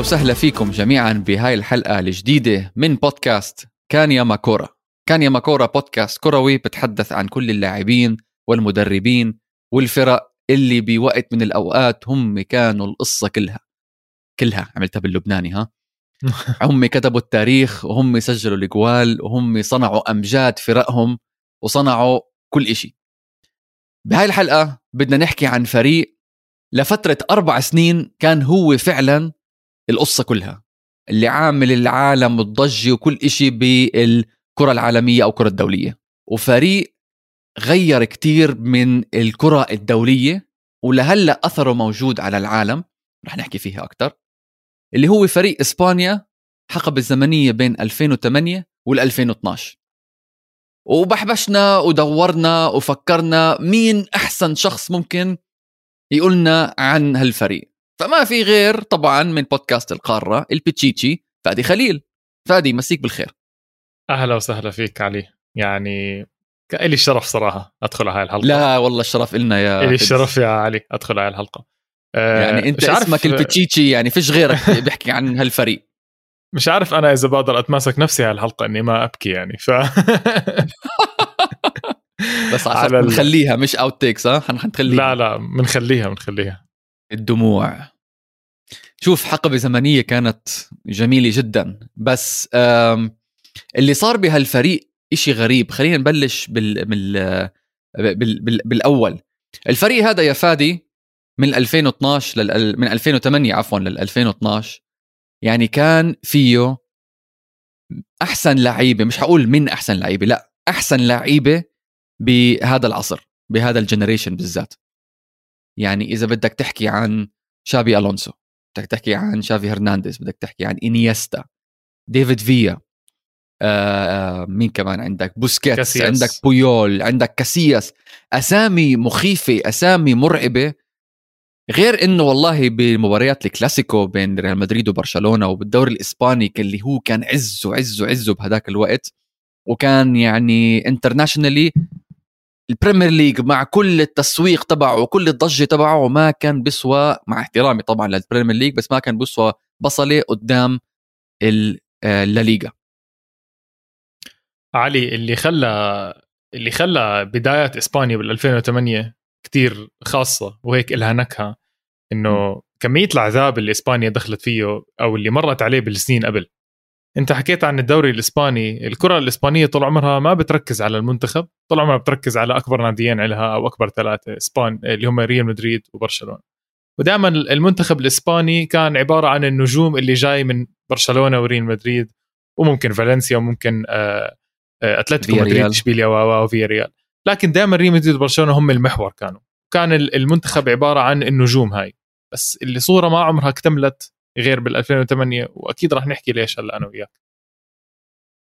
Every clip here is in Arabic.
وسهلا فيكم جميعا بهاي الحلقة الجديدة من بودكاست كان يا ماكورا. كان يا ماكورا بودكاست كروي بتحدث عن كل اللاعبين والمدربين والفرق اللي بوقت من الأوقات هم كانوا القصة كلها. كلها عملتها باللبناني ها؟ هم كتبوا التاريخ وهم سجلوا الجوال وهم صنعوا أمجاد فرقهم وصنعوا كل إشي. بهاي الحلقة بدنا نحكي عن فريق لفترة أربع سنين كان هو فعلا القصة كلها. اللي عامل العالم والضجة وكل إشي بالكرة العالمية أو الكرة الدولية. وفريق غير كتير من الكرة الدولية ولهلأ أثره موجود على العالم. رح نحكي فيها أكتر. اللي هو فريق إسبانيا حقب الزمنية بين 2008 وال 2012 وبحبشنا ودورنا وفكرنا مين أحسن شخص ممكن يقولنا عن هالفريق. فما في غير طبعا من بودكاست القارة البتشيتشي فادي خليل. فادي مسيك بالخير. أهلا وسهلا فيك علي. يعني لي الشرف صراحة أدخل على هاي الحلقة. لا والله الشرف إلنا يا لي الشرف يا علي أدخل على الحلقة. أه يعني أنت اسمك البتشيتشي يعني فيش غيرك بيحكي عن هالفريق. مش عارف أنا إذا بقدر أتماسك نفسي على الحلقة إني ما أبكي يعني ف بس عشان نخليها مش outtakes ها حنخليها لا لا بنخليها بنخليها. الدموع. شوف حقبة زمنية كانت جميلة جدا بس اللي صار بهالفريق إشي غريب. خلينا نبلش بال, بال... بال... بال... بالأول. الفريق هذا يا فادي من 2012 لل... من 2008 عفوا لل 2012 يعني كان فيه أحسن لعيبة مش حقول من أحسن لعيبة لا أحسن لعيبة بهذا العصر بهذا ال generation بالذات. يعني إذا بدك تحكي عن تشابي ألونسو بدك تحكي عن شافي هرنانديز بدك تحكي عن إنيستا ديفيد فيا آه مين كمان عندك؟ بوسكيتس كاسياس. عندك بويول عندك كاسياس. أسامي مخيفة أسامي مرعبة. غير إنه والله بمباريات الكلاسيكو بين ريال مدريد وبرشلونة وبالدوري الإسباني اللي هو كان عزه عزه عزه بهذاك الوقت وكان يعني internationally البريمير ليج مع كل التسويق تبعه وكل الضجة تبعه ما كان بيسوى مع احترامي طبعا للبريمير ليج بس ما كان بيسوى بصلة قدام الليغا على اللي خلى اللي خلى بدايات إسبانيا بال 2008 كتير خاصة وهيك لها نكهة إنه كمية العذاب اللي إسبانيا دخلت فيه أو اللي مرت عليه بالسنين قبل. انت حكيت عن الدوري الإسباني. الكرة الإسبانية طول عمرها ما بتركز على المنتخب طول عمرها بتركز على أكبر ناديين لها أو أكبر ثلاثة إسبان اللي هم ريال مدريد وبرشلونة. ودائما المنتخب الإسباني كان عبارة عن النجوم اللي جاي من برشلونة وريال مدريد وممكن فالنسيا وممكن آه، آه، أتلتيكو مدريد إشبيليا وفيا ريال لكن دائما ريال مدريد وبرشلونة هم المحور كانوا. كان المنتخب عبارة عن النجوم هاي. بس اللي صورة ما عمرها اكتملت غير بال 2008 وأكيد راح نحكي ليش هلا أنا وياك.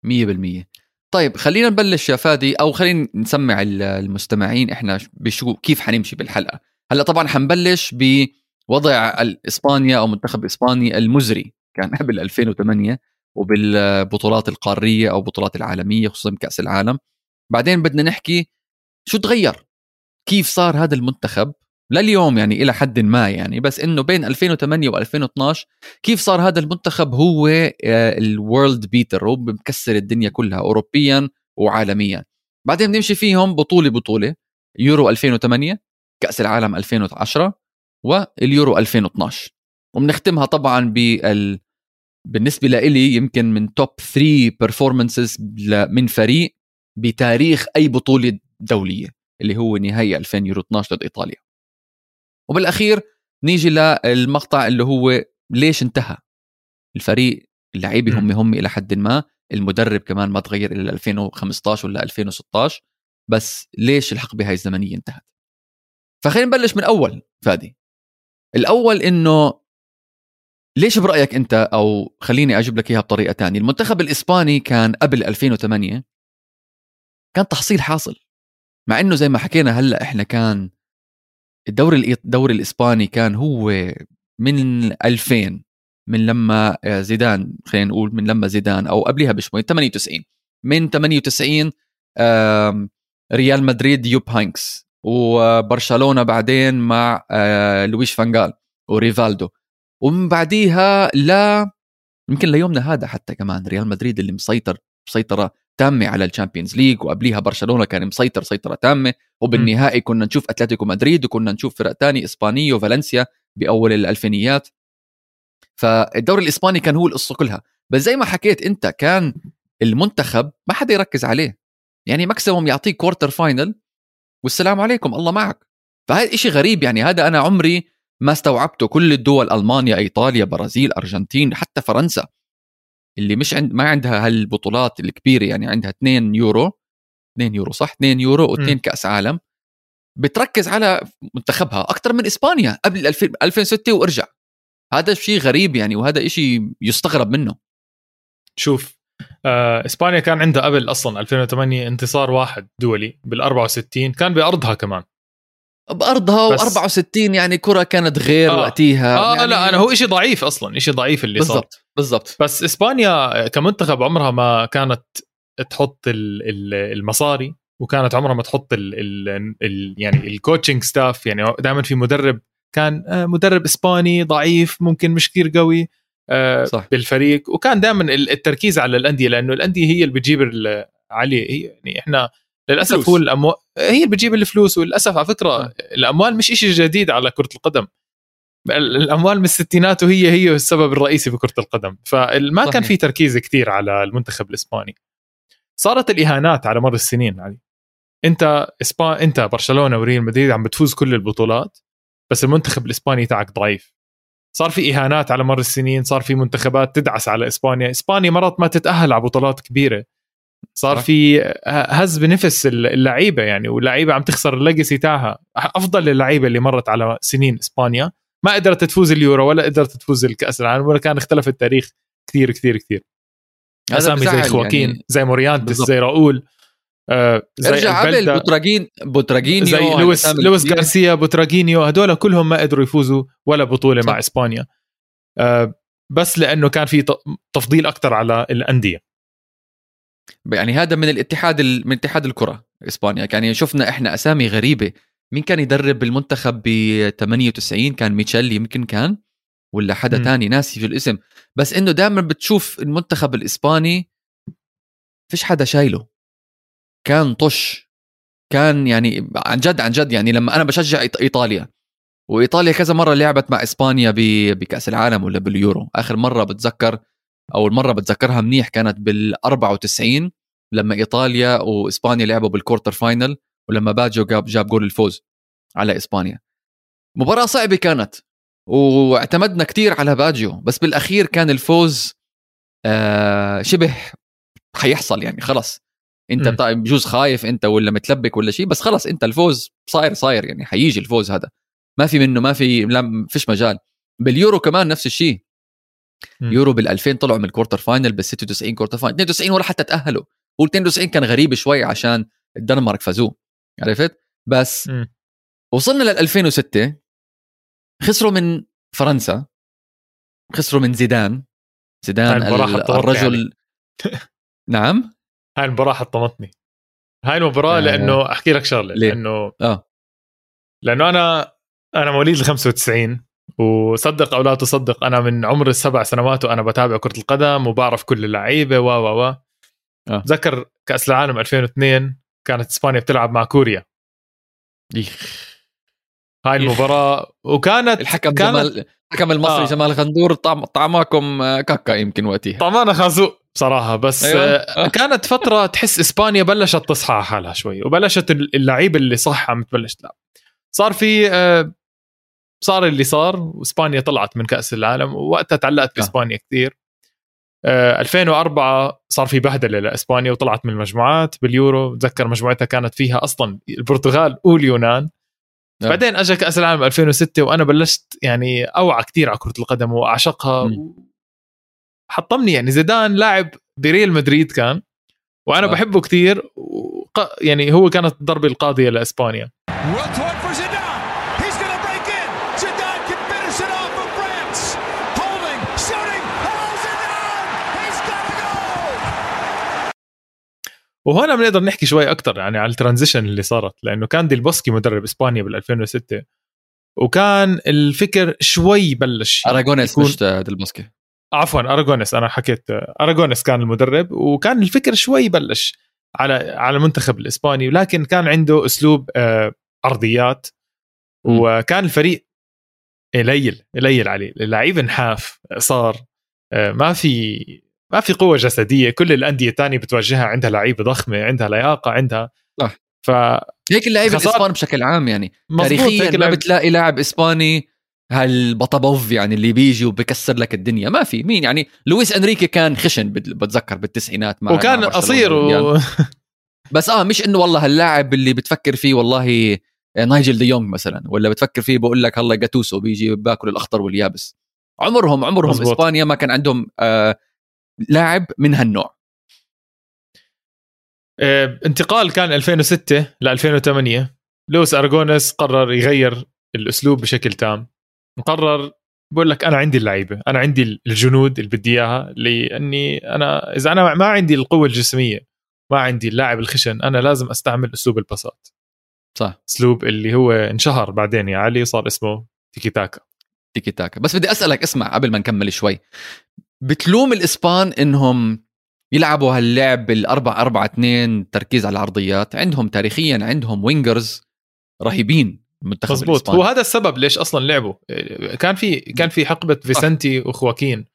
100% طيب خلينا نبلش يا فادي أو خلينا نسمع المستمعين إحنا بشو كيف حنمشي بالحلقة. هلا طبعا حنبلش بوضع اسبانيا أو منتخب اسبانيا المزري كان قبل 2008 وبالبطولات القارية أو البطولات العالمية خصوصا كاس العالم. بعدين بدنا نحكي شو تغير؟ كيف صار هذا المنتخب؟ لليوم يعني إلى حد ما يعني. بس إنه بين 2008 و2012 كيف صار هذا المنتخب هو ال world beater هو مكسر الدنيا كلها اوروبيا وعالميا. بعدين بنمشي فيهم بطولة بطولة يورو 2008 كأس العالم 2010 واليورو 2012 وبنختمها طبعا بال بالنسبة لإلي يمكن من top 3 performances من فريق بتاريخ أي بطولة دولية اللي هو نهائي 2000 يورو 12 ضد إيطاليا. وبالأخير نيجي للمقطع اللي هو ليش انتهى. الفريق اللعيبه هم هم إلى حد ما المدرب كمان ما تغير إلى 2015 ولا 2016 بس ليش الحقبه هاي الزمنية انتهت؟ فخلينا نبلش من أول فادي. الأول إنه ليش برأيك أنت أو خليني أجيب لك إياها بطريقة تانية. المنتخب الإسباني كان قبل 2008 كان تحصيل حاصل مع إنه زي ما حكينا هلأ إحنا كان الدوري الدوري الإسباني كان هو من 2000 من لما زيدان خلينا نقول من لما زيدان أو قبلها بشوي 98 من 98 ريال مدريد يوب هاينكس وبرشلونة بعدين مع آه، لويش فانجال وريفالدو. ومن بعديها لا يمكن ليومنا هذا حتى كمان ريال مدريد اللي مسيطر مسيطرة تامه على الشامبيونز ليج وقبليها برشلونة كان مسيطر سيطرة تامة. وبالنهائي كنا نشوف أتلتيكو مدريد وكنا نشوف فرق تاني إسبانية وفالنسيا بأول الألفينيات. فالدوري الإسباني كان هو القصة كلها. بس زي ما حكيت أنت كان المنتخب ما حدا يركز عليه. يعني maximum يعطيك quarter final والسلام عليكم الله معك. فهذا إشي غريب يعني. هذا أنا عمري ما استوعبته. كل الدول ألمانيا إيطاليا برازيل أرجنتين حتى فرنسا. اللي مش عند ما عندها هالبطولات الكبيرة يعني عندها 2 يورو 2 يورو صح؟ 2 يورو و2 كأس عالم. بتركز على منتخبها أكثر من إسبانيا قبل 2006 وارجع. هذا شيء غريب يعني وهذا شيء يستغرب منه. شوف آه، إسبانيا كان عندها قبل أصلا 2008 انتصار واحد دولي بال 64 كان بأرضها كمان. بأرضها و64 يعني كرة كانت غير آه. وقتيها آه يعني لا أنا هو شيء ضعيف أصلا شيء ضعيف اللي بالزبط. صار بالضبط بس إسبانيا كمنتخب عمرها ما كانت تحط المصاري وكانت عمرها ما تحط ال ال ال يعني ال coaching staff يعني دائما في مدرب كان آه، مدرب إسباني ضعيف ممكن مش كثير قوي آه، صح. بالفريق وكان دائما التركيز على الأندية لأنه الأندية هي اللي بتجيب عليه هي يعني إحنا للأسف فلوس. هو الاموال هي بتجيب الفلوس وللأسف على فكرة آه. الأموال مش شيء جديد على كرة القدم. الأموال من الستينات وهي هي السبب الرئيسي بكره القدم. فما صحيح. كان في تركيز كثير على المنتخب الإسباني. صارت الإهانات على مر السنين علي. أنت اسبان أنت برشلونة وريال مدريد عم بتفوز كل البطولات بس المنتخب الإسباني تاعك ضعيف. صار في إهانات على مر السنين صار في منتخبات تدعس على إسبانيا. إسبانيا مرات ما تتأهل على بطولات كبيرة. صار في هز بنفس اللعيبة يعني واللعيبة عم تخسر الليجسي تاعها. أفضل اللعيبة اللي مرت على سنين إسبانيا. ما قدرت تفوز اليورو ولا قدرت تفوز الكأس العالم ولا كان اختلف التاريخ كثير كثير كثير. أسامي زي خواكين يعني. زي موريانتس زي راؤول آه زي ارجع قبل بوتراجين بوتراجينيو زي لويس لويس غارسيا بوتراجينيو هدول كلهم ما قدروا يفوزوا ولا بطولة صح. مع إسبانيا. آه بس لأنه كان في تفضيل أكثر على الأندية. يعني هذا من الاتحاد من اتحاد الكرة إسبانيا. يعني شفنا إحنا أسامي غريبة. مين كان يدرب المنتخب ب 98 كان ميتشيل يمكن كان؟ ولا حدا تاني؟ ناسي في الاسم. بس إنه دائما بتشوف المنتخب الإسباني فيش حدا شايله. كان طش. كان يعني عن جد عن جد يعني لما أنا بشجع إيطاليا. وإيطاليا كذا مرة لعبت مع إسبانيا بكأس العالم ولا باليورو. آخر مرة بتذكر أول مرة بتذكرها منيح كانت بال 94 لما إيطاليا وإسبانيا لعبوا بال quarter final ولما باجو جاب جاب جول الفوز على إسبانيا. مباراة صعبة كانت واعتمدنا كثير على باجيو بس بالأخير كان الفوز آه شبه حيحصل يعني خلص. أنت بجوز خايف أنت ولا متلبك ولا شيء بس خلص أنت الفوز صاير صاير يعني حيجي الفوز هذا. ما في منه ما في لا فيش مجال. باليورو كمان نفس الشيء يورو بال 2000 طلعوا من ال quarter final بال 96 quarter final 92 ولا حتى تأهلوا. هو 92 كان غريب شوي عشان الدنمارك فازوه. عرفت؟ بس م. وصلنا لل 2006 خسروا من فرنسا. خسروا من زيدان. زيدان الرجل يعني. نعم؟ هاي المباراة حطمتني هاي المباراة آه. لأنه أحكي لك شغلة؟ لأنه آه. لأنه أنا أنا مواليد ال 95 وصدق أو لا تصدق أنا من عمر السبع سنوات وأنا بتابع كرة القدم وبعرف كل اللعيبة و و و ذكر آه. كأس العالم 2002 كانت إسبانيا بتلعب مع كوريا إيخ. هاي المباراة وكانت الحكم كانت جمال الحكم المصري آه. جمال غندور طعم طعماكم كاكا يمكن وقتها طعمانا خازوق بصراحة بس أيوة. آه. كانت فترة تحس إسبانيا بلشت تصحى على حالها شوي وبلشت اللعيبه اللي صح عم تبلش تلعب صار في آه صار اللي صار وإسبانيا طلعت من كأس العالم ووقتها تعلقت آه. بإسبانيا كثير آه 2004 صار في بهدلة لإسبانيا وطلعت من المجموعات باليورو. بتذكر مجموعتها كانت فيها أصلا البرتغال واليونان. آه. بعدين اجى كأس العالم 2006 وأنا بلشت يعني أوعى كثير على كرة القدم وأعشقها. حطمني يعني زيدان لاعب بريال مدريد كان وأنا آه. بحبه كثير يعني هو كانت الضربه القاضية لإسبانيا. وهنا بنقدر نحكي شوي أكثر يعني على ال transition اللي صارت لأنه كان ديل بوسكي مدرب إسبانيا بال 2006 وكان الفكر شوي بلش اراجونيس يكون- مش ديل بوسكي عفوا اراجونيس أنا حكيت اراجونيس كان المدرب وكان الفكر شوي بلش على على المنتخب الإسباني ولكن كان عنده أسلوب آه، أرضيات مم. وكان الفريق قليل قليل عليه اللعيبه نحاف صار آه، ما في ما في قوة جسدية كل الأندية الثانية بتواجهها عندها لعيبة ضخمة عندها لياقة عندها صح. ف هيك اللعيبة خسارة. الاسبان بشكل عام يعني تاريخيا ما بتلاقي لاعب إسباني هالبطبوف يعني اللي بيجي وبكسر لك الدنيا ما في مين يعني لويس إنريكي كان خشن بت- بتذكر بالتسعينات مع وكان مع قصير. و... بس آه مش إنه والله هاللاعب اللي بتفكر فيه والله نايجل دي يونغ مثلا ولا بتفكر فيه بقول لك هلا جاتوسو بيجي باكل الأخضر واليابس عمرهم عمرهم مزبوط. إسبانيا ما كان عندهم آه لاعب من هالنوع. آه، انتقال كان 2006 ل 2008 لويس ارجونس قرر يغير الأسلوب بشكل تام. قرر بقول لك أنا عندي اللعيبة أنا عندي الجنود اللي بدي إياها لاني أنا إذا أنا ما عندي القوة الجسمية ما عندي اللاعب الخشن أنا لازم أستعمل أسلوب الباصات. صح. أسلوب اللي هو انشهر بعدين يا علي صار اسمه تيكي تاكا. تيكي تاكا. بس بدي أسألك اسمع قبل ما نكمل شوي. بتلوم الإسبان إنهم يلعبوا هاللعب بالأربع أربعة اثنين تركيز على العرضيات. عندهم تاريخيا عندهم wingers رهيبين المنتخب مزبوط. هو هذا السبب ليش أصلا لعبوا. كان في كان في حقبة فيسنتي وخواكين.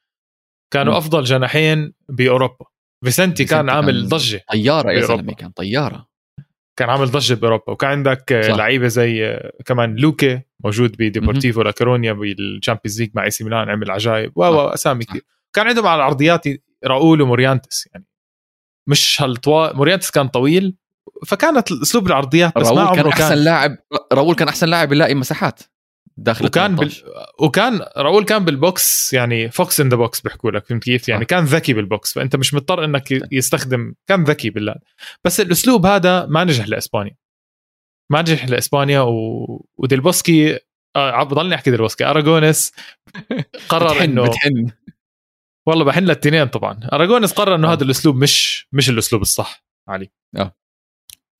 كانوا مم. أفضل جناحين بأوروبا. فيسنتي كان عامل ضجة طيارة يا. زلمة كان طيارة. كان عامل ضجة بأوروبا. وكان عندك. لعيبة زي كمان لوكي موجود بديبورتيفو لا كورونيا بالشامبيونز ليج مع إي سي ميلان عمل عجائب و و أسامي صح. كثير كان عندهم على العرضيات راؤول وموريانتس يعني مش هالطوال موريانتس كان طويل فكانت أسلوب العرضيات بس راؤول كان أحسن لاعب راؤول كان أحسن لاعب يلاقي مساحات داخل وكان بال... 18. وكان راؤول كان بال box يعني fox in the box بيحكوا لك فهمت كيف؟ يعني صح. كان ذكي بال box فأنت مش مضطر إنك يستخدم كان ذكي بالله بس الأسلوب هذا ما نجح لإسبانيا ما نجح لإسبانيا و... وديل بوسكي آه عم بضلني أحكي ديل بوسكي اراجونس قرر إنه والله بحن للتنين طبعا. اراجونس قرر إنه آه. هذا الأسلوب مش مش الأسلوب الصح علي. آه.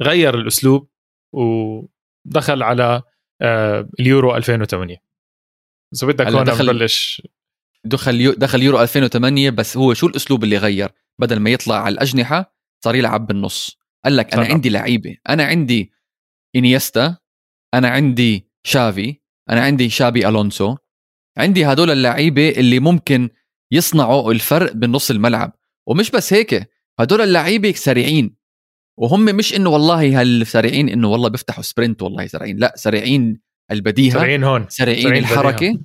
غير الأسلوب ودخل على آه اليورو 2008 إذا بدك هون دخل- نبلش دخل يو دخل يورو 2008 بس هو شو الأسلوب اللي غير؟ بدل ما يطلع على الأجنحة صار يلعب بالنص. قال لك أنا صح. عندي لعيبة. أنا عندي إنييستا أنا عندي تشافي أنا عندي تشابي ألونسو. عندي هدول اللعيبة اللي ممكن يصنعوا الفرق بالنص الملعب. ومش بس هيك هدول اللعيبة سريعين. وهم مش إنه والله هالسريعين إنه والله بيفتحوا سبرنت والله سريعين لا سريعين البديهة سريعين هون سريعين سريعين الحركة.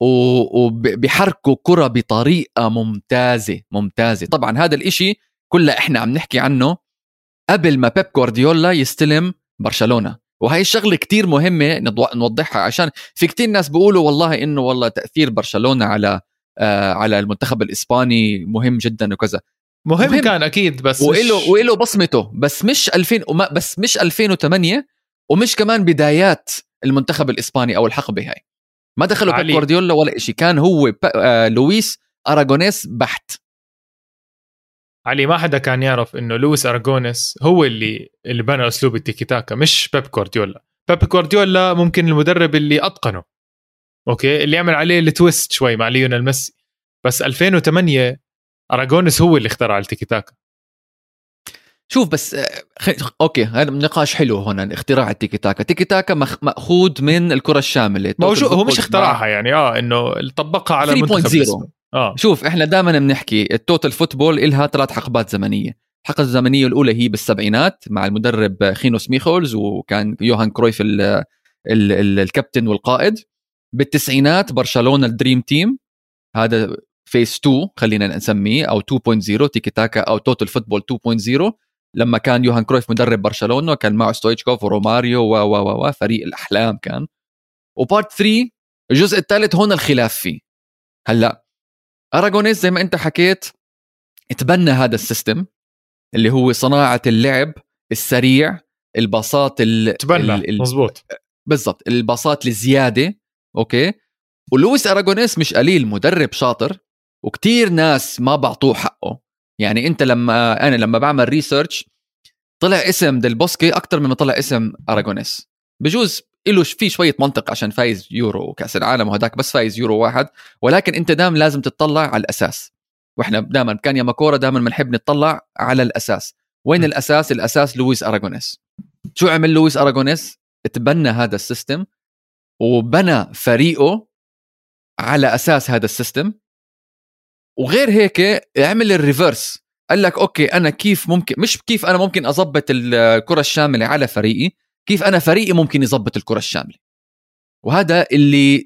وبيحركوا كرة بطريقة ممتازة ممتازة. طبعا هذا الإشي كله إحنا عم نحكي عنه قبل ما بيب جوارديولا يستلم برشلونة. وهي الشغلة كتير مهمة نوضحها عشان في كتير ناس بيقولوا والله إنه والله تأثير برشلونة على آه على المنتخب الإسباني مهم جدا وكذا مهم, مهم. كان أكيد بس وإله مش- وإله بصمته بس مش 2000 وما بس مش 2008 ومش كمان بدايات المنتخب الإسباني أو الحقبة هاي ما دخلوا بيب. جوارديولا ولا شيء كان هو. آه لويس أراغونيس بحت علي ما حدا كان يعرف إنه لويس ارجونس هو اللي اللي بنى أسلوب التيكي تاكا مش بيب جوارديولا بيب جوارديولا ممكن المدرب اللي أتقنه Okay اللي يعمل عليه ال twist شوي مع ليونيل ميسي بس 2008 اراجونس هو اللي اخترع التيكي تاكا شوف بس آه،. okay هذا نقاش حلو هنا اختراع التيكي تاكا تيكي تاكا. مأخوذ من الكرة الشاملة موجود هو مش اخترعها يعني آه إنه طبقها على 3.0. المنتخب. آه شوف إحنا دائما بنحكي ال total football إلها ثلاث حقبات زمنية الحقبة الزمنية الأولى هي بالسبعينات مع المدرب رينوس ميخلز وكان يوهان كرويف ال ال ال الكابتن والقائد بالتسعينات برشلونة ال dream team هذا phase 2 خلينا نسميه أو 2.0 تيكي تاكا أو total football 2.0 لما كان يوهان كرويف مدرب برشلونة كان معه ستويتشكوف وروماريو و و و و فريق الأحلام كان و part 3 الجزء الثالث هون الخلاف فيه هلأ اراغونيس زي ما أنت حكيت تبنى هذا ال system اللي هو صناعة اللعب السريع الباصات ال... تبنى. ال... مزبوط بالضبط الباصات الزيادة okay؟ ولويس أراغونيس مش قليل مدرب شاطر وكتير ناس ما بعطوه حقه. يعني أنت لما أنا لما بعمل research طلع اسم ديل بوسكي أكثر مما طلع اسم أراغونيس. بجوز له في شوية منطق عشان فايز يورو وكأس العالم وهداك بس فايز يورو واحد. ولكن أنت دائما لازم تطلع على الأساس. وإحنا دائما كان يا ما كورة دائما بنحب نطلع على الأساس. وين الأساس؟ الأساس لويس أراغونيس. شو عمل لويس أراغونيس؟ تبنى هذا ال system وبنى فريقه على أساس هذا ال system. وغير هيك عمل ال reverse. قال لك okay أنا كيف ممكن مش كيف أنا ممكن اضبط الكرة الشاملة على فريقي كيف أنا فريقي ممكن يضبط الكرة الشاملة. وهذا اللي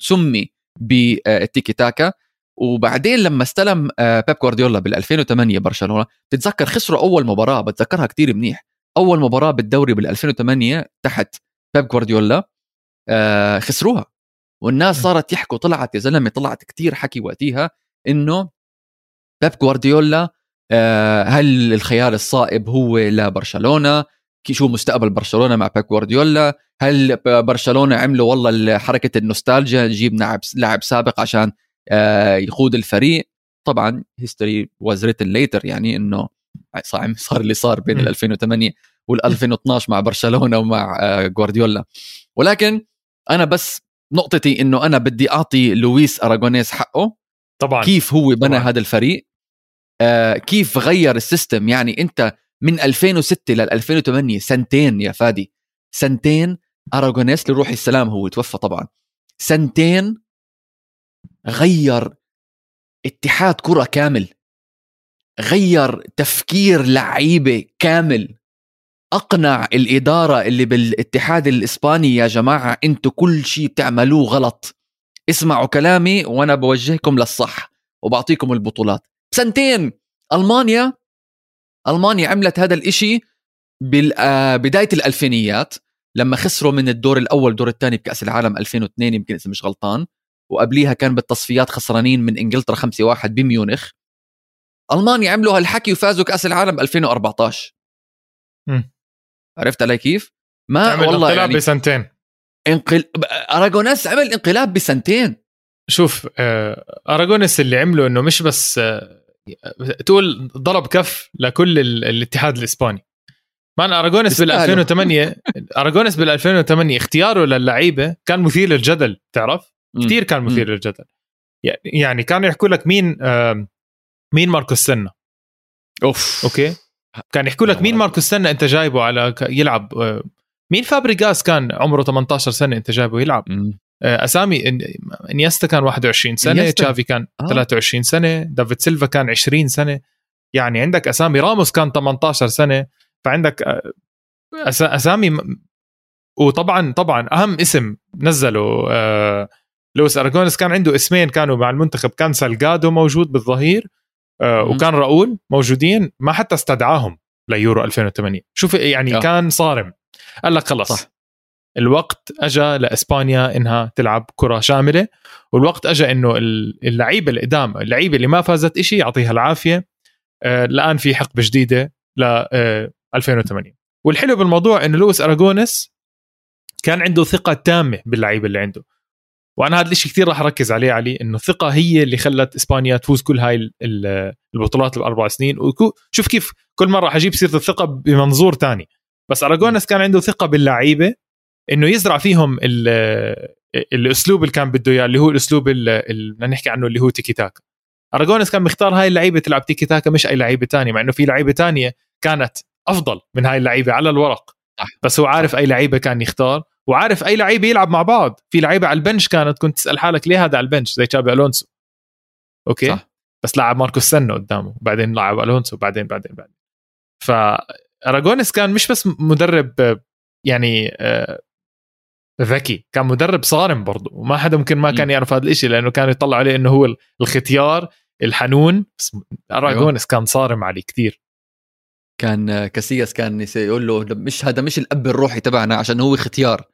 تسمي بالتيكي تاكا. وبعدين لما استلم آه، بيب جوارديولا بال 2008 برشلونة تتذكر خسروا أول مباراة بتذكرها كتير منيح. أول مباراة بالدوري بال 2008 تحت بيب جوارديولا. آه، خسروها. والناس صارت يحكوا طلعت يا زلمة طلعت كتير حكي وقتها إنه بيب جوارديولا آه، هل الخيار الصائب هو لبرشلونة؟ شو مستقبل برشلونة مع بيب جوارديولا؟ هل برشلونة عملوا والله حركة النوستالجيا نجيب لاعب لاعب سابق عشان آه، يقود الفريق؟ طبعا history was written later يعني إنه صار اللي صار بين ال 2008 وال 2012 مع برشلونة ومع آه، جوارديولا. ولكن أنا بس نقطتي إنه أنا بدي أعطي لويس اراغونيس حقه. طبعا. كيف هو بنى طبعاً. هذا الفريق؟ آه كيف غير ال system؟ يعني أنت من 2006 ل 2008 سنتين يا فادي. سنتين اراغونيس لروح السلام هو توفى طبعا. سنتين غير اتحاد كرة كامل. غير تفكير لعيبة كامل. أقنع الإدارة اللي بالاتحاد الإسباني يا جماعة أنتم كل شيء بتعملوه غلط. اسمعوا كلامي وأنا بوجهكم للصح وبعطيكم البطولات. سنتين ألمانيا ألمانيا عملت هذا الإشي بداية الألفينيات لما خسروا من الدور الأول الدور الثاني بكأس العالم 2002 يمكن إذا مش غلطان وقبليها كان بالتصفيات خسرانين من إنجلترا 5-1 بميونخ. ألمانيا عملوا هالحكي وفازوا كأس العالم 2014 م. عرفت علي كيف؟ ما والله انقلاب يعني بسنتين. انقل... اراغونيس عمل انقلاب بسنتين. شوف آه، اراغونيس اللي عمله إنه مش بس آه، تقول ضرب كف لكل الاتحاد الإسباني. man اراغونيس بال 2008 اراغونيس بال 2008 اختياره للعيبة كان مثير للجدل تعرف؟ كثير كان مثير للجدل. يعني كانوا يحكوا لك مين مين ماركوس سينا أوف. okay؟ كان يحكوا لك مين ماركوس سينا انت جايبه على يلعب آه، مين فابريغاس كان عمره 18 سنة انت جايبه يلعب؟ آه، أسامي إنييستا كان 21 سنة تشافي كان آه. 23 سنة دافيد سيلفا كان 20 سنة. يعني عندك أسامي راموس كان 18 سنة. فعندك آه، أسامي وطبعا طبعا أهم اسم نزله لويس اراجونس كان عنده اسمين كانوا مع المنتخب كان سالجادو موجود بالظهير. وكان راؤول موجودين ما حتى استدعاهم ليورو 2008 شوف يعني أوه. كان صارم. قال لك خلص. صح. الوقت اجى لإسبانيا إنها تلعب كرة شاملة والوقت اجى إنه اللعيبة القدام اللعيبة اللي ما فازت إشي يعطيها العافية آه الآن في حقبة جديدة ل آه 2008 والحلو بالموضوع إنه لويس اراجونس كان عنده ثقة تامة باللعيبة اللي عنده. وأنا هذا الشيء كثير راح أركز عليه علي إنه الثقة هي اللي خلت إسبانيا تفوز كل هاي البطولات الأربع سنين. وشوف كيف كل مرة حجيب سيرة الثقة بمنظور تاني. بس اراجونس كان عنده ثقة باللعيبة إنه يزرع فيهم الأسلوب اللي كان بده إياه اللي هو الأسلوب اللي نحكي عنه اللي هو تيكي تاكا. اراجونس كان مختار هاي اللعيبة تلعب تيكي تاكا مش أي لعيبة تانية مع إنه في لعيبة تانية كانت أفضل من هاي اللعيبة على الورق. بس هو عارف أي لعيبة كان يختار. وعارف أي لعيبه يلعب مع بعض. في لعيبة على ال bench كانت كنت تسأل حالك ليه هذا على ال bench؟ زي تشابي ألونسو. okay؟ صح. بس لعب ماركوس سينا قدامه بعدين لعب ألونسو بعدين بعدين بعدين. فاراجونيس كان مش بس مدرب يعني آه، ذكي كان مدرب صارم برضه وما حدا ممكن ما كان يعرف هذا الشيء لأنه كانوا يطلع عليه إنه هو الختيار الحنون. بس اراجونيس كان صارم عليه كثير. كان كاسياس كان يقول له مش هذا مش الأب الروحي تبعنا عشان هو ختيار.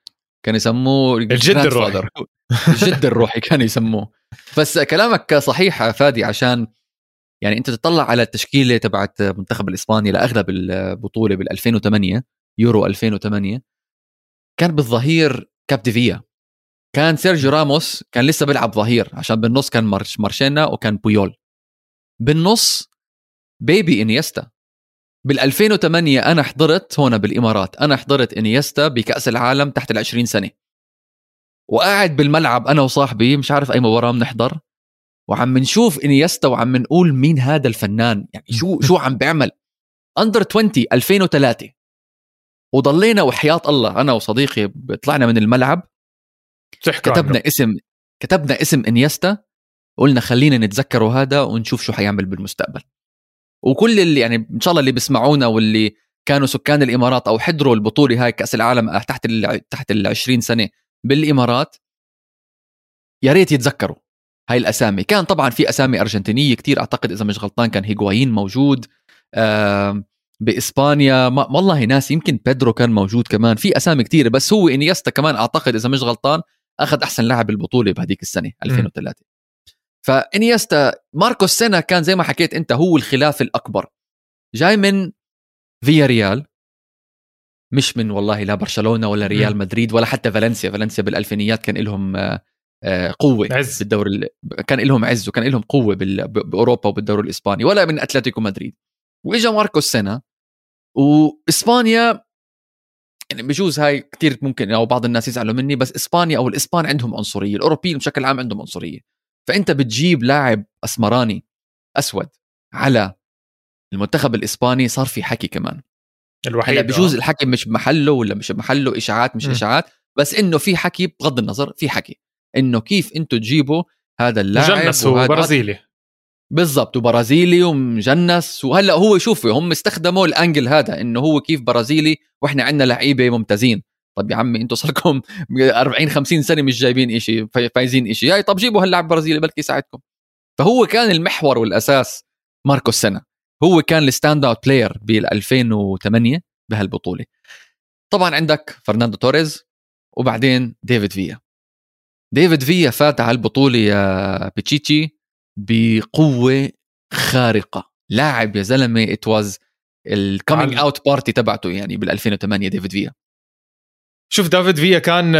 كان يسموه الجد الروحي. الجد الروحي كان يسموه. بس كلامك صحيح فادي عشان يعني أنت تطلع على التشكيلة تبعت منتخب الإسباني لأغلب البطولة بال 2008 يورو 2008 كان بالظهير كابديفيا كان سيرجيو راموس كان لسه بيلعب ظهير عشان بالنص كان مارش مارتشينا وكان بويول. بالنص baby إنييستا. بال 2008 أنا حضرت هون بالإمارات. أنا حضرت إنييستا بكأس العالم تحت ال 20 سنة. وقاعد بالملعب أنا وصاحبي مش عارف أي مباراة بنحضر وعم نشوف إنييستا وعم نقول مين هذا الفنان؟ يعني شو شو عم بيعمل؟ under 20 2003 وضلينا وحياة الله أنا وصديقي طلعنا من الملعب. كتبنا عنه. اسم كتبنا اسم إنييستا. قلنا خلينا نتذكروا هذا ونشوف شو حيعمل بالمستقبل. وكل اللي يعني إن شاء الله اللي بيسمعونا واللي كانوا سكان الإمارات أو حضروا البطوله هاي كأس العالم تحت ال تحت ال 20 سنة بالإمارات يا ريت يتذكروا هاي الأسامي. كان طبعا في أسامي أرجنتينية كتير أعتقد إذا مش غلطان كان هيغوايين موجود آه بإسبانيا ما والله ناس يمكن بيدرو كان موجود كمان في أسامي كتير بس هو إنيستا كمان أعتقد إذا مش غلطان أخذ أحسن لاعب البطولة بهديك السنة 2003 فانيستا ماركوس سينا كان زي ما حكيت أنت هو الخلاف الأكبر. جاي من فيا ريال مش من والله لا برشلونة ولا ريال مدريد ولا حتى فالنسيا. فالنسيا بالألفينيات كان لهم آه، آه، قوة عز. بالدوري كان لهم عز وكان لهم قوة بأوروبا وبالدوري الإسباني ولا من أتلتيكو مدريد. وإجا ماركوس سينا وإسبانيا يعني بجوز هاي كثير ممكن أو بعض الناس يزعلوا مني بس إسبانيا أو الإسبان عندهم عنصرية الأوروبيين بشكل عام عندهم عنصرية. فأنت بتجيب لاعب أسمراني أسود على المنتخب الإسباني صار في حكي كمان الوحيد هلا بجوز آه. الحكي مش بمحله ولا مش بمحله إشاعات مش م. إشاعات بس إنه في حكي بغض النظر في حكي إنه كيف أنتم تجيبوا هذا اللاعب مجنس هو برازيلي بالضبط وبرازيلي ومجنس وهلأ هو شوفوا هم استخدموا الأنجل هذا إنه هو كيف برازيلي وإحنا عندنا لعيبة ممتازين طب يا عمي أنتم صار 40 50 سنة مش جايبين شيء فايزين شيء هاي طب جيبوا هاللاعب برازيلي بلكي يساعدكم. فهو كان المحور والأساس ماركوس سينا هو كان ال standout player بال 2008 بهالبطولة. طبعا عندك فرناندو توريز وبعدين ديفيد فيا. ديفيد فيا فات على البطوله يا بيتشيتشي بقوة خارقة. لاعب يا زلمة it was ال coming out party تبعته يعني بال 2008 ديفيد فيا. شوف دافيد فيا كان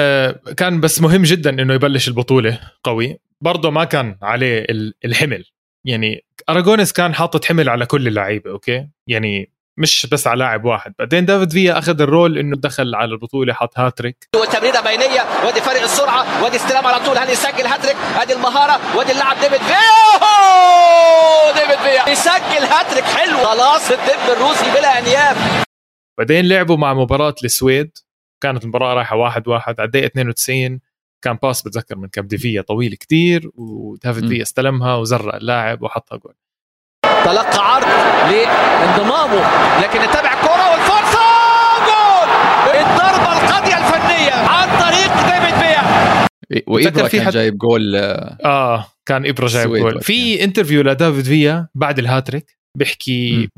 كان بس مهم جدا إنه يبلش البطولة قوي. برضه ما كان عليه الحمل. يعني اراجونيس كان حاطط حمل على كل اللعيبة أوكي؟ يعني مش بس على لاعب واحد. بعدين دافيد فيا أخذ ال role إنه دخل على البطولة حط هاتريك. وتمريره بينية وادي فرق السرعة وادي استلام على طول. هل يسجل هاتريك؟ ادي المهارة وادي اللاعب ديفيد فيا. ديفيد فيا. يسجل هاتريك حلو. خلاص الدب الروسي بلا أنياب. بعدين لعبوا مع مباراة السويد. كانت المباراة رايحة واحد واحد على الدقيقة 92 كان pass بتذكر من كابديفيا طويل كتير ودافيد فيا استلمها وزرع اللاعب وحطها جول. تلقى عرض لانضمامه لكن نتابع كرة والفرصة! جول! الضربة القاضية الفنية عن طريق ديفيد فيا. وإبرا كان حد... جايب جول آه كان إبرا جايب جول. في interview لدافيد فيا بعد الهاتريك بيحكي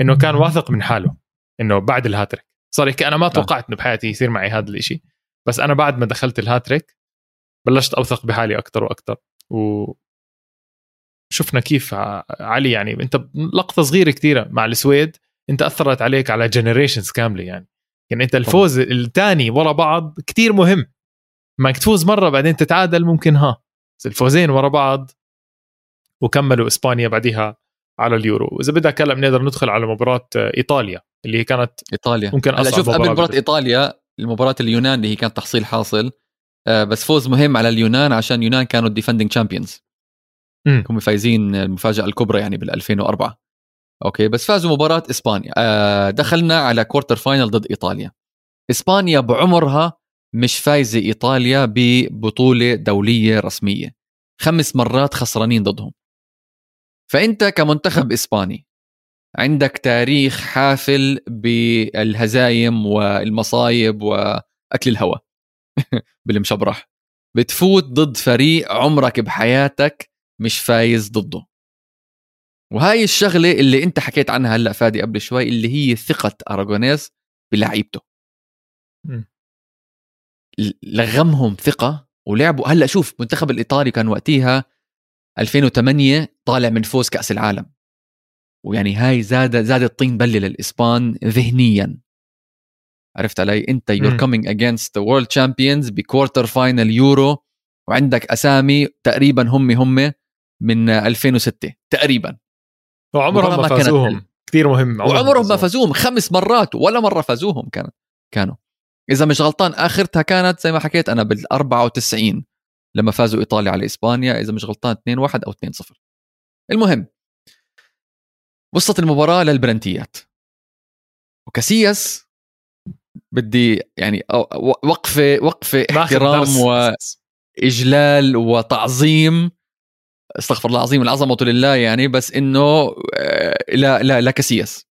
إنه كان واثق من حاله إنه بعد الهاتريك. صار يحكي أنا ما آه. توقعت إنه بحياتي يصير معي هذا الشيء بس أنا بعد ما دخلت الهاتريك بلشت أوثق بحالي أكثر وأكثر و شفنا كيف علي يعني أنت لقطة صغيرة كثيره مع السويد أنت أثرت عليك على generations كاملة يعني. يعني أنت الفوز الثاني ورا بعض كثير مهم. ما تفوز مرة بعدين تتعادل ممكن ها. بس الفوزين ورا بعض وكملوا إسبانيا بعديها على اليورو. وإذا بدك هلأ بنقدر ندخل على مباراة إيطاليا. اللي هي كانت إيطاليا. ممكن هلا شوف قبل مباراة إيطاليا المباراة اليونان اللي هي كانت تحصيل حاصل آه، بس فوز مهم على اليونان عشان اليونان كانوا ال defending champions هم فايزين المفاجأة الكبرى يعني بال 2004 أوكي بس فازوا مباراة إسبانيا. آه، دخلنا على quarter final ضد إيطاليا. إسبانيا بعمرها مش فايزة إيطاليا ببطولة دولية رسمية. خمس مرات خسرانين ضدهم. فأنت كمنتخب إسباني عندك تاريخ حافل بالهزايم والمصايب وأكل الهواء بالمشبرح. بتفوت ضد فريق عمرك بحياتك مش فايز ضده. وهاي الشغلة اللي أنت حكيت عنها هلأ فادي قبل شوي اللي هي ثقة أراغونيز بلعيبته. لغمهم ثقة ولعبوا. هلأ شوف المنتخب الإيطالي كان وقتها 2008 طالع من فوز كأس العالم. ويعني هاي زاد زاد الطين بله للإسبان ذهنيا. عرفت علي؟ أنت you're coming against the world champions ب quarter final يورو وعندك أسامي تقريبا هم هم من 2006 تقريبا. وعمرهم ما فازوهم. كثير مهم وعمرهم ما فازوهم. خمس مرات ولا مرة فازوهم كانت كانوا. إذا مش غلطان آخرتها كانت زي ما حكيت أنا بال 94 لما فازوا إيطاليا على إسبانيا. إذا مش غلطان 2 1 أو 2 0 المهم وصلت المباراة للبرنتيات وكاسياس بدي يعني وقفة وقفة احترام وإجلال وتعظيم أستغفر الله العظيم العظمة لله يعني بس إنه آه، لا لا لا كاسياس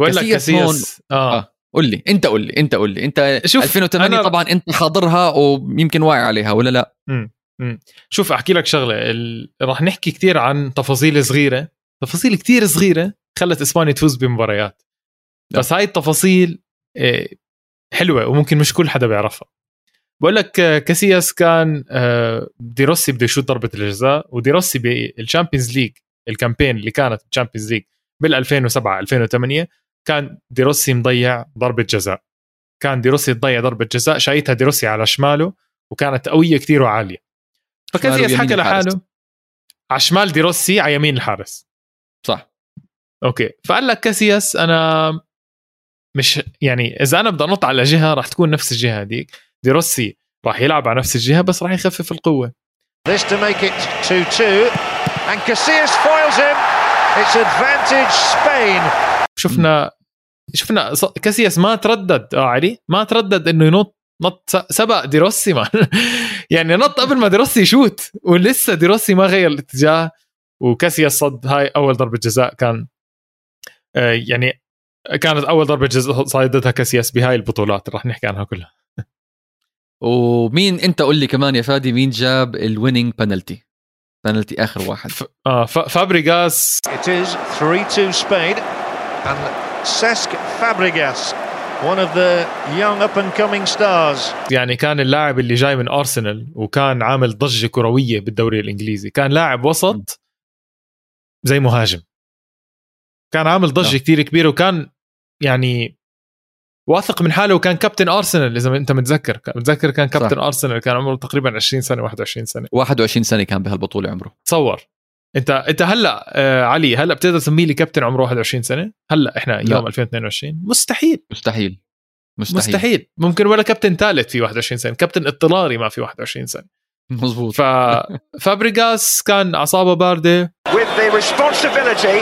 بقول لك كاسياس آه. آه. قول لي أنت قول لي أنت قول لي أنت شوف 2008 أنا... طبعا أنت حاضرها ويمكن واعي عليها ولا لا مم. مم. شوف أحكي لك شغلة ال... راح نحكي كثير عن تفاصيل صغيرة تفاصيل كثير صغيرة خلت إسبانيا تفوز بمباريات. بس هاي التفاصيل آه، حلوة وممكن مش كل حدا بيعرفها. بقول لك آه، كاسياس كان آه، ديروسي بده يشوت ضربة الجزاء وديروسي بال Champions League ال campaign اللي كانت بال Champions League بال 2007 2008 كان ديروسي مضيع ضربة جزاء. كان ديروسي تضيع ضربة جزاء شايتها ديروسي على شماله وكانت قوية كثير وعالية. فكاسياس حكى لحاله على شمال ديروسي على يمين الحارس. صح. أوكي. فقال لك كاسياس أنا مش يعني إذا أنا بدي أنط على جهة راح تكون نفس الجهة هذيك ديروسي راح يلعب على نفس الجهة بس راح يخفف القوة. This to make it 2-2 and Casillas foils him. It's advantage Spain. شفنا شفنا كاسياس ما تردد. آه علي ما تردد إنه ينط نط سبق ديروسي ما يعني نط قبل ما ديروسي يشوت. ولسه ديروسي ما غير الاتجاه. وكاسياس صد هاي أول ضربة جزاء كان آه يعني كانت أول ضربة جزاء صيدتها كاسياس بهاي البطولات راح نحكي عنها كلها. ومين أنت قول لي كمان يا فادي مين جاب ال winning penalty penalty آخر واحد. ف... آه ف... فابريغاس. It is 3-2 Spain and Cesc Fabregas one of the young up and coming stars. يعني كان اللاعب اللي جاي من ارسنال وكان عامل ضجة كروية بالدوري الإنجليزي. كان لاعب وسط زي مهاجم. كان عامل ضجة نعم. كثير كبيرة وكان يعني واثق من حاله وكان كابتن أرسنال إذا أنت متذكر. متذكر كان كابتن صح. أرسنال كان عمره تقريبا 20 سنة 21 سنة. 21 سنة كان بهالبطولة عمره. تصور. انت أنت هلأ آه علي هلأ بتقدر تسميه لي كابتن عمره 21 سنة؟ هلأ إحنا لا. يوم 2022 مستحيل. مستحيل. مستحيل. مستحيل. ممكن ولا كابتن ثالث في 21 سنة كابتن اضطراري ما في 21 سنة. مزبوط ف فابريغاس كان اعصابه باردة. With the responsibility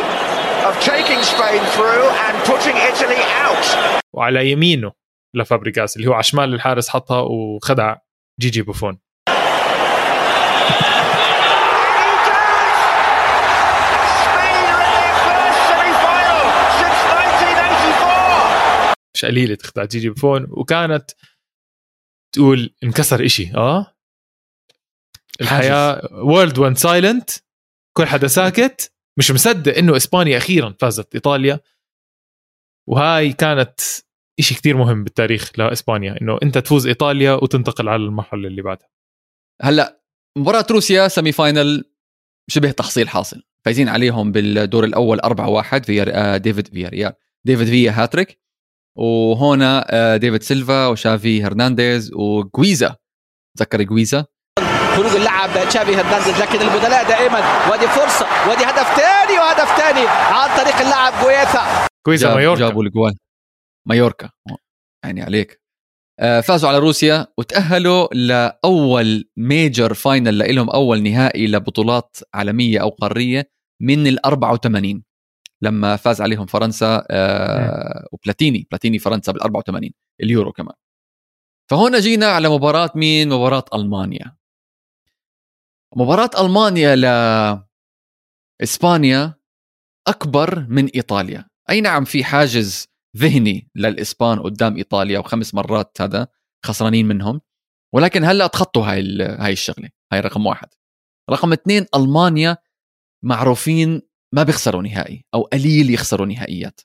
of taking Spain through and putting Italy out. وعلى يمينه لفابريغاس اللي هو على شمال الحارس حطها وخدع جيجي بوفون. مش قليلة تخدع جيجي بوفون وكانت تقول انكسر إشي. آه؟ الحياة world went silent كل حدا ساكت. مش مصدق إنه إسبانيا أخيرا فازت إيطاليا. وهاي كانت إشي كتير مهم بالتاريخ لإسبانيا إنه أنت تفوز إيطاليا وتنتقل على المرحلة اللي بعدها. هلأ مباراة روسيا semi final شبه تحصيل حاصل. فايزين عليهم بالدور الأول 4 1 في ديفيد فيا ريال ديفيد فيا هاتريك. وهنا آه، ديفيد سيلفا وشافي هرنانديز وجويزا. تذكر جويزا؟ خروج اللاعب تشافي هرنانديز لكن البدلاء دائما. ودي فرصة ودي هدف ثاني وهدف ثاني عن طريق اللاعب جويثا جويزا مايوركا. جابوا الجوال مايوركا. يعني عليك. آه، فازوا على روسيا وتأهلوا لأول major final لهم أول نهائي لبطولات عالمية أو قارية من ال 84 لما فاز عليهم فرنسا آه وبلاتيني بلاتيني فرنسا بال 84 اليورو كمان. فهنا جينا على مباراة مين؟ مباراة ألمانيا. مباراة ألمانيا ل إسبانيا أكبر من إيطاليا. أي نعم في حاجز ذهني للإسبان قدام إيطاليا وخمس مرات هذا خسرانين منهم. ولكن هلأ تخطوا هاي هاي الشغلة هاي رقم واحد. رقم اثنين ألمانيا معروفين ما بيخسروا نهائي أو قليل يخسروا نهائيات.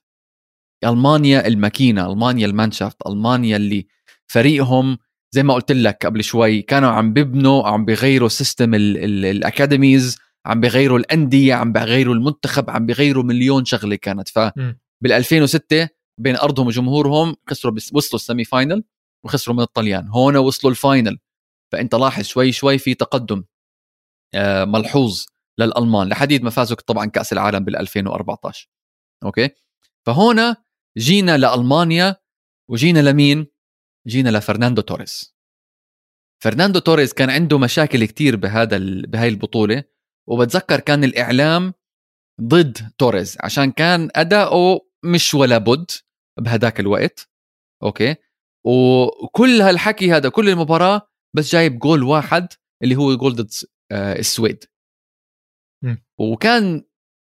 ألمانيا الماكينة ألمانيا المانشافت ألمانيا اللي فريقهم زي ما قلت لك قبل شوي كانوا عم ببنوا عم بغيروا system ال academies عم بغيروا الأندية عم بغيروا المنتخب عم بغيروا مليون شغلة كانت. ف بال 2006 بين أرضهم وجمهورهم خسروا وصلوا ال semi-final وخسروا من الطليان. هون وصلوا ال final. فأنت لاحظ شوي شوي في تقدم آه، ملحوظ للألمان لحد ما ما فازوا طبعا كأس العالم بال 2014 Okay؟ فهنا جينا لألمانيا وجينا لمين؟ جينا لفرناندو توريس. فرناندو توريس كان عنده مشاكل كتير بهذا ال... بهاي البطولة وبتذكر كان الإعلام ضد توريز عشان كان أداؤه مش ولا بد بهداك الوقت. Okay؟ وكل هالحكي هذا كل المباراة بس جايب جول واحد اللي هو جول ضد آه، السويد. وكان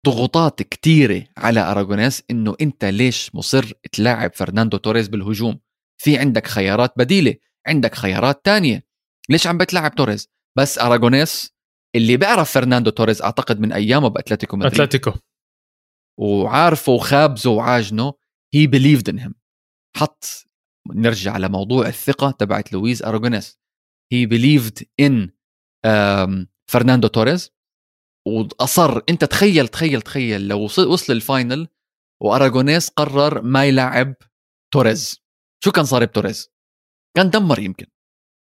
ضغوطات كتيرة على أراغونيس إنه أنت ليش مصر تلاعب فرناندو توريس بالهجوم؟ في عندك خيارات بديلة عندك خيارات تانية. ليش عم بتلعب توريز؟ بس أراغونيس اللي بيعرف فرناندو توريز أعتقد من أيامه بأتلتيكو مدريد. أتلتيكو. وعارفه وخابزه وعاجنه he believed in him حط نرجع على موضوع الثقة تبعت لويز أراغونيس. he believed in فرناندو توريس. وأصر أنت تخيل تخيل تخيل لو وصل ال final وأراغونيس قرر ما يلعب توريس. شو كان صار بتوريس كان دمر يمكن.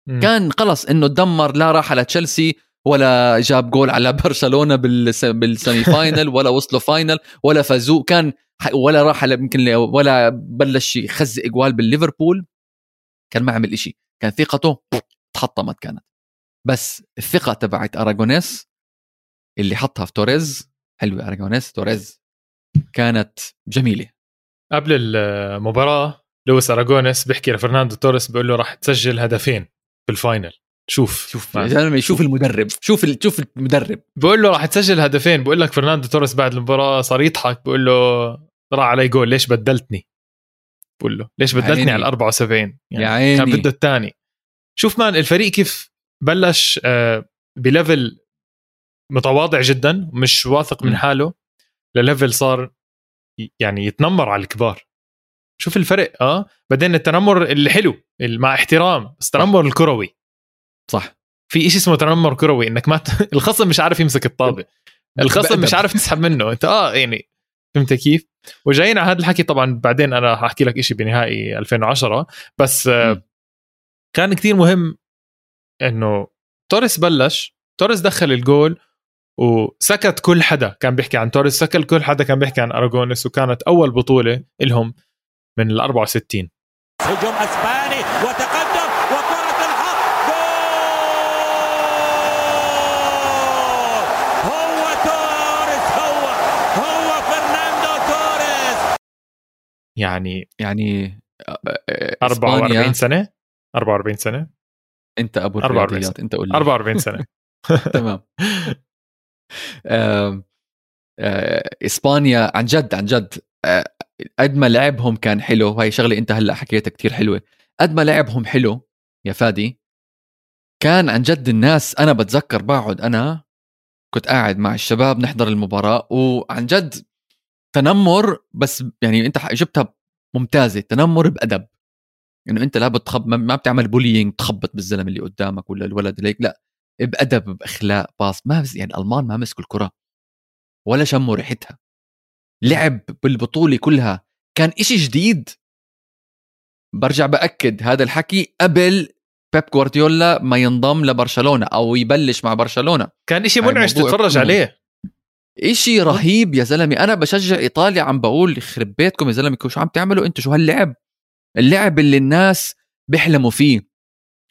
م. كان خلص إنه دمر لا راح على تشيلسي ولا جاب جول على برشلونة بال semi-final ولا وصلوا final ولا فازوا. كان ولا راح على يمكن ولا بلش يخزق إجوال بالليفربول. كان ما عمل إشي. كان ثقته تحطمت كانت. بس الثقة تبعت أراغونيس اللي حطها في توريس حلوة أراغونيس. توريس كانت جميلة. قبل المباراة لويس أراغونيس بيحكي لفرناندو توريس بيقول له راح تسجل هدفين بال final. شوف. شوف يا زلمة شوف المدرب. شوف شوف المدرب. بقول له راح تسجل هدفين. بقول لك فرناندو توريس بعد المباراة صار يضحك. بقول له راح علي جول. ليش بدلتني؟ بقول له ليش بدلتني. على ال 74 يعني يا عيني. كان بده الثاني. شوف man الفريق كيف بلش آه، ب level متواضع جدا مش واثق من حاله ل level صار يعني يتنمر على الكبار. شوف الفرق آه؟ بعدين التنمر اللي حلو مع احترام بس التنمر الكروي. صح. في شيء اسمه تنمر كروي إنك ما ت... الخصم مش عارف يمسك الطابة. الخصم مش عارف تسحب منه. أنت آه يعني فهمت كيف؟ وجايين على هذا الحكي طبعا بعدين أنا حأحكي لك شيء بنهائي 2010 بس م. كان كتير مهم إنه توريس بلش توريس دخل الجول وسكت كل حدا كان بيحكي عن توريس سكت كل حدا كان بيحكي عن أراغونيس وكانت أول بطولة لهم. من ال 64 هجوم أسباني وتقدم وكرة الحق. جول! هو توريس هو هو فرناندو توريس. يعني يعني 44 آه، آه، سنة؟ 44 سنة؟ أنت أبو الرياضيات أنت قول لي. 44 سنة. تمام. إسبانيا عن جد عن جد قد ما لعبهم كان حلو. وهي شغلة انت هلأ حكيتها كتير حلوة. قد ما لعبهم حلو يا فادي كان عن جد الناس أنا بتذكر بقعد أنا كنت قاعد مع الشباب نحضر المباراة وعن جد تنمر بس يعني انت جبتها ممتازة تنمر بأدب. إنه انت لا بتخب ما بتعمل بولينج تخبط بالزلمة اللي قدامك ولا الولد اللي هيك لا بأدب بأخلاق باص ما يعني الالمان ما مسكوا الكرة ولا شموا ريحتها. لعب بالبطولة كلها. كان إشي جديد. برجع بأكد هذا الحكي قبل بيب جوارديولا ما ينضم لبرشلونة أو يبلش مع برشلونة. كان إشي منعش تتفرج عليه. إشي رهيب يا زلمة. أنا بشجع إيطاليا عم بقول يخرب بيتكم يا زلمة شو عم تعملوا أنتم شو هاللعب؟ اللعب اللي الناس بيحلموا فيه.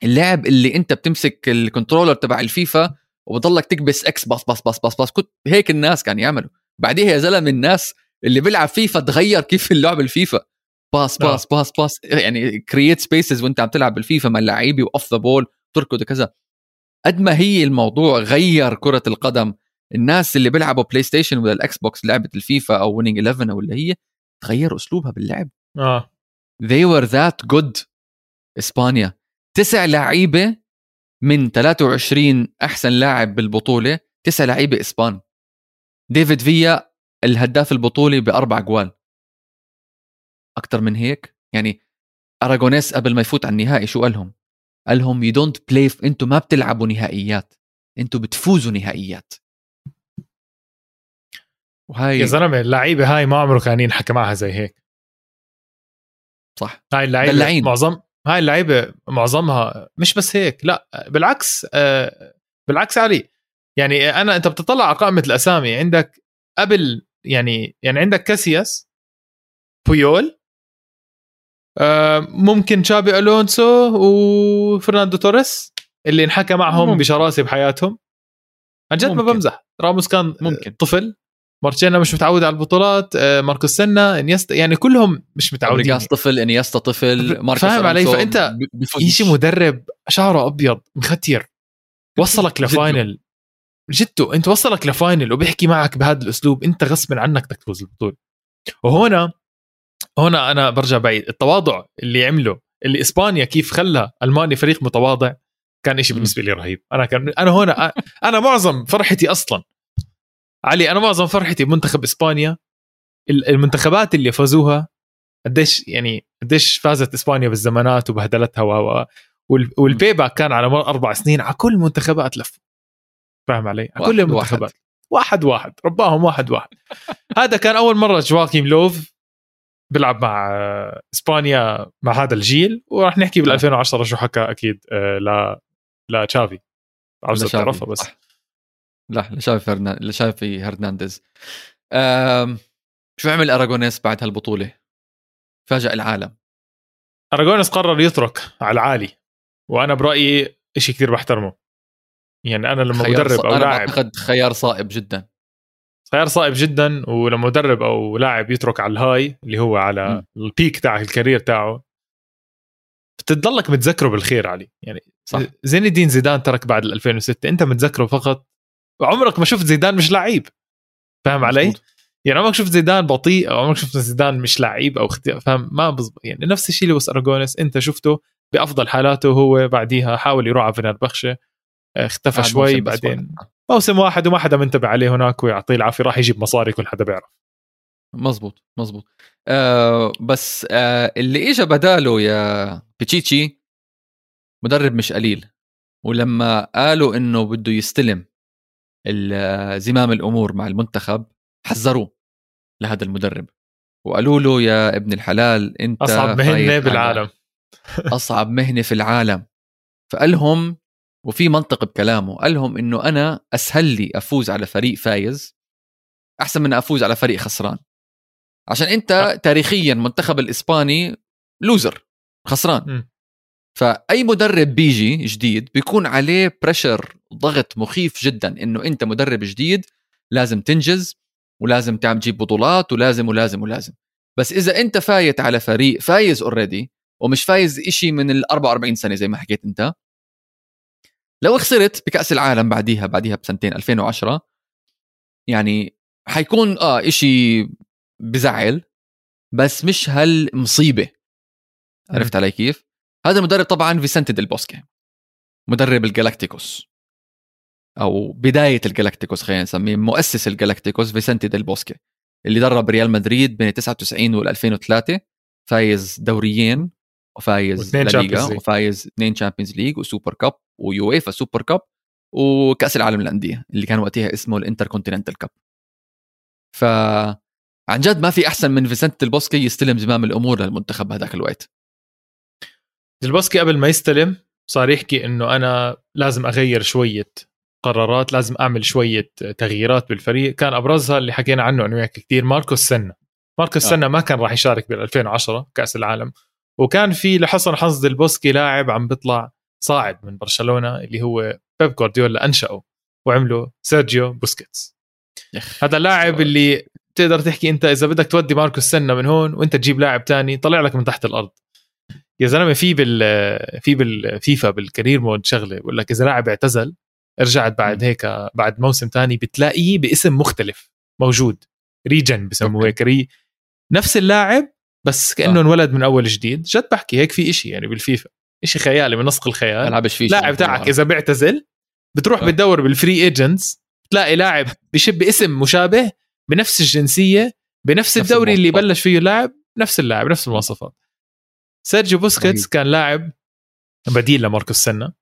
اللعب اللي أنت بتمسك ال controller تبع الفيفا وبضلك تكبس X pass pass pass pass pass كنت هيك الناس كانوا يعملوا. بعديها يا زلمة الناس اللي بيلعب فيفا تغير كيف اللعب الفيفا. pass pass pass pass يعني create spaces وانت عم تلعب بالفيفا مع اللعيبة و off the ball تركض كذا قد ما هي الموضوع غير كرة القدم الناس اللي بيلعبوا بلاي ستيشن ولا الاكس بوكس لعبة الفيفا أو Winning 11 ولا هي تغير أسلوبها باللعب. آه. They were that good. إسبانيا. تسع لعيبة من 23 أحسن لاعب بالبطولة تسع لعيبة إسبان. ديفيد فيا الهداف البطوله بأربع جوال أكثر من هيك؟ يعني أراغونيس قبل ما يفوت على النهائي شو قال لهم قال لهم you don't play أنتم ما بتلعبوا نهائيات. أنتم بتفوزوا نهائيات. وهاي يا زلمة اللعيبة هاي ما عمره كان ينحكى معها زي هيك. صح. هاي اللعيبة معظم هاي اللعيبة معظمها مش بس هيك لا بالعكس آه بالعكس علي يعني أنا أنت بتطلع على قائمه الاسامي عندك قبل يعني يعني عندك كاسياس بويول آه ممكن تشابي ألونسو وفرناندو توريس اللي انحكى معهم ممكن. بشراسه بحياتهم عن جد ما. بمزح راموس كان ممكن. طفل مارشينا مش متعود على البطولات آه، ماركوس سينا إنييستا يعني كلهم مش متعودين فابريجاس طفل إنييستا طفل ماركوس فاهم علي؟ بفوز. يجي مدرب شعره أبيض مختير وصلك. لفاينل جدته انت وصلك ل final وبيحكي معك بهذا الأسلوب انت غصب عنك بدك تفوز البطولة. وهنا هنا أنا برجع بعيد التواضع اللي عمله اللي إسبانيا كيف خلى المانيا فريق متواضع كان إشي. بالنسبة لي رهيب. أنا كان أنا هنا أنا معظم فرحتي أصلا. علي أنا معظم فرحتي بمنتخب إسبانيا ال- المنتخبات اللي فازوها قديش يعني قديش فازت إسبانيا بالزمانات وبهدلتها و و- وال- وال payback كان على مر أربع سنين على كل المنتخبات لفوا فاهم علي؟ على كل المنتخبات واحد. واحد رباهم واحد واحد. هذا كان أول مرة يواكيم لوف بيلعب مع آه، إسبانيا مع هذا الجيل وراح نحكي بال 2010 شو حكى أكيد آه، ل لتشافي عاوزك لشافي، تعرفها بس. صح. لا لشافي فرنا... لشافي هرنانديز. أم... شو عمل أراجونيس بعد هالبطولة؟ فاجأ العالم. اراجونس قرر يترك على العالي وأنا برأيي شيء كثير بحترمه. يعني أنا لما مدرب أو لاعب بعتقد خيار صائب جدا. خيار صعب جدا ولما مدرب أو لاعب يترك على الهاي اللي هو على م. ال peak تاع ال career تاعه. بتضلك متذكره بالخير علي. يعني صح. زين الدين زيدان ترك بعد ال 2006 أنت متذكره فقط. عمرك ما شفت زيدان مش لعيب. فاهم علي؟ يعني عمرك شفت زيدان بطيء أو عمرك شفت زيدان مش لعيب أو أختي... فاهم؟ ما بزبط يعني نفس الشيء لويس اراجونيس أنت شفته بأفضل حالاته هو بعديها حاول يروح على فينربخشة اختفى قعد شوي بعدين. موسم واحد وما حدا منتبه عليه هناك ويعطيه العافية راح يجيب مصاري كل حدا بيعرف. مزبوط مزبوط آه بس آه اللي اجى بداله يا بيتشيتشي مدرب مش قليل ولما قالوا إنه بده يستلم زمام الأمور مع المنتخب حذروه لهذا المدرب. وقالوا له يا ابن الحلال أنت أصعب مهنة بالعالم. أصعب مهنة في العالم. فقال لهم وفي منطق بكلامه قال لهم إنه أنا أسهل لي أفوز على فريق فايز أحسن من أفوز على فريق خسران عشان أنت. تاريخيا منتخب الإسباني loser خسران مم. فأي مدرب بيجي جديد بيكون عليه pressure ضغط مخيف جدا إنه أنت مدرب جديد لازم تنجز ولازم تعمل تجيب بطولات ولازم ولازم ولازم بس إذا أنت فايت على فريق فايز already ومش فايز إشي من ال 44 سنة زي ما حكيت أنت لو خسرت بكأس العالم بعديها بعديها بسنتين 2010 يعني حيكون آه إشي بزعل بس مش هالمصيبة عرفت علي كيف؟ هذا المدرب طبعا فيسنتي ديل بوسكي مدرب الجالاكتيكوس أو بداية الجالاكتيكوس خلينا نسميه مؤسس الجالاكتيكوس فيسنتي ديل بوسكي اللي درب ريال مدريد بين 99 وال 2003 فايز دوريين وفايز واثنين لا Champions ليغا League. وفايز اثنين Champions League و Super Cup و UEFA Super Cup وكأس العالم للأندية اللي كان وقتها اسمه ال Intercontinental Cup. ف عن جد ما في أحسن من فيسنتي ديل بوسكي يستلم زمام الأمور للمنتخب هذاك الوقت. ديل بوسكي قبل ما يستلم صار يحكي إنه أنا لازم أغير شوية قرارات لازم أعمل شوية تغييرات بالفريق. كان أبرزها اللي حكينا عنه أنا وياك كثير ماركوس سينا ماركوس آه. سينا ما كان راح يشارك بال 2010 كأس العالم. وكان في لحسن حظ ديل بوسكي لاعب عم بيطلع صاعد من برشلونة اللي هو بيب جوارديولا أنشأه وعمله سيرجيو بوسكيتس. هذا اللاعب اللي تقدر تحكي أنت إذا بدك تودي ماركوس سينا من هون وأنت تجيب لاعب تاني طلع لك من تحت الأرض يا زلمة في بال في بالفيفا بال career mode شغلة بقول لك إذا لاعب اعتزل رجعت بعد هيك بعد موسم تاني بتلاقيه باسم مختلف موجود regen بسموه. هيك re نفس اللاعب بس كأنه آه. انولد من أول جديد جد بحكي هيك في إشي يعني بالفيفا إشي خيالي من نسق الخيال العبش فيه لاعب تاعك إذا بيعتزل بتروح آه. بتدور بال free agents بتلاقي لاعب بشبه باسم مشابه بنفس الجنسية بنفس نفس الدوري اللي. بلش فيه اللاعب نفس اللاعب نفس المواصفات سيرجيو بوسكيتس. كان لاعب بديل لماركوس سينا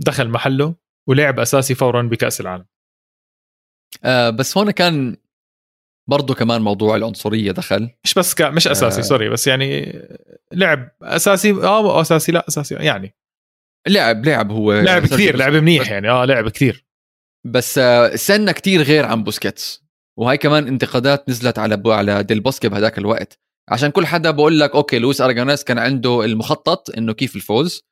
دخل محله ولعب أساسي فورا بكأس العالم آه بس هون كان برضه كمان موضوع العنصرية دخل. مش بس كا مش أساسي آه. sorry بس يعني لعب أساسي آه أساسي لا أساسي يعني. لعب لعب هو لعب كثير. لعب منيح يعني آه لعب كثير. بس آه سينا كتير غير عن بوسكيتس. وهي كمان انتقادات نزلت على على ديل بوسكي بهذاك الوقت. عشان كل حدا بقول لك okay لويس اراجونيس كان عنده المخطط إنه كيف الفوز.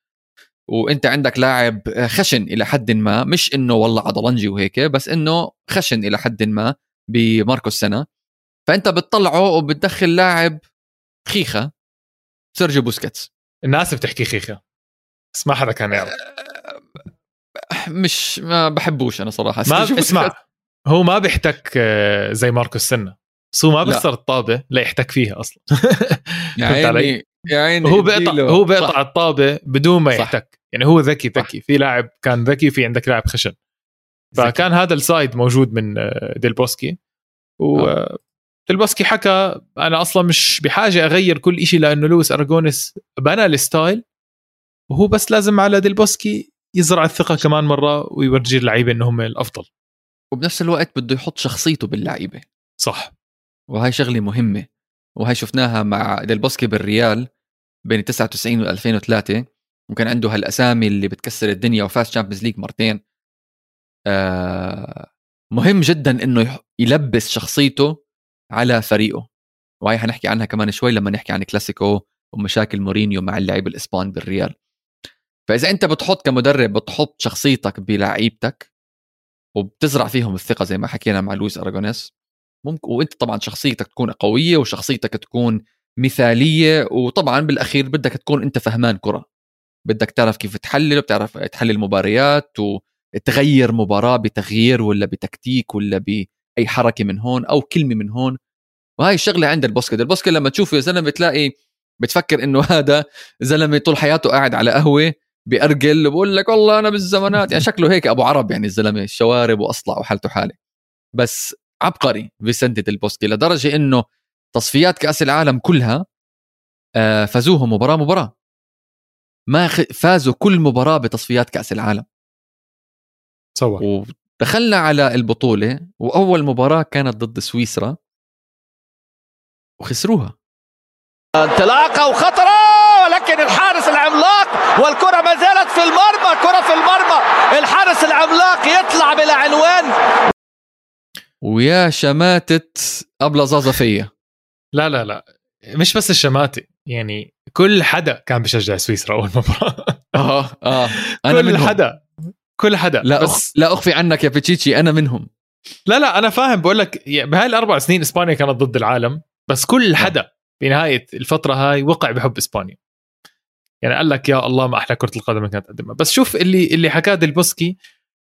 وأنت عندك لاعب خشن إلى حد ما مش إنه والله عضلنجي وهيك بس إنه خشن إلى حد ما. بماركوس سينا. فأنت بتطلعه وبتدخل لاعب خيخة سيرجيو بوسكيتس. الناس بتحكي خيخة. بس ما حدا كان يعرف. مش ما بحبوش أنا صراحة. ما اسمع. هو ما بيحتك آه، زي ماركوس سينا. بس هو ما بيخسر الطابة لا يحتك فيها أصلا. يا عيني يا عيني هو بيقطع هو بيقطع الطابة بدون ما يحتك. يعني هو ذكي ذكي. في لاعب كان ذكي في عندك لاعب خشن. فكان هذا ال side موجود من آه، ديل بوسكي. و آه. ديل بوسكي حكى أنا أصلا مش بحاجة أغير كل شيء لأنه لويس اراجونيس بنى ال style. وهو بس لازم على ديل بوسكي يزرع الثقة كمان مرة ويورجي اللعيبة انه هم الأفضل. وبنفس الوقت بده يحط شخصيته باللعيبة. صح. وهي شغلة مهمة. وهي شفناها مع ديل بوسكي بالريال بين 99 و 2003 وكان عنده هالأسامي اللي بتكسر الدنيا وفاز Champions League مرتين. آه مهم جدا إنه يلبس شخصيته على فريقه. وهي حنحكي عنها كمان شوي لما نحكي عن كلاسيكو ومشاكل مورينيو مع اللعيب الإسبان بالريال. فإذا أنت بتحط كمدرب بتحط شخصيتك بلعيبتك وبتزرع فيهم الثقة زي ما حكينا مع لويس اراجونيس ممكن وأنت طبعا شخصيتك تكون قوية وشخصيتك تكون مثالية وطبعا بالأخير بدك تكون أنت فهمان كرة. بدك تعرف كيف تحلل وبتعرف تحلل مباريات وتغير مباراة بتغيير ولا بتكتيك ولا بأي حركة من هون أو كلمة من هون. وهاي الشغلة عند البوسكا البوسكا لما تشوفه يا زلمة بتلاقي بتفكر إنه هذا زلمة طول حياته قاعد على قهوة بأرجل وبقول لك والله أنا بالزمانات. يعني شكله هيك أبو عرب يعني الزلمة الشوارب وأصلع وحالته حالة. بس عبقري فيسنتي ديل بوسكي لدرجة إنه تصفيات كأس العالم كلها آه، فازوهم مباراة مباراة. ما فازوا كل مباراة بتصفيات كأس العالم. صور ودخلنا على البطولة وأول مباراة كانت ضد سويسرا. وخسروها. انطلاقة وخطرة ولكن الحارس العملاق والكرة ما زالت في المرمى كرة في المرمى. الحارس العملاق يطلع بلا عنوان ويا شماتة أبلة زازا فيا لا لا لا. مش بس الشماتة يعني كل حدا كان بشجع سويسرا أول مباراة. آه آه. أنا كل منهم. حدا. كل حدا لا بس لا أخفي عنك يا بيتشيتشي أنا منهم. لا لا أنا فاهم بقول لك بهاي الأربع سنين إسبانيا كانت ضد العالم بس كل نعم. حدا بنهايه الفترة هاي وقع بحب إسبانيا. يعني قال لك يا الله ما أحلى كرة القدم كانت تقدمها. بس شوف اللي اللي حكاه ديل بوسكي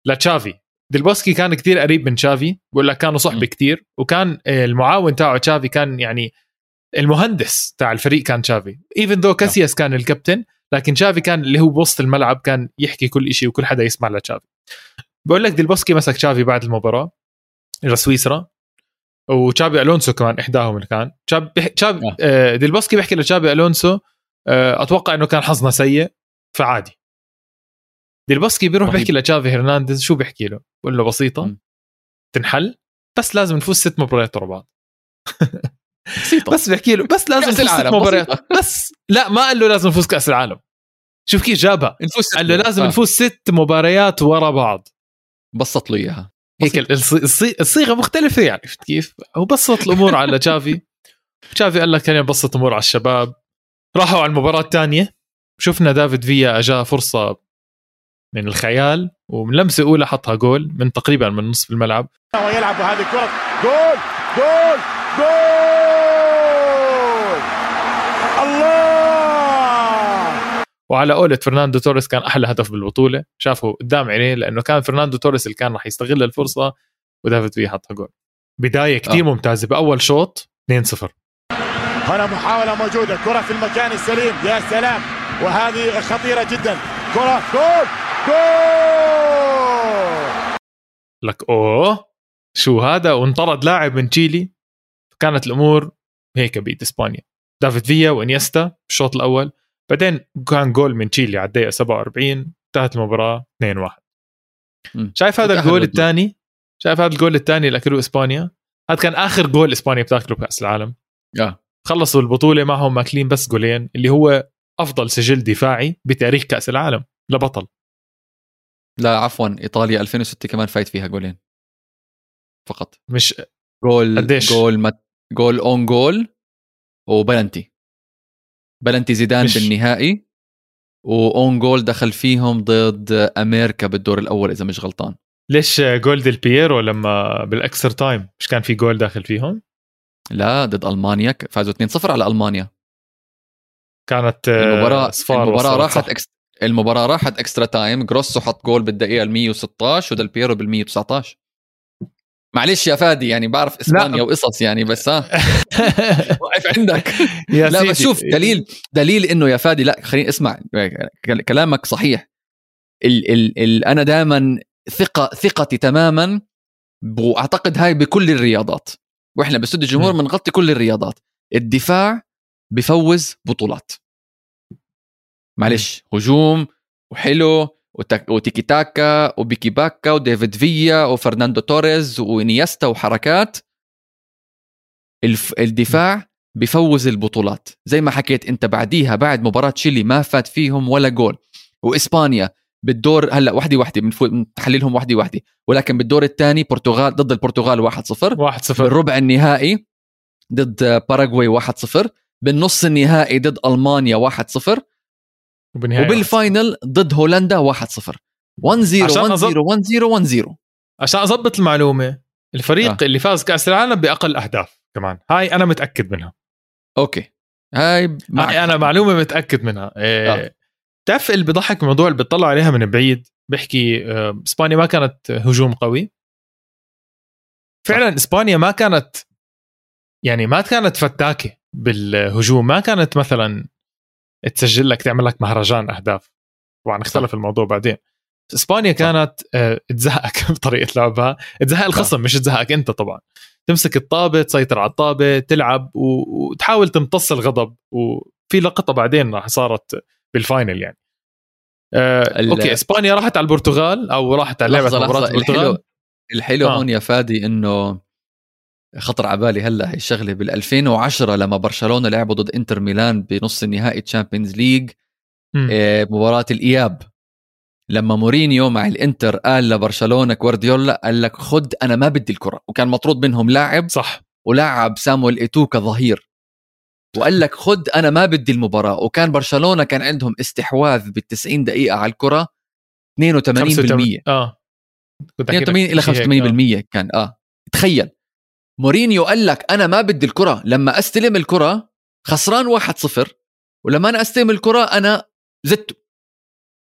لتشافي ديل بوسكي كان كثير قريب من تشافي بقول لك كانوا صحبه كثير وكان المعاون تاعه تشافي كان يعني المهندس تاع الفريق كان تشافي. even though كاسياس كان الكابتن لكن تشافي كان اللي هو بوسط الملعب كان يحكي كل شيء وكل حدا يسمع لتشافي بقول لك ديل بوسكي مسك تشافي بعد المباراة إلى سويسرا وتشابي ألونسو كمان إحداهم اللي كان تشابي تشابي آه. ديل بوسكي بيحكي لتشابي ألونسو آه، أتوقع إنه كان حظنا سيء فعادي ديل بوسكي بيروح بيحكي لتشافي هرنانديز شو بيحكي له؟ بقول له بسيطة م. تنحل بس لازم نفوز ست مباريات ورا بعض بسيطة. بس بحكي له بس لازم نفوز ست مباريات بس لا ما قال له لازم نفوز كأس العالم. شوف كيف جابها. نفوز قال له لازم آه. نفوز ست مباريات ورا بعض. بسط له إياها. هيك الصيغة مختلفة يعني شفت كيف؟ هو بسط الأمور على تشافي. تشافي قال لك خلينا نبسط الأمور على الشباب. راحوا على المباراة الثانية. شفنا دافيد فيا اجاه فرصة من الخيال ومن لمسة أولى حطها جول من تقريبا من نصف الملعب. ويلعب هذه الكرة. جول! جول! جول! وعلى قولة فرناندو توريس كان أحلى هدف بالبطولة. شافه قدام عينيه لأنه كان فرناندو توريس اللي كان راح يستغل الفرصة ودافيد فيا حطها جول. بداية كثير آه. ممتازة. بأول شوط 2-0 هنا محاولة موجودة. كرة في المكان السليم. يا سلام. وهذه خطيرة جدا. كرة. جول. جول. لك أوه. شو هذا؟ وانطرد لاعب من تشيلي. كانت الأمور هيك بيد اسبانيا دافيد فيا وإنيستا الشوط الأول. بعدين كان جول من تشيلي على الدقيقة 47 انتهت المباراة 2-1 شايف هذا الجول الثاني؟ شايف هذا الجول الثاني اللي اكلوه إسبانيا؟ هذا كان آخر جول إسبانيا بتاكله بكاس العالم. آه. خلصوا البطولة معهم ماكلين بس جولين اللي هو أفضل سجل دفاعي بتاريخ كأس العالم لبطل. لا عفوا إيطاليا 2006 كمان فايت فيها جولين. فقط. مش جول قديش؟ جول مت... goal own goal و penalty penalty زيدان مش- بالنهائي و own goal دخل فيهم ضد أمريكا بالدور الأول إذا مش غلطان. ليش جول ديل بييرو لما بال extra time؟ مش كان في جول داخل فيهم؟ لا ضد ألمانيا فازوا 2-0 على ألمانيا. كانت آه، المباراه المباراة راحت. ex... المباراة راحت extra time. جروسو حط جول بالدقيقة ال 116 وديل بييرو بال 119 معلش يا فادي يعني بعرف إسبانيا وقصص يعني بس ها. واقف عندك. يا لا بس. شوف دليل دليل إنه يا فادي لا خليني أسمع كل- كلامك صحيح. ال ال ال أنا دائما ثقة ثقتي تماما واعتقد هاي بكل الرياضات. وإحنا باستوديو الجمهور. بنغطي كل الرياضات. الدفاع بفوز بطولات. معلش هجوم وحلو وتيكي تاكا وبيكي باكا وديفيد فيا وفرناندو توريز وإنيستا وحركات. الف... الدفاع بفوز البطولات. زي ما حكيت أنت بعديها بعد مباراة تشيلي ما فات فيهم ولا جول. وإسبانيا بالدور هلأ وحده وحده بنفو- بنحللهم وحده وحده ولكن بالدور الثاني برتغال ضد البرتغال 1-0 واحد صفر. بالربع النهائي ضد باراغواي 1-0 بالنص النهائي ضد ألمانيا 1-0 وبالنهاية وبال final ضد هولندا 1-0 1-0 عشان 1-0 أظل- 1-0 1-0 عشان اضبط المعلومة الفريق آه. اللي فاز كأس العالم بأقل أهداف كمان. هاي أنا متأكد منها. أوكي. هاي معك. هاي أنا معلومة متأكد منها. إيه آه. تعرف اللي بضحك الموضوع اللي بتطلع عليها من بعيد؟ بحكي آه، إسبانيا ما كانت هجوم قوي. فعلا إسبانيا ما كانت يعني ما كانت فتاكة بالهجوم. ما كانت مثلا تسجل لك تعمل لك مهرجان أهداف. طبعا اختلف صح. الموضوع بعدين. إسبانيا كانت آه، تزهقك بطريقة لعبها. تزهق الخصم مش تزهقك أنت طبعا. تمسك الطابة تسيطر على الطابة تلعب وتحاول تمتص الغضب. وفي لقطة بعدين راح صارت بال final يعني. آه، okay إسبانيا راحت على البرتغال أو راحت على لعبة مباراة البرتغال. الحلو الحلو آه. هون يا فادي إنه خطر على بالي هلا هي الشغلة بال 2010 لما برشلونة لعبوا ضد انتر ميلان بنص النهائي Champions League. آه، مباراة الإياب. لما مورينيو مع الإنتر قال لبرشلونة جوارديولا قال لك خد أنا ما بدي الكرة وكان مطرود منهم لاعب صح. ولعب سامويل ايتو كظهير وقال لك خد أنا ما بدي المباراة وكان برشلونة كان عندهم استحواذ بال 90 دقيقة على الكرة 82% آه. كنت أحكي لك 82 إلى شيء هيك، آه. 85% كان آه. تخيل. مورينيو قال لك أنا ما بدي الكرة. لما أستلم الكرة خسران 1-0 ولما أنا أستلم الكرة أنا زدته.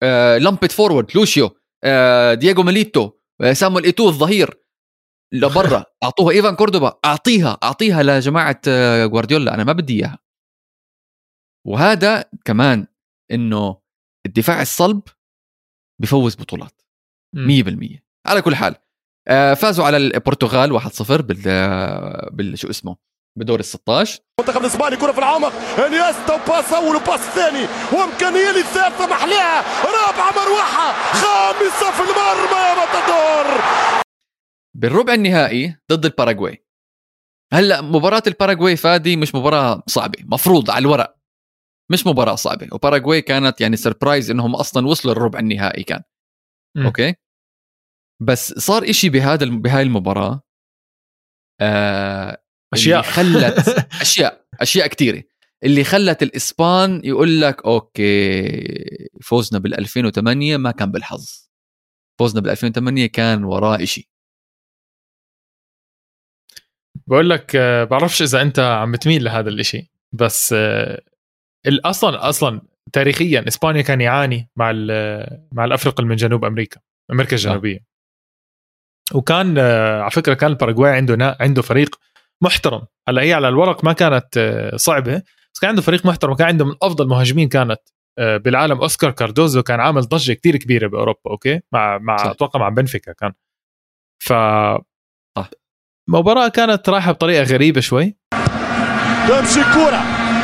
آه لامبت forward لوشيو آه دييغو ميليتو آه سامويل إيتو الظهير. لبرا. أعطوها إيفان كوردوبا. أعطيها أعطيها لجماعة آه جوارديولا أنا ما بدي إياها. وهذا كمان إنه الدفاع الصلب بفوز بطولات. مم. 100% على كل حال فازوا على البرتغال 1-0 بال آه، بال شو اسمه بدور ال 16 المنتخب الإسباني كرة في العمق. إنيستا وباس أول وباس ثاني. وإمكانية للثالثة محلاها رابعة مروحة. خامسة في المرمى يا ماتادور بالربع النهائي ضد الباراغواي هلا مباراة الباراغواي فادي مش مباراة صعبة. مفروض على الورق. مش مباراة صعبة. وباراغواي كانت يعني surprise إنهم أصلا وصلوا الربع النهائي كان. مم. okay؟ بس صار إشي بهذا بهاي المباراة آه أشياء. اللي خلت أشياء أشياء كثيره اللي خلت الإسبان يقول لك أوكي فوزنا بال 2008 ما كان بالحظ. فوزنا بال 2008 كان وراه إشي. بقول لك آه، بعرفش إذا أنت عم تميل لهذا الإشي بس آه، أصلا أصلا تاريخيا إسبانيا كان يعاني مع ال- مع الافرقه من جنوب أمريكا أمريكا الجنوبية. وكان آه، على فكرة كان الباراغواي عنده نا- عنده فريق محترم. هلا هي على الورق ما كانت آه، صعبة بس كان عنده فريق محترم وكان عنده من أفضل مهاجمين كانت آه، بالعالم. أوسكار كاردوزو كان عامل ضجة كتير كبيرة بأوروبا okay؟ مع مع صح. أتوقع مع بنفيكا كان. ف صح. مباراة كانت رايحة بطريقة غريبة شوي. تمشي كرة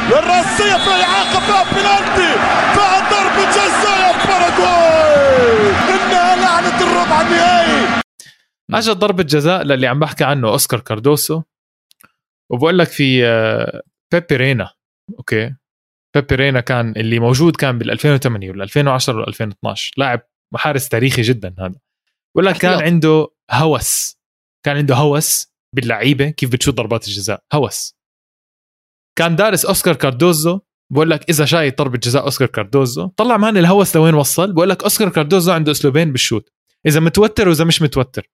للراسية في الإعاقة فيها بنالتي فيها ضربة جزاء يا باراغواي إنها لعنة الربع النهائي. اجت ضربة جزاء للي عم بحكي عنه أوسكار كاردوسو. وبقول لك في آه، بيبي رينا okay؟ بيبي رينا كان اللي موجود كان بال 2008 ولا 2010 ولا 2012 لاعب حارس تاريخي جدا هذا. بقول لك كان. عنده هوس. كان عنده هوس باللعيبة كيف بتشوت ضربات الجزاء. هوس. كان دارس أوسكار كاردوزو. بقول لك إذا شايط ضربة جزاء أوسكار كاردوزو طلع مان الهوس لوين وصل؟ بقول لك أوسكار كاردوزو عنده أسلوبين بالشوت. إذا متوتر وإذا مش متوتر.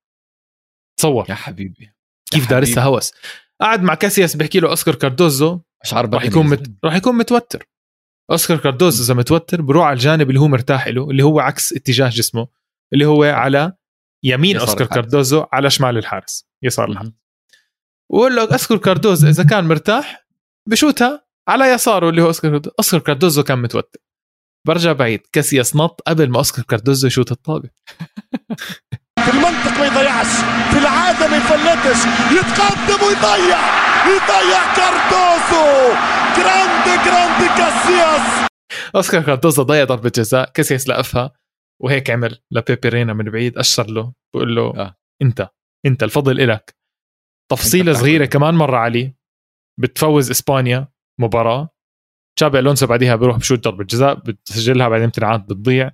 تصور. يا حبيبي. يا كيف دارسها. هوس. قعد مع كاسياس بيحكي له أوسكار كاردوزو. اشعار راح يكون مت... راح يكون متوتر. أوسكار كاردوزو إذا متوتر بروح على الجانب اللي هو مرتاح له اللي هو عكس اتجاه جسمه اللي هو على يمين أوسكار. كاردوزو على شمال الحارس. يسار الحارس. وقول له أوسكار كاردوزو إذا كان مرتاح بشوتها على يساره اللي هو أوسكار كاردوزو. أوسكار كاردوزو كان متوتر. برجع بعيد. كاسياس نط قبل ما أوسكار كاردوزو يشوت الطابة. ما يضيعش في العادة ما يفلتش يتقدم ويضيع. يضيع كاردوسو grande grande كاسياس. أوسكار كاردوزو ضيع ضربة جزاء. كاسياس لقفها. وهيك عمل لبيبي رينا من بعيد. أشر له. بقول له آه. أنت أنت الفضل إلك. تفصيلة أنت صغيرة بتحكي. كمان مرة علي. بتفوز إسبانيا مباراة. تشابي ألونسو بعديها بيروح بشوت ضربة جزاء. بتسجلها بعدين بتنعاد بتضيع.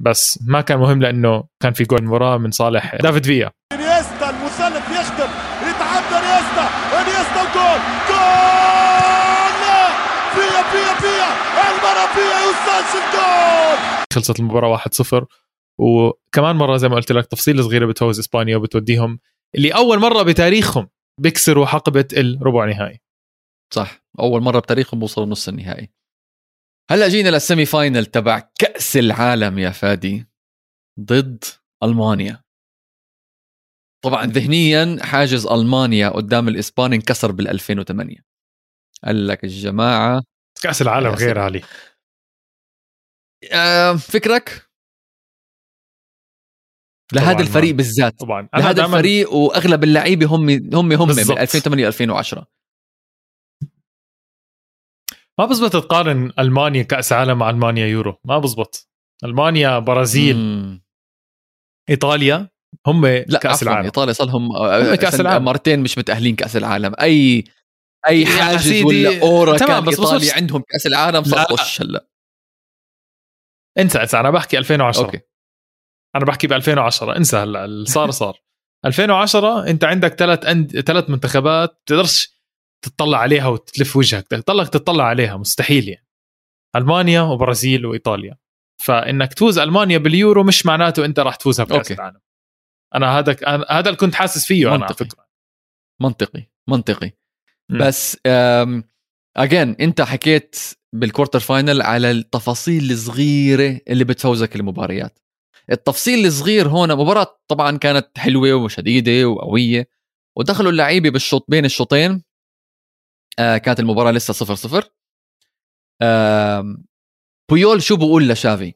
بس ما كان مهم لأنه كان في جول مباراة من صالح دافيد فيا. إنيستا المثلث يخدم يتعدى إنيستا. إنيستا وجول جول! فيا فيا فيا. المرة فيا يسجل جول خلصت المباراة 1-0 وكمان مرة زي ما قلت لك تفصيلة صغيرة بتفوز إسبانيا وبتوديهم اللي أول مرة بتاريخهم بيكسروا حقبة الربع نهائي. صح. أول مرة بتاريخهم بوصلوا نص النهائي. هلا جينا للسيمي فاينل تبع كأس العالم يا فادي ضد ألمانيا طبعا ذهنيا حاجز ألمانيا قدام الإسبان انكسر بال 2008 قال لك الجماعة كأس العالم غير. علي آه فكرك لهذا الفريق. بالذات طبعا لهذا الفريق وأغلب اللعيبة هم هم هم. من 2008 2010 ما بزبط تقارن ألمانيا كأس عالم مع ألمانيا يورو. ما بزبط. ألمانيا برازيل مم. إيطاليا هم لا كأس العالم. إيطاليا صار لهم كأس سنة- العالم. مرتين مش متأهلين كأس العالم. أي أي حاجز ولا أورا تمام، كان بس إيطاليا بص- عندهم كأس العالم صار. خش هلا. انسى انسى. أنا بحكي 2010 أوكي. أنا بحكي ب 2010 انسى هلا اللي صار. صار 2010 أنت عندك ثلاث أند... ثلاث منتخبات بتقدرش تطلع عليها وتلف وجهك. تضلك تطلع عليها مستحيل يعني. ألمانيا وبرازيل وإيطاليا. فإنك تفوز ألمانيا باليورو مش معناته أنت راح تفوزها بكأس أوكي. العالم. أنا هذا هذا اللي كنت حاسس فيه أنا على منطقي. فكرة. منطقي. منطقي. مم. بس اجين أنت حكيت بال quarter final على التفاصيل الصغيرة اللي بتفوزك المباريات. التفصيل الصغير هون مباراة طبعا كانت حلوة وشديدة وقوية ودخلوا اللعيبة بالشوط بين الشوطين. آه كانت المباراة لسه صفر صفر. آه بويول شو بقول لشافي؟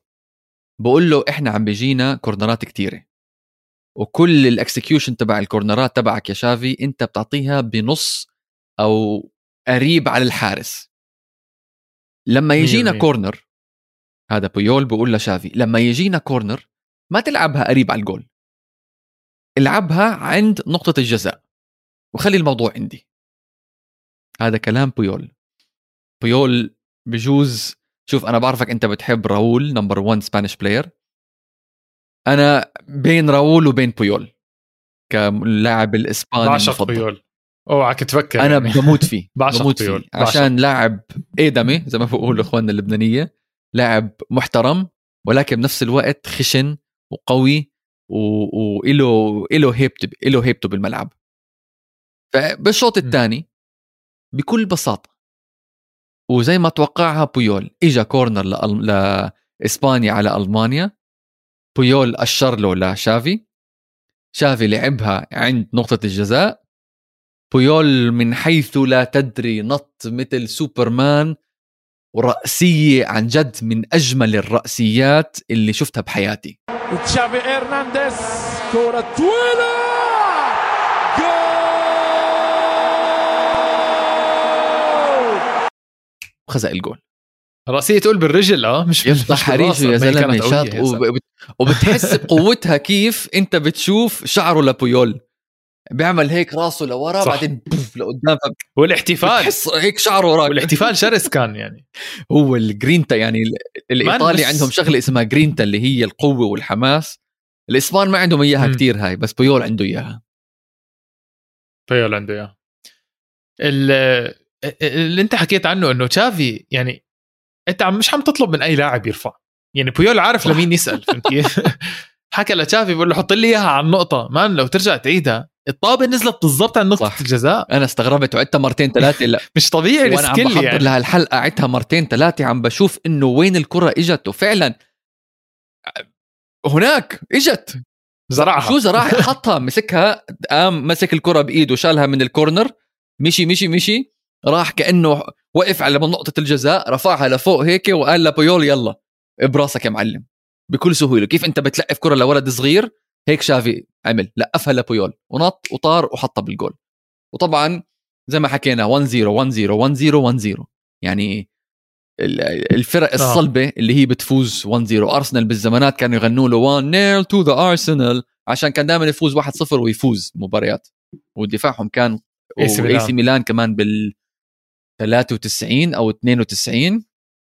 بقول له إحنا عم بيجينا كورنرات كتيرة. وكل ال execution تبع الكورنرات تبعك يا شافي أنت بتعطيها بنص أو قريب على الحارس. لما يجينا 100%. كورنر هذا بويول بقول لشافي لما يجينا كورنر ما تلعبها قريب على الجول. العبها عند نقطة الجزاء. وخلي الموضوع عندي. هذا كلام بويول بويول بجوز شوف أنا بعرفك أنت بتحب راؤول number 1 Spanish player أنا بين راؤول وبين بويول كلاعب الإسباني بعشق بيول اوعك تفكر أنا يعني. بموت فيه بعشق بموت بيول، فيه بعشق. عشان لاعب آدمي زي ما بقولوا إخواننا اللبنانية لاعب محترم ولكن بنفس الوقت خشن وقوي و- وإله إله هيبته إله هيبته بالملعب فبالشوط. الثاني بكل بساطة. وزي ما توقعها بويول. اجى كورنر لأل... لإسبانيا على ألمانيا. بويول أشر له لشافي شافي. لعبها عند نقطة الجزاء. بويول من حيث لا تدري نط مثل سوبرمان. ورأسية عن جد من أجمل الرأسيات اللي شفتها بحياتي. تشافي هرنانديز كرة طويلة! وخزق الجول. راسيه تقول بالرجل آه مش يفتح حريشه يا زلمة شاط. وب- وبتحس بقوتها كيف أنت بتشوف شعره لبويول بيعمل هيك راسه لورا صح. بعدين بوف لقدام والاحتفال. بتحس هيك شعره وراك والاحتفال شرس كان يعني. هو الجرينتا يعني ال- الإيطالي عندهم شغلة اسمها جرينتا اللي هي القوة والحماس. الإسبان ما عندهم إياها مم. كتير هاي بس بويول عنده إياها. بيول عنده اياه ال- اللي انت حكيت عنه انه تشافي يعني انت عم مش عم تطلب من اي لاعب يرفع. يعني بيول عارف. لمين يسأل فهمت كيف؟ حكى لتشافي بقول له حط لي إياها على النقطة. man لو ترجع تعيدها الطابة نزلت بالضبط عند نقطة صح. الجزاء. أنا استغربت وعدتها مرتين ثلاثة. لا. مش طبيعي وأنا عم بحضر يعني. لها الحلقة عدتها مرتين ثلاثة عم بشوف إنه وين الكرة إجت. وفعلا هناك إجت. زرعها. شو زراعة حطها مسكها قام مسك الكرة بإيده شالها من الكورنر. مشي مشي مشي. راح كأنه وقف على نقطة الجزاء رفعها لفوق هيك وقال لبيول يلا براسك يا معلم. بكل سهولة. كيف أنت بتلقف كرة لولد صغير؟ هيك شافي عمل لقفها لبيول ونط وطار وحطها بالجول. وطبعا زي ما حكينا 1 0 1 0 1 0 1 0 يعني ال- الفرق الصلبة اللي هي بتفوز 1 0 أرسنال بالزمانات كانوا يغنوا له 1 nil to the Arsenal عشان كان دائما يفوز 1-0 ويفوز مباريات. ودفاعهم كان. اي سي ميلان كمان بال 93 أو 92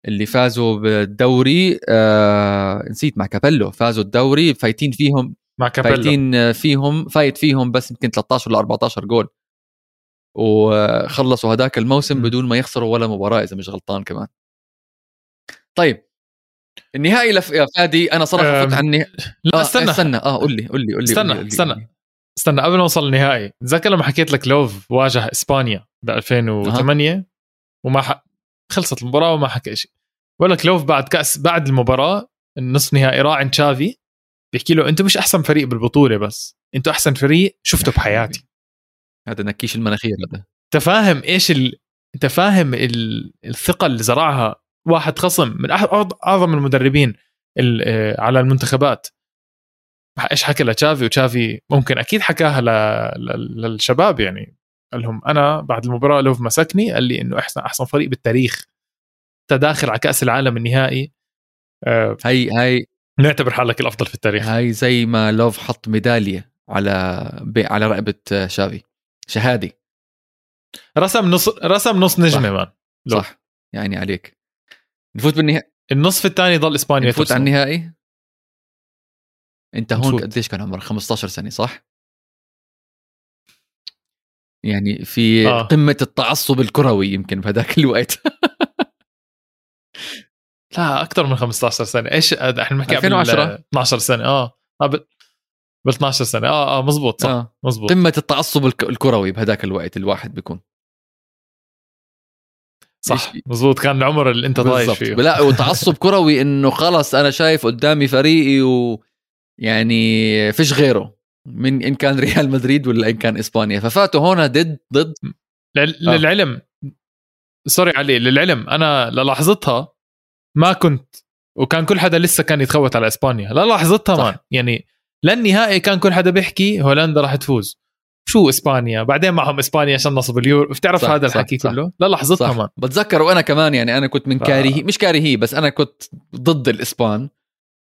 اللي فازوا بالدوري آه نسيت مع كابيلو فازوا الدوري فايتين فيهم مع كابيلو فايتين فيهم فايت فيهم بس يمكن 13 ولا 14 جول وخلصوا هذاك الموسم. بدون ما يخسروا ولا مباراة إذا مش غلطان كمان طيب النهائي لف... يا فادي أنا صراحة أم، فوت عن النهائي لا آه استنى استنى آه قول لي قول لي قول لي استنى، قول لي- قول لي- استنى. قول لي. استنى قبل ما نوصل للنهائي تذكر لما حكيت لك لوف واجه إسبانيا ب 2008 وما ح... خلصت المباراة وما حكى شيء. بقول لك لوف بعد كأس بعد المباراة النصف نهائي راح عند تشافي بيحكي له أنتم مش أحسن فريق بالبطولة بس أنتم أحسن فريق شفته بحياتي. هذا نكيش المناخير هذا. أنت فاهم إيش ال... أنت فاهم ال... الثقة اللي زرعها واحد خصم من. أعظ- أعظم المدربين ال... آه، على المنتخبات. إيش حكى لتشافي؟ وتشافي ممكن أكيد حكاها ل... ل... للشباب يعني. قال لهم أنا بعد المباراة لوف مسكني. قال لي إنه احسن أحسن فريق بالتاريخ. انت داخل على كأس العالم النهائي. آه، هي هي نعتبر حالك الأفضل في التاريخ. هاي زي ما لوف حط ميدالية على بي على رقبة شافي. شهادة. رسم نص رسم نص نجمة مان لوف. صح. يعني عليك. نفوت بالنهائي النصف الثاني ضل إسبانيا نفوت. على النهائي؟ أنت هون. قديش كان عمرك؟ 15 سنة صح؟ يعني في آه. قمة التعصب الكروي يمكن بهذاك الوقت. لا أكثر من 15 سنة. إيش إحنا بنحكي قبل 2010. 12 سنة. آه. آه. بال 12 سنة. آه آه مزبوط صح. آه. مزبوط. قمة التعصب الك- الكروي بهذاك الوقت الواحد بيكون. صح مزبوط. كان العمر اللي أنت بالضبط. فيه. لا وتعصب كروي إنه خلص أنا شايف قدامي فريقي ويعني فيش غيره. من إن كان ريال مدريد ولا إن كان إسبانيا. ففاتوا هون ضد ضد. آه. للعلم. سوري علي للعلم. أنا للحظتها ما كنت وكان كل حدا لسه كان يتخوت على إسبانيا. للحظتها. man. يعني للنهائي كان كل حدا بيحكي هولندا راح تفوز. شو إسبانيا؟ بعدين معهم إسبانيا عشان نصب اليورو. بتعرف صح، هذا صح، الحكي صح. كله؟ للحظتها man. بتذكر وأنا كمان يعني أنا كنت من ف- كارهي مش كارهي بس أنا كنت ضد الإسبان.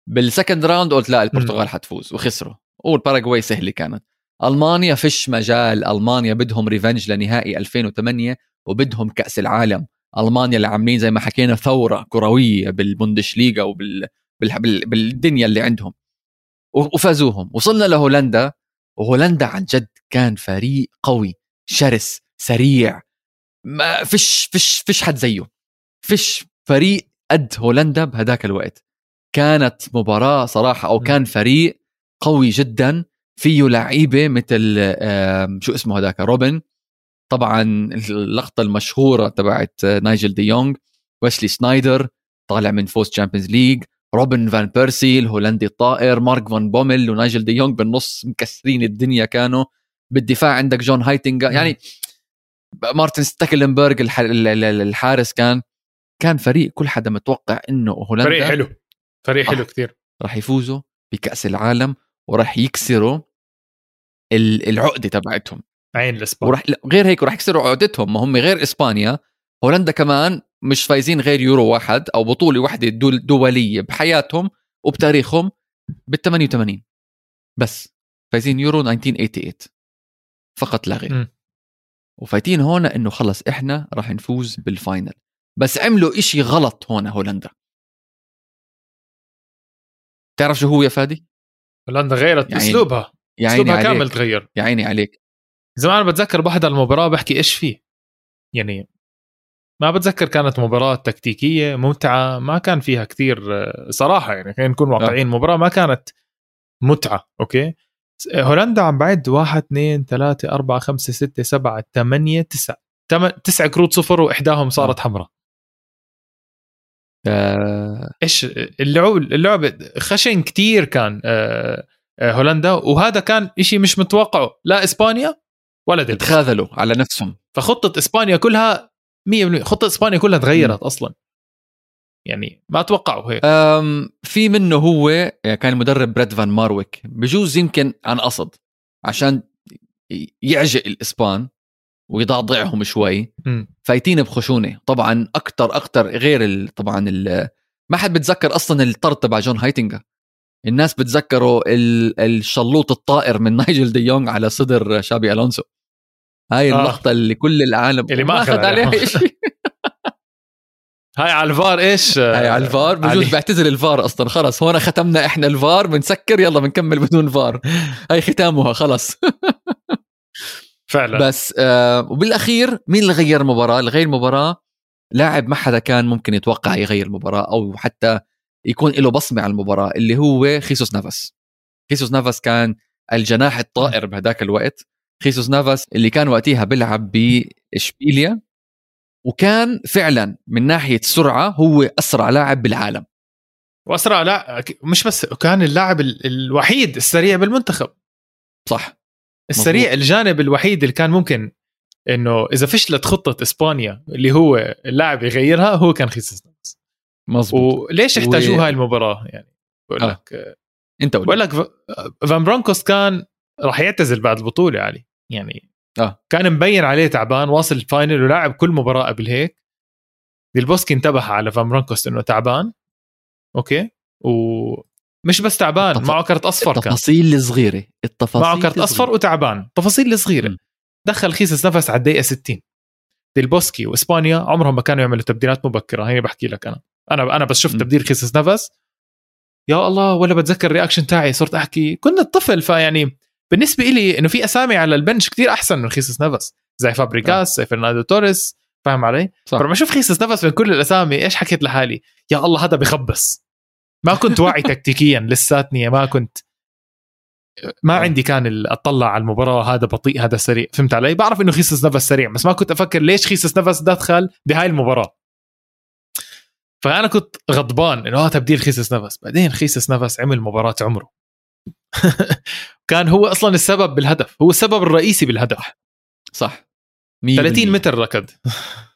بال second round قلت لا البرتغال حتفوز وخسروا. والباراغواي سهلة كانت. ألمانيا فيش مجال. ألمانيا بدهم revenge لنهائي 2008 وبدهم كأس العالم. ألمانيا اللي عاملين زي ما حكينا ثورة كروية بالبوندشليغا وبال بال... بال... بالدنيا اللي عندهم. وفازوهم. وصلنا لهولندا. وهولندا عن جد كان فريق قوي. شرس. سريع. ما فيش فيش فيش حد زيه. فيش فريق قد هولندا بهداك الوقت. كانت مباراة صراحة أو كان فريق قوي جدا فيه لعيبة مثل شو اسمه هذاك روبن. طبعا اللقطة المشهورة تبعت نايجل دي يونغ ويسلي سنايدر طالع من فوز Champions League روبن فان بيرسي الهولندي الطائر مارك فان بومل ونايجل دي يونغ بالنص مكسرين الدنيا كانوا. بالدفاع عندك جون هايتنجا يعني مارتن ستاكلنبرغ الح- ال- ال- ال- الحارس كان كان فريق كل حدا متوقع إنه هولندا فريق حلو. فريق حلو. كثير راح يفوزوا بكأس العالم. وراح يكسروا ال- العقده تبعتهم. عين الإسبان. وراح غير هيك راح يكسروا عقدتهم. ما هم غير إسبانيا هولندا كمان مش فايزين غير يورو واحد أو بطولة واحدة دول دولية بحياتهم وبتاريخهم بال 88 بس فايزين يورو 1988 فقط لا غير. وفايتين هون إنه خلص إحنا راح نفوز بال final. بس عملوا إشي غلط هون هولندا. تعرف شو هو يا فادي؟ هولندا غيرت يعني- أسلوبها. يا عيني أسلوبها كامل عليك. تغير. يا عيني عليك. زمان بتذكر بحضر المباراة بحكي إيش فيه. يعني ما بتذكر كانت مباراة تكتيكية ممتعة ما كان فيها كثير صراحة يعني خلينا نكون واقعيين المباراة ما كانت متعة أوكي؟ هولندا عم بعد واحد اثنين ثلاثة أربعة خمسة ستة سبعة ثمانية تسعة تسع كروت صفر وإحداهم صارت حمراء. آه. إيش اللعب اللعب خشن كتير كان آه، آه، هولندا وهذا كان إشي مش متوقعه. لا إسبانيا ولا دل تخاذلوا على نفسهم. فخطة إسبانيا كلها 100% خطة إسبانيا كلها تغيرت م. أصلا. يعني ما توقعوا هيك. في منه هو يعني كان مدرب بيرت فان مارفيك بجوز يمكن عن قصد عشان يعجق الإسبان. ويضعضعهم شوي. فايتين بخشونة. طبعا أكثر أكثر غير طبعا ما حد بتذكر أصلا الطرد تبع جون هايتنجا الناس بتذكروا الشلوط الطائر من نايجل دي يونغ على صدر شابي ألونسو. هاي آه. اللقطة اللي كل العالم اللي ما أخذ عليها. شيء. هاي على الفار إيش؟ هاي على الفار. بجوز بيعتزل الفار أصلا. خلص هون ختمنا إحنا الفار. بنسكر يلا بنكمل بدون فار. هاي ختامها خلص. فعلا. بس آه وبالأخير مين اللي غير المباراه اللي غير المباراه لاعب ما حدا كان ممكن يتوقع يغير المباراه أو حتى يكون له بصمة على المباراة اللي هو خيسوس نافاس. خيسوس نافاس كان الجناح الطائر بهذاك الوقت. خيسوس نافاس اللي كان وقتها بيلعب بإشبيليا وكان فعلا من ناحية سرعة هو أسرع لاعب بالعالم. وأسرع لا مش بس كان اللاعب الوحيد السريع بالمنتخب. صح. السريع مزبوط. الجانب الوحيد اللي كان ممكن إنه إذا فشلت خطة إسبانيا اللي هو اللاعب يغيرها هو كان خيسوس نافاس مظبوط. وليش احتاجوا و... هاي المباراة؟ يعني بقول آه. لك أنت بقول لك فان برونكهورست كان راح يعتزل بعد البطولة علي. يعني آه. كان مبين عليه تعبان واصل الفاينل ولاعب كل مباراة قبل هيك. البوسكي انتبه على فان برونكهورست إنه تعبان. أوكي؟ ومش بس تعبان التف... معه كرت أصفر التفاصيل الصغيرة التفاصيل معه كرت أصفر وتعبان تفاصيل الصغيرة. دخل خيسوس نافاس على الدقيقة 60 البوسكي وإسبانيا عمرهم ما كانوا يعملوا تبديلات مبكرة هي بحكي لك أنا. أنا أنا بس شفت تبديل خيسوس نافاس. يا الله ولا بتذكر ال reaction تاعي صرت أحكي. كنا طفل فيعني بالنسبة لي إنه في أسامي على ال bench كتير أحسن من خيسوس نافاس. زي فابريجاس زي فرناندو توريس فاهم علي؟ صح. فلما أشوف خيسس نفس من كل الأسامي إيش حكيت لحالي؟ يا الله هذا بخبص. ما كنت واعي تكتيكيا لساتني ما كنت. ما عندي كان أطلع على المباراة هذا بطيء هذا سريع. فهمت علي؟ بعرف إنه خيسس نفس سريع بس ما كنت أفكر ليش خيسس نفس دخل بهاي المباراة. فأنا كنت غضبان إنه آه تبديل خيسس نفس. بعدين خيسس نفس عمل مباراة عمره. كان هو أصلا السبب بالهدف هو السبب الرئيسي بالهدف. صح. 30 متر ركض.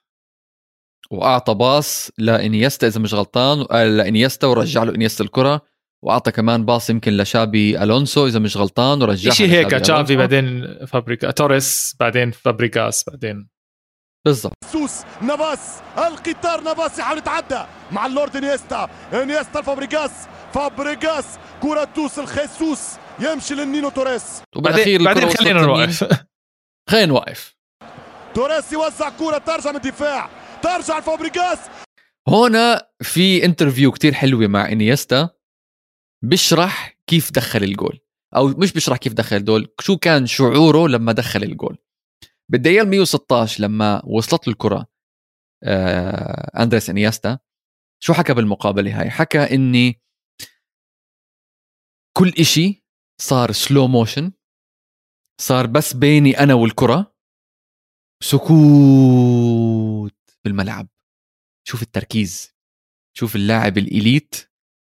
وأعطى باص لإنيستا إذا مش غلطان آه، لإنيستا ورجع له إنيستا الكرة وأعطى كمان باص يمكن لشابي ألونسو إذا مش غلطان ورجع شيء هيك تشافي بعدين فابريكا توريس بعدين فابريجاس بعدين. بالضبط. خيسوس نافاس القطار نافاس يحاول يتعدى مع اللورد إنيستا. إنيستا فابريجاس فابريجاس كرة توصل خيسوس يمشي للنينو توريس. وبالأخير بعدين خلينا نوقف. خلينا نوقف. توريس يوزع كرة ترجع من الدفاع. ترجع لفابريجاس هنا في interview كتير حلوة مع إنيستا بيشرح كيف دخل الجول أو مش بيشرح كيف دخل الجول شو كان شعوره لما دخل الجول. بالدقيقة 116 لما وصلت له الكرة آه أندريس إنيستا شو حكى بالمقابلة هاي؟ حكى إني كل إشي صار slow motion صار بس بيني أنا والكرة سكوت. بالملعب شوف التركيز شوف اللاعب ال elite.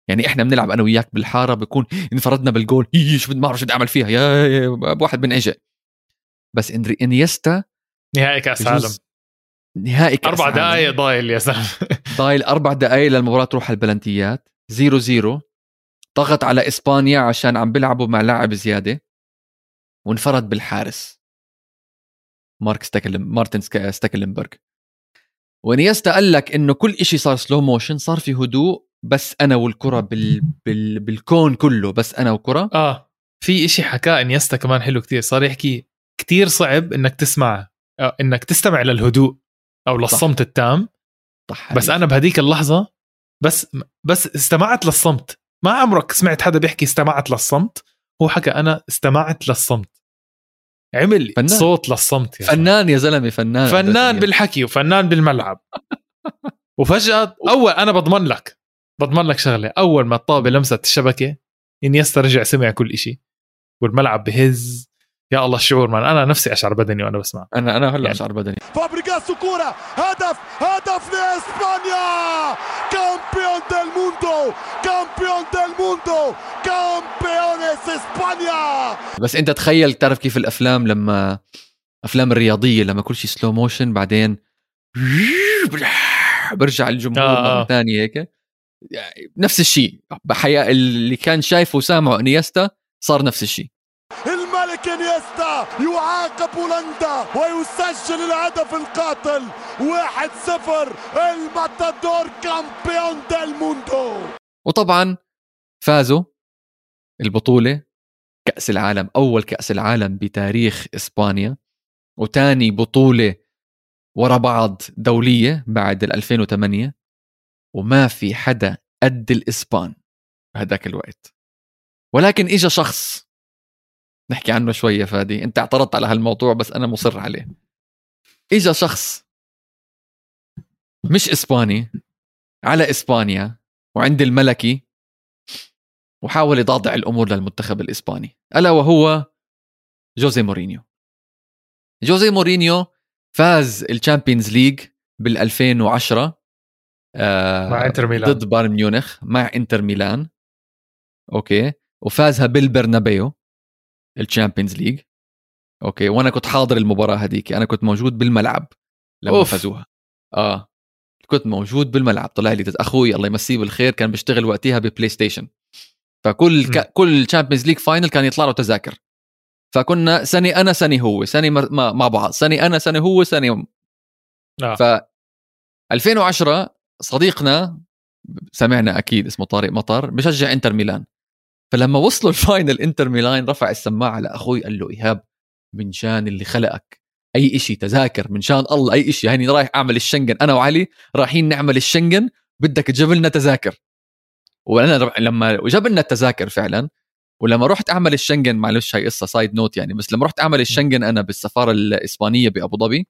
يعني إحنا بنلعب أنا وياك بالحارة بكون انفردنا بالجول شو ما بعرف شو بدي أعمل فيها؟ يا, يا واحد بنعجق بس أندريس إنيستا نهائي كأس عالم. نهائي كأس أربع دقائق ضايل يا زلمه ضايل أربع دقائق للمباراة تروح على البلنتيات. zero zero. ضغط على إسبانيا عشان عم بيلعبوا مع لاعب زيادة. وانفرد بالحارس. مارك ستاكلم مارتن ستاكلنبرغ. وإنيستا قال لك إنه كل إشي صار slow motion صار في هدوء بس أنا والكرة بال... بال... بالكون كله بس أنا وكرة. آه. في إشي حكاه انيستا كمان حلو كتير صار يحكي كتير صعب إنك تسمع آه، إنك تستمع للهدوء أو للصمت صح. التام. صح بس أنا بهديك اللحظة بس بس استمعت للصمت. ما عمرك سمعت حدا بيحكي استمعت للصمت؟ هو حكى أنا استمعت للصمت. عمل فنان. صوت للصمت يا فنان يا زلمة فنان. فنان بالحكي وفنان بالملعب. وفجأة أول أنا بضمن لك بضمن لك شغلة. أول ما الطابة لمست الشبكة إنيستا رجع سمع كل إشي. والملعب بهز. يا الله الشعور مان أنا نفسي أشعر بدني وأنا بسمع أنا أنا هلا يعني- أشعر بدني. فابريجاس كورة هدف هدف لإسبانيا! campeón del mundo campeón del mundo campeones إسبانيا! بس أنت تخيل تعرف كيف الأفلام لما أفلام الرياضية لما كل شيء slow motion بعدين برجع الجمهور آه، مره. ثانية هيك؟ يعني نفس الشيء بحياة اللي كان شايفه وسامعه إنيستا صار نفس الشيء الملك إنيستا يعاقب هولندا ويسجل الهدف القاتل. 1-0 الماتادور campeón del mundo. وطبعا فازوا. البطولة كأس العالم أول كأس العالم بتاريخ إسبانيا وتاني بطولة ورا بعض دولية بعد ال 2008 وما في حدا قد الإسبان بهداك الوقت. ولكن إجا شخص نحكي عنه شوية فادي أنت اعترضت على هالموضوع بس أنا مصر عليه. إجا شخص مش إسباني على إسبانيا وعند الملكي وحاول يضعضع الأمور للمنتخب الإسباني. ألا وهو جوزي مورينيو. جوزي مورينيو فاز ال Champions League بال 2010 آه مع إنتر ميلان. ضد بايرن ميونخ مع إنتر ميلان. أوكي. وفازها بالبرنابيو ال Champions League. أوكي. وأنا كنت حاضر المباراة هذيك. أنا كنت موجود بالملعب لما أوف. فازوها. آه. كنت موجود بالملعب. طلع لي أخوي. الله يمسيه بالخير. كان بيشتغل وقتها ب PlayStation فكل. ك... كل Champions League final كان يطلع له تذاكر. فكنا سنه أنا سنه هو سنه مر... مع بعض. سنه أنا سنه هو سنه آه. ف 2010 صديقنا سمعنا أكيد اسمه طارق مطر بشجع إنتر ميلان. فلما وصلوا ال final إنتر ميلان رفع السماعة لاخوي قال له إيهاب من شان اللي خلقك؟ أي إشي تذاكر من شان الله أي إشي. هاني رايح أعمل الشنغن أنا وعلي رايحين نعمل الشنغن بدك تجيب لنا تذاكر. وأنا لما جاب لنا التذاكر فعلا ولما رحت أعمل الشنغن معلش هاي قصة side note يعني بس لما رحت أعمل الشنغن أنا بالسفارة الإسبانية بأبو ظبي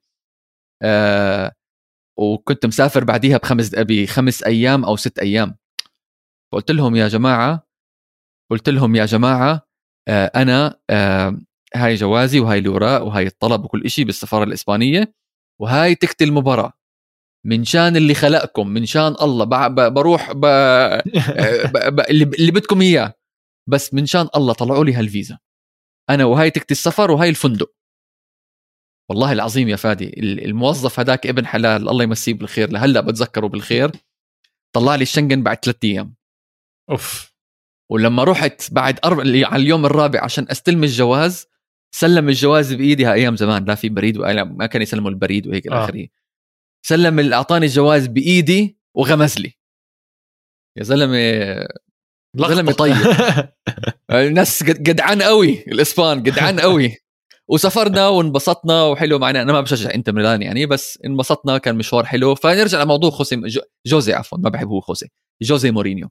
آه وكنت مسافر بعديها بخمس بخمس أيام أو ست أيام. فقلت لهم يا جماعة قلت لهم يا جماعة آه أنا آه هاي جوازي وهاي الاوراق وهاي الطلب وكل إشي بالسفارة الإسبانية وهاي تكتي المباراة. من شان اللي خلقكم من شان الله. ب- ب- بروح ب... ب... ب... اللي, بدكم إياه. بس من شان الله طلعوا لي هالفيزا. أنا وهاي تكتي السفر وهاي الفندق. والله العظيم يا فادي ال- الموظف هداك ابن حلال الله يمسيه بالخير. لهلأ بتذكره بالخير. طلع لي الشنغن بعد ثلاثة أيام. أوف. ولما رحت بعد أربع على اليوم الرابع عشان أستلم الجواز سلم الجواز بإيدي. أيام زمان لا في بريد ولا ما كان يسلموا البريد وهيك إلى آه. سلم أعطاني الجواز بإيدي وغمز لي. يا زلمة زلمة طيب. الناس جدعان قوي الإسبان جدعان قوي. وسافرنا وانبسطنا وحلو معنا. أنا ما بشجع إنتر ميلان يعني بس انبسطنا كان مشوار حلو. فنرجع لموضوع خوسي جو- جوزي عفوا ما بحب هو خوسي. جوزي مورينيو.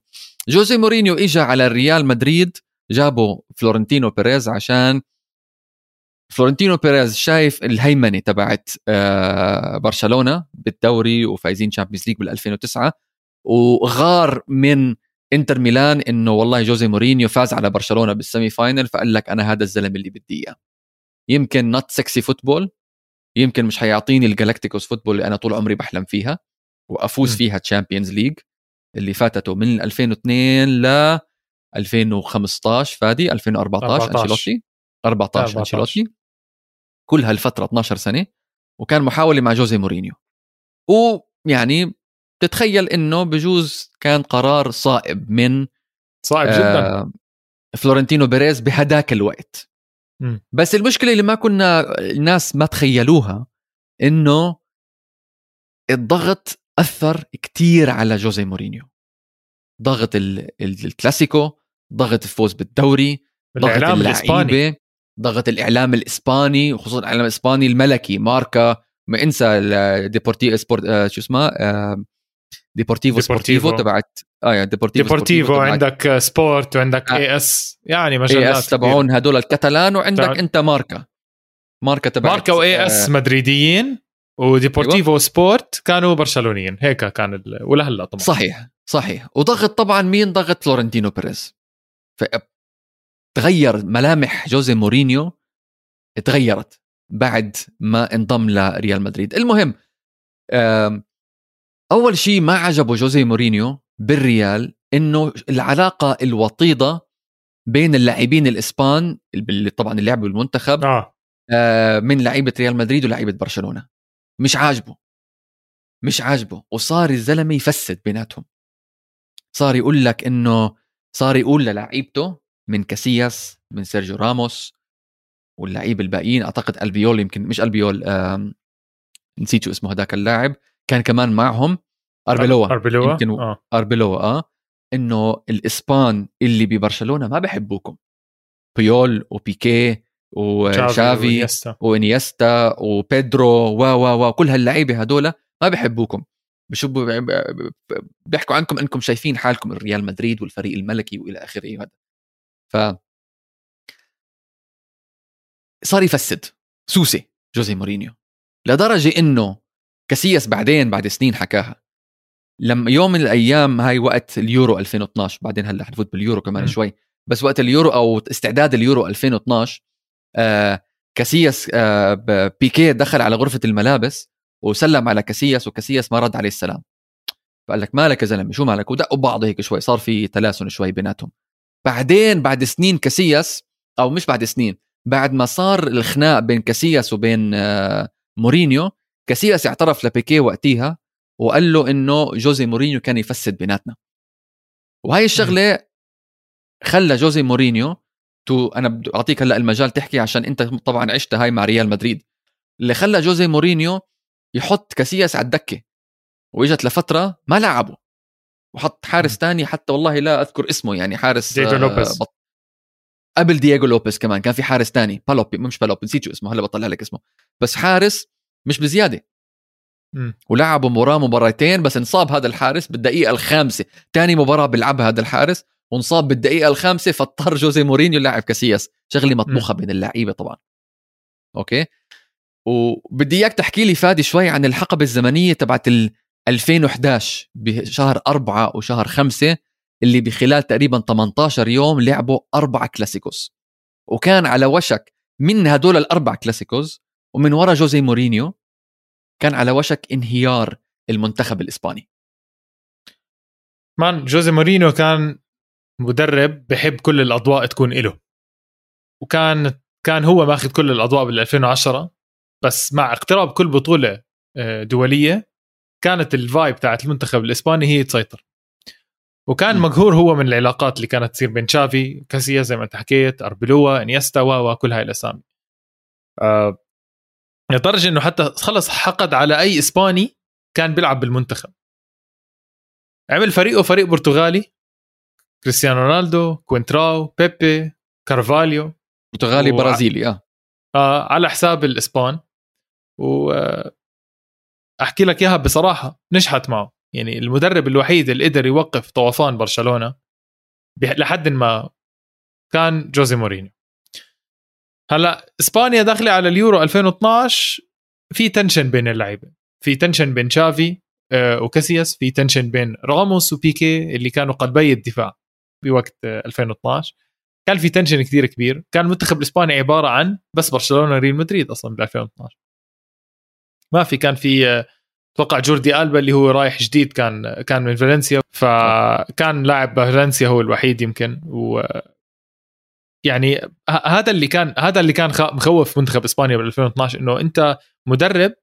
جوزي مورينيو اجى على الريال مدريد جابوا فلورنتينو بيريز عشان فلورنتينو بيريز شايف الهيمنة تبعت آه، برشلونة بالدوري وفايزين Champions League بال 2009 وغار من إنتر ميلان إنه والله جوزي مورينيو فاز على برشلونة بال semi-final فقال لك أنا هذا الزلمه اللي بدي إياه يمكن not sexy football يمكن مش حيعطيني ال Galacticos football اللي أنا طول عمري بحلم فيها وأفوز م. فيها Champions League اللي فاتته من 2002 ل 2015 فادي 2014 14. أنشيلوتي 14 14. أنشيلوتي كل هالفترة 12 سنة وكان محاولة مع جوزي مورينيو. ويعني تتخيل إنه بجوز كان قرار صائب من صعب جدا. آه فلورنتينو بيريز بهداك الوقت. مم. بس المشكلة اللي ما كنا الناس ما تخيلوها إنه الضغط أثر كتير على جوزي مورينيو. ضغط ال- ال- الكلاسيكو ضغط الفوز بالدوري ضغط الاعلام الإسباني. اللعيبة. ضغط الإعلام الإسباني وخصوصا الإعلام الإسباني الملكي ماركا ما انسى ديبورتي سبورت آه، شو اسمه آه، ديبورتيفو ديبورتيفو. سبورتيفو تبعت آه يعني ديبورتيفو, ديبورتيفو تبعت. عندك سبورت وعندك آه. اي اس يعني اي مجلات اس تبعون هدول الكتالان وعندك تبع- أنت ماركا. ماركا تبع ماركا واي اس مدريديين وديبورتيفو سبورت كانوا برشلونيين. هيك كان ال... ولهلا طبعا. صحيح صحيح. وضغط طبعا مين؟ ضغط فلورنتينو بيريز. تغير ملامح جوزي مورينيو تغيرت بعد ما انضم لريال مدريد. المهم أول شيء ما عجبه جوزي مورينيو بالريال إنه العلاقة الوطيدة بين اللاعبين الإسبان اللي طبعا اللي لعبوا بالمنتخب آه. آه من لعيبة ريال مدريد ولاعيبه برشلونة. مش عاجبه. مش عاجبه. وصار الزلمة يفسد بيناتهم. صار يقول لك إنه صار يقول للعيبته من كاسياس من سيرجيو راموس واللعيب الباقيين. أعتقد ألبيول يمكن مش ألبيول نسيت شو اسمه هذاك اللاعب. كان كمان معهم أربيلوا أربيلوا يمكن آه. أربيلوا آه. إنه الإسبان اللي ببرشلونة ما بحبوكم. بيول وبيكي وشافي. وإنيستا. وبيدرو و و و كل هاللعيبة هدول ما بحبوكم. بشوفوا بيحكوا عنكم إنكم شايفين حالكم ريال مدريد والفريق الملكي وإلى آخره. ف صار يفسد. سوسي جوزي مورينيو. لدرجة إنه كاسياس بعدين بعد سنين حكاها لما يوم من الأيام هاي وقت اليورو 2012 بعدين هلأ حنفوت باليورو كمان. شوي بس وقت اليورو أو استعداد اليورو 2012 آه كاسياس آه بيكي دخل على غرفة الملابس وسلم على كاسياس وكاسياس ما رد عليه السلام. فقال لك مالك يا زلمة؟ شو مالك؟ ودقوا بعض هيك شوي صار في تلاسن شوي بيناتهم. بعدين بعد سنين كاسياس أو مش بعد سنين بعد ما صار الخناق بين كاسياس وبين آه مورينيو كاسياس اعترف لبيكي وقتيها وقال له إنه جوزي مورينيو كان يفسد بيناتنا. وهي الشغلة خلى جوزي مورينيو to أنا بدي أعطيك هلأ المجال تحكي عشان أنت طبعا عشت هاي مع ريال مدريد. اللي خلى جوزي مورينيو يحط كاسياس على الدكة وإجت لفترة ما لعبه وحط حارس تاني حتى والله لا أذكر اسمه يعني حارس دييغو آه، لوبيز. بط... قبل دييغو لوبيز كمان كان في حارس تاني بالوبي مش بالوبي نسيت شو اسمه هلا بطلع لك اسمه. بس حارس مش بزيادة. ولعبوا مباراة مباراتين بس انصاب هذا الحارس بالدقيقة الخامسة. تاني مباراة بيلعبها هذا الحارس وانصاب بالدقيقة الخامسة فاضطر جوزي مورينيو يلعب كاسياس شغلة مطبوخة بين اللعيبة طبعا. أوكي؟ وبدي إياك تحكي لي فادي شوي عن الحقبة الزمنية تبعت ال 2011 بشهر أربعة وشهر خمسة اللي بخلال تقريبا 18 يوم لعبوا أربع كلاسيكوس وكان على وشك من هدول الأربع كلاسيكوس ومن ورا جوزي مورينيو كان على وشك انهيار المنتخب الإسباني. man جوزي مورينيو كان مدرب بحب كل الأضواء تكون إله. وكان كان هو ماخذ كل الأضواء بال 2010 بس مع اقتراب كل بطولة آه، دولية كانت ال vibe تاعت المنتخب الإسباني هي تسيطر. وكان م. مقهور هو من العلاقات اللي كانت تصير بين تشافي كاسياس زي ما انت حكيت أربيلوا إنيستا و وكل هاي الأسامي. آه لدرجة إنه حتى خلص حقد على أي إسباني كان بيلعب بالمنتخب. عمل فريقه فريق برتغالي كريستيانو رونالدو كوينتراو بيبي كارفاليو. برتغالي و- برازيلي آه. آه على حساب الإسبان. و آه، أحكي لك إياها بصراحة نجحت معه. يعني المدرب الوحيد اللي قدر يوقف طوفان برشلونة لحد ما كان جوزي مورينيو. هلا إسبانيا داخلة على اليورو 2012 في tension بين اللعيبة. في tension بين شافي آه، وكاسياس في tension بين راموس وبيكي اللي كانوا قلبي الدفاع بوقت آه، 2012 كان في tension كثير كبير. كان المنتخب الإسباني عبارة عن بس برشلونة ريال مدريد أصلا ب 2012 ما في كان في آه، أتوقع جوردي ألبا اللي هو رايح جديد كان كان من فالنسيا. فكان لاعب فالنسيا هو الوحيد يمكن و يعني هذا اللي كان هذا اللي كان مخوف منتخب إسبانيا بال 2012 إنه أنت مدرب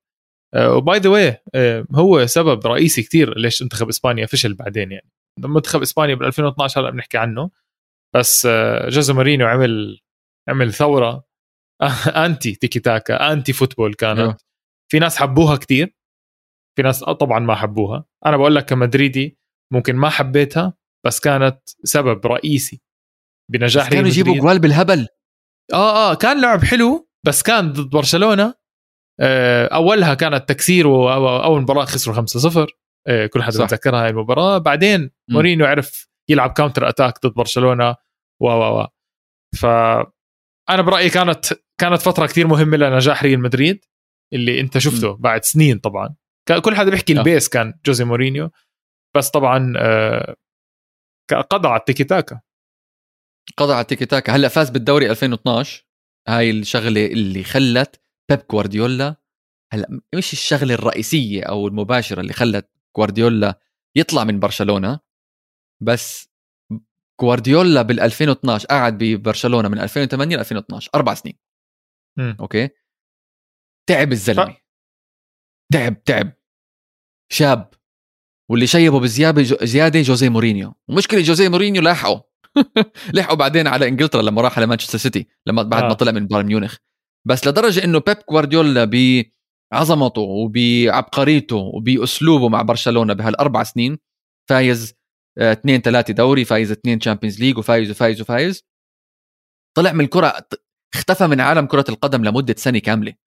و by the way هو سبب رئيسي كتير ليش منتخب إسبانيا فشل بعدين يعني. منتخب إسبانيا بال 2012 هلا بنحكي عنه بس آه، جوزي مورينيو عمل عمل ثورة anti تيكي تاكا anti football كانت. أيوة. في ناس حبوها كتير في ناس طبعا ما حبوها. أنا بقول لك كمدريدي ممكن ما حبيتها بس كانت سبب رئيسي بنجاح ريال كانوا يجيبوا. جوال بالهبل. آه آه كان لعب حلو بس كان ضد برشلونة. آه أولها كانت تكسير واول مباراة خسروا 5-0 آه كل حدا. بتذكرها هاي المباراة. بعدين مورينيو عرف يلعب counter attack ضد برشلونة. و و و. ف أنا برأيي كانت كانت فترة كتير مهمة لنجاح ريال مدريد. اللي انت شفته بعد سنين طبعا. كل حدا بيحكي آه. ال base كان جوزي مورينيو بس طبعا آه، قضى على التيكي تاكا. قضى على التيكي تاكا. هلأ فاز بالدوري 2012 هاي الشغلة اللي خلت بيب جوارديولا هلأ مش الشغلة الرئيسية أو المباشرة اللي خلت جوارديولا يطلع من برشلونة بس جوارديولا بال 2012 قعد ببرشلونة من 2008 ل 2012 أربع سنين. مم. أوكي؟ تعب الزلمة. تعب تعب. شاب. واللي شيبه بزيادة زيادة جوزيه مورينيو. ومشكله جوزيه مورينيو لاحقه لحقوا بعدين على إنجلترا لما راح على مانشستر سيتي لما بعد ما آه. طلع من بايرن ميونخ. بس لدرجة إنه بيب جوارديولا بعظمته وبعبقريته وبأسلوبه مع برشلونة بهالأربع سنين فايز آه، اثنين ثلاثة دوري فايز اثنين Champions League وفايز وفايز وفايز. طلع من الكره اختفى من عالم كرة القدم لمدة سنة كاملة.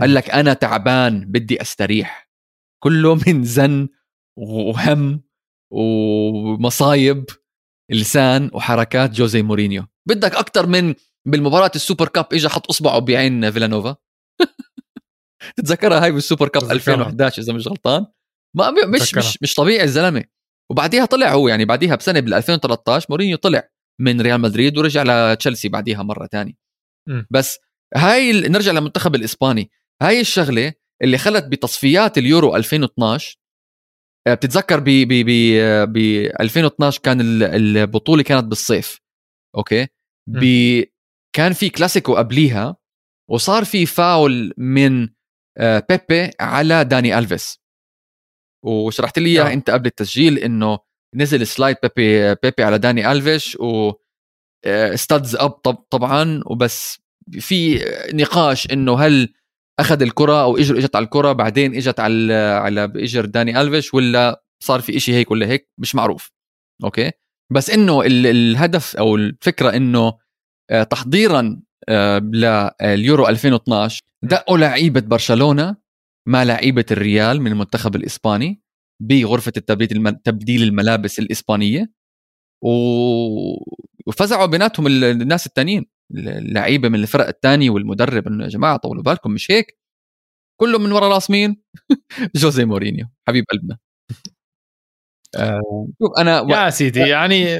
قال لك أنا تعبان بدي أستريح. كله من زن وهم ومصايب لسان وحركات جوزي مورينيو. بدك أكثر من بالمباراة ال Super Cup اجى حط أصبعه بعين فيلانوفا. تتذكرها هاي بال Super Cup بتذكرها. 2011 إذا مش غلطان؟ ما مش بتذكرها. مش مش طبيعي الزلمه وبعديها طلع هو يعني بعديها بسنة بال 2013 مورينيو طلع من ريال مدريد ورجع لتشيلسي بعديها مرة تانية. مم. بس هاي نرجع للمنتخب الإسباني. هاي الشغلة اللي خلت بتصفيات اليورو 2012 آه، بتتذكر ب ب ب ب 2012 كان ال- البطولة كانت بالصيف أوكي؟ ب كان في كلاسيكو قبليها وصار في فاول من آه، بيبي على داني ألفيس. وشرحت لي اياه آه. أنت قبل التسجيل إنه نزل slide بيبي بيبي على داني ألفيش و studs up طبعا وبس في نقاش إنه هل أخذ الكرة أو اجر إجت على الكرة بعدين إجت على على إجر داني ألفيش ولا صار في إشي هيك ولا هيك مش معروف أوكي بس إنه ال- الهدف أو الفكرة إنه آه، تحضيرا آه، لليورو 2012 دقوا لعيبة برشلونة مع لعيبة الريال من المنتخب الإسباني بغرفة التبديل تبديل الملابس الإسبانية. وفزعوا بيناتهم ال- الناس التانيين اللعيبة من الفرق الثانية والمدرب انه يا جماعة طولوا بالكم مش هيك؟ كله من ورا راس مين جوزي مورينيو حبيب قلبنا. آه، شوف أنا و... يا سيدي يعني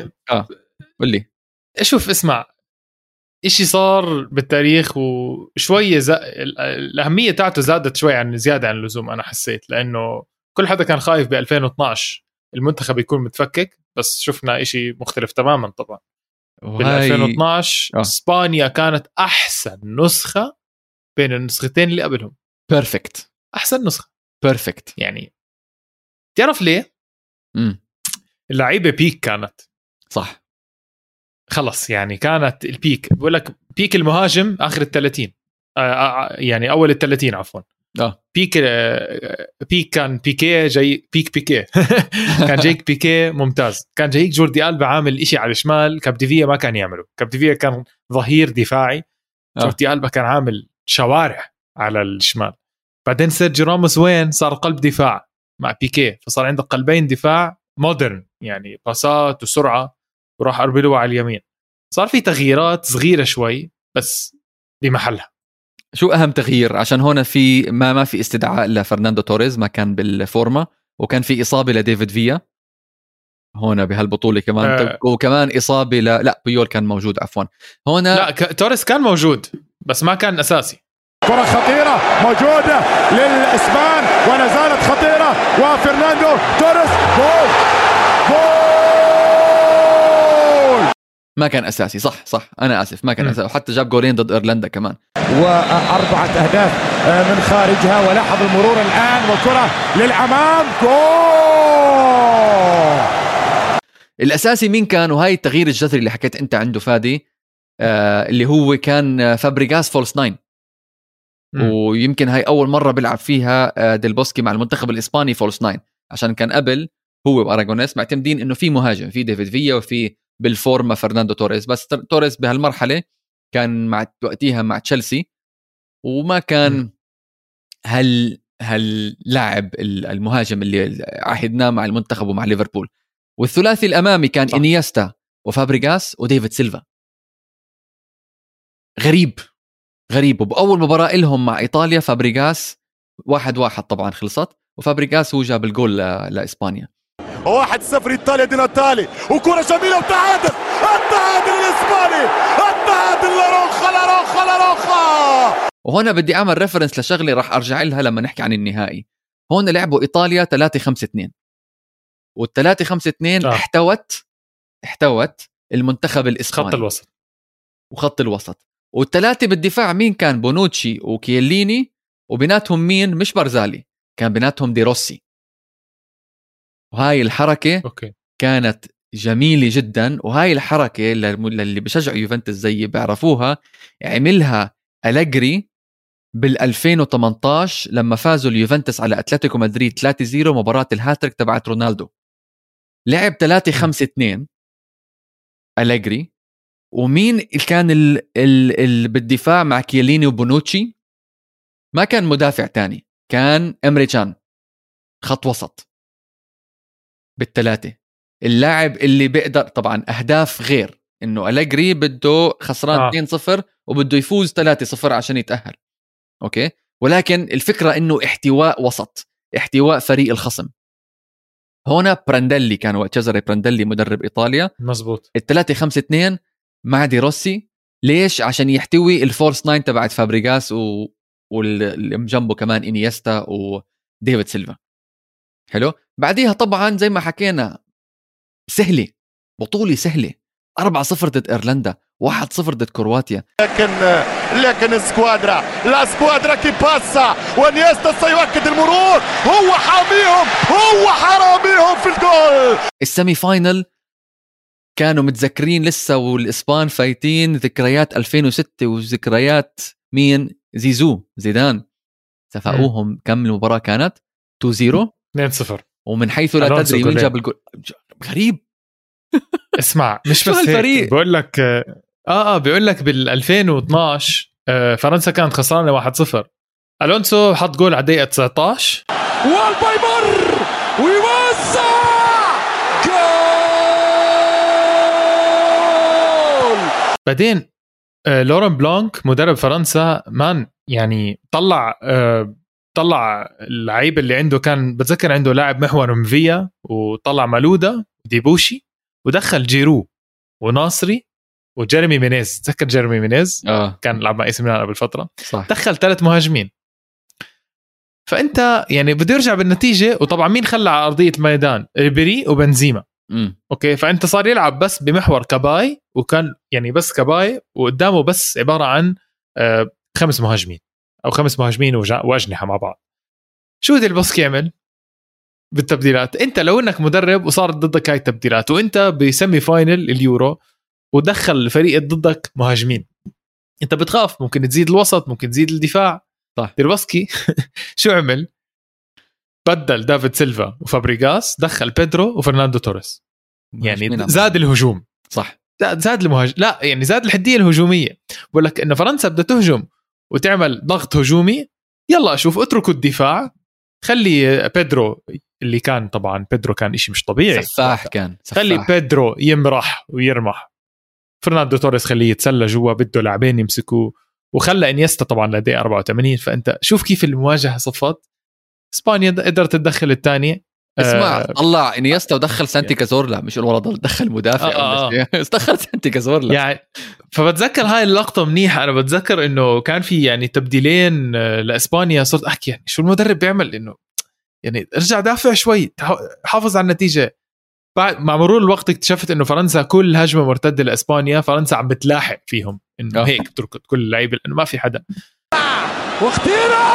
قول لي. شوف اسمع إشي صار بالتاريخ وشوية ز... ال- الأهمية تاعته زادت شوي عن زيادة عن اللزوم أنا حسيت لأنه كل حدا كان خايف ب 2012 المنتخب يكون متفكك بس شفنا إشي مختلف تماما طبعا. بال وهاي 2012 آه. إسبانيا كانت أحسن نسخة بين النسختين اللي قبلهم. perfect أحسن نسخة. perfect يعني تعرف ليه؟ امم اللعيبة peak كانت. صح. خلص يعني كانت ال peak بقول لك peak المهاجم آخر ال 30 آه، آه، يعني أول ال 30 عفوا. آه. peak آه، peak كان بيكي جاي peak بيكي كان جايك بيكي ممتاز. كان جايك جوردي ألبا عامل إشي على الشمال كابديفيا ما كان يعمله. كابديفيا كان ظهير دفاعي. آه. جوردي ألبا كان عامل شوارع على الشمال. بعدين سيرجي راموس وين؟ صار قلب دفاع مع بيكي فصار عندك قلبين دفاع modern يعني باسات وسرعة وراح اربيلوا على اليمين. صار في تغييرات صغيرة شوي بس بمحلها. شو أهم تغيير؟ عشان هون في ما ما في استدعاء لفرناندو توريز ما كان بالفورما وكان في إصابة لديفيد فيا. هون بهالبطولة كمان. آه. وكمان إصابة ل... لا بويول كان موجود عفوا. هون لا ك... توريس كان موجود بس ما كان أساسي. كرة خطيرة موجودة للإسبان ولا زالت خطيرة وفرناندو توريس جول جول ما كان أساسي. صح صح. أنا آسف ما كان. أساسي. وحتى جاب جولين ضد إيرلندا كمان. وأربعة أهداف آه، من خارجها. ولاحظ المرور الآن وكرة للأمام. جول! الأساسي مين كان؟ وهاي التغيير الجذري اللي حكيت أنت عنده فادي. آه اللي هو كان آه، فابريغاس false nine. ويمكن هاي أول مرة بيلعب فيها ديل بوسكي مع المنتخب الإسباني false nine. عشان كان قبل هو واراجونيس معتمدين إنه في مهاجم في ديفيد فيا وفي بالفورما فرناندو توريس. بس توريس بهالمرحلة كان مع وقتها مع تشيلسي وما كان هال هاللاعب ال- المهاجم اللي عهدناه مع المنتخب ومع ليفربول. والثلاثي الأمامي كان صح. إنيستا وفابريغاس وديفيد سيلفا. غريب غريب. وبأول مباراة لهم مع إيطاليا فابريغاس واحد واحد طبعا خلصت وفابريغاس هو جاب الجول لإسبانيا. واحد صفر إيطاليا دي ناتالي وكرة جميلة وتعادل. التعادل الإسباني. التعادل لاروخا لاروخا لاروخا وهنا بدي أعمل reference لشغلة راح أرجع لها لما نحكي عن النهائي. هون لعبوا إيطاليا 3 5 2 وال 3 5 2 آه. احتوت احتوت المنتخب الإسباني. خط الوسط. وخط الوسط. والثلاثة بالدفاع مين كان؟ بونوتشي وكيليني. وبيناتهم مين؟ مش بارزالي. كان بيناتهم دي روسي. وهاي الحركة أوكي. كانت جميلة جدا وهاي الحركة للم- للي بشجعوا يوفنتوس زيي بيعرفوها عملها أليجري بال 2018 لما فازوا اليوفنتوس على أتلتيكو مدريد 3-0 مباراة الهاتريك تبعت رونالدو. لعب 3 5 2 أليجري. ومين اللي كان ال ال ال بالدفاع مع كيليني وبونوتشي؟ ما كان مدافع تاني كان إمري تشان خط وسط. بالثلاثه اللاعب اللي بيقدر طبعا أهداف غير إنه أليجري بده خسران آه. آه. 2-0 وبده يفوز 3-0 عشان يتأهل. أوكي؟ ولكن الفكرة إنه احتواء وسط احتواء فريق الخصم. هنا برانديلي كان وقت جزري برانديلي مدرب إيطاليا. مزبوط. الثلاثة خمسة اثنين مع دي روسي. ليش؟ عشان يحتوي ال false nine تبعت فابريغاس و... واللي جنبه كمان إنيستا وديفيد سيلفا. حلو؟ بعديها طبعا زي ما حكينا سهلة بطولة سهلة. 4 0 ضد إيرلندا 1 0 ضد كرواتيا. لكن لكن سكوادرا لا سكوادرا كي باسا وانيستا سيؤكد المرور. هو حاميهم هو حراميهم في الجول. السيمي فاينل كانوا متذكرين لسه والإسبان فايتين. ذكريات 2006 وذكريات مين؟ زيزو زيدان. تفاؤوهم كم المباراة كانت؟ 2-0 2-0 ومن حيث لا تدري مين. جاب الجول غريب. اسمع مش بس؟ هيك. بقول لك آه آه بيقول لك بال 2012 آه فرنسا كانت خسرانة 1-0 ألونسو حط جول على الدقيقة 19 والبيمر ويوسع جول! بعدين آه لورن بلانك مدرب فرنسا مان يعني طلع آه طلع اللعيبه اللي عنده كان بتذكر عنده لاعب محور مفيلا وطلع مالودا وديبوشي ودخل جيرو وناصري وجيرمي مينيز. تذكر جيرمي مينيز؟ آه. كان لعب مع AC ميلان قبل فترة. صح. دخل ثلاث مهاجمين. فأنت يعني بده يرجع بالنتيجة وطبعا مين خلى على أرضية الميدان ريبيري وبنزيما. أوكي فأنت صار يلعب بس بمحور كباي وكان يعني بس كباي وقدامه بس عبارة عن آه، خمس مهاجمين. أو خمس مهاجمين وأجنحة مع بعض. شو ديل بوسكي يعمل بالتبديلات. أنت لو إنك مدرب وصارت ضدك هاي التبديلات وأنت ب semi final اليورو ودخل الفريق ضدك مهاجمين. أنت بتخاف. ممكن تزيد الوسط ممكن تزيد الدفاع. صح. ديل بوسكي شو عمل؟ بدل دافيد سيلفا وفابريغاس دخل بيدرو وفرناندو توريس. يعني زاد الهجوم. صح. زاد زاد المهاجم لا يعني زاد الحدية الهجومية. بقول لك إنه فرنسا بدها تهجم. وتعمل ضغط هجومي يلا أشوف اتركوا الدفاع. خلي بيدرو اللي كان طبعا بيدرو كان إشي مش طبيعي. سفاح كان سفاح. خلي بيدرو يمرح ويرمح. فرناندو توريس خليه يتسلى جوا بده لاعبين يمسكوه. وخلى إنيستا طبعا لدقيقة 84 فأنت شوف كيف المواجهة صفت. إسبانيا قدرت تدخل الثانية. اسمع آه، طلع انيستا ودخل سانتي كازورلا مش والله ضل دخل مدافع آه، شيء. بس دخل سانتي كازورلا. يعني فبتذكر هاي اللقطة منيحه أنا بتذكر إنه كان في يعني تبديلين آه، لإسبانيا. صرت أحكي يعني شو المدرب بيعمل؟ إنه يعني ارجع دافع شوي حافظ على النتيجة. بعد مع مرور الوقت اكتشفت إنه فرنسا كل هجمة مرتدة لإسبانيا فرنسا عم بتلاحق فيهم. إنه آه. هيك تركض كل اللعيبة لأنه ما في حدا. وأخيرا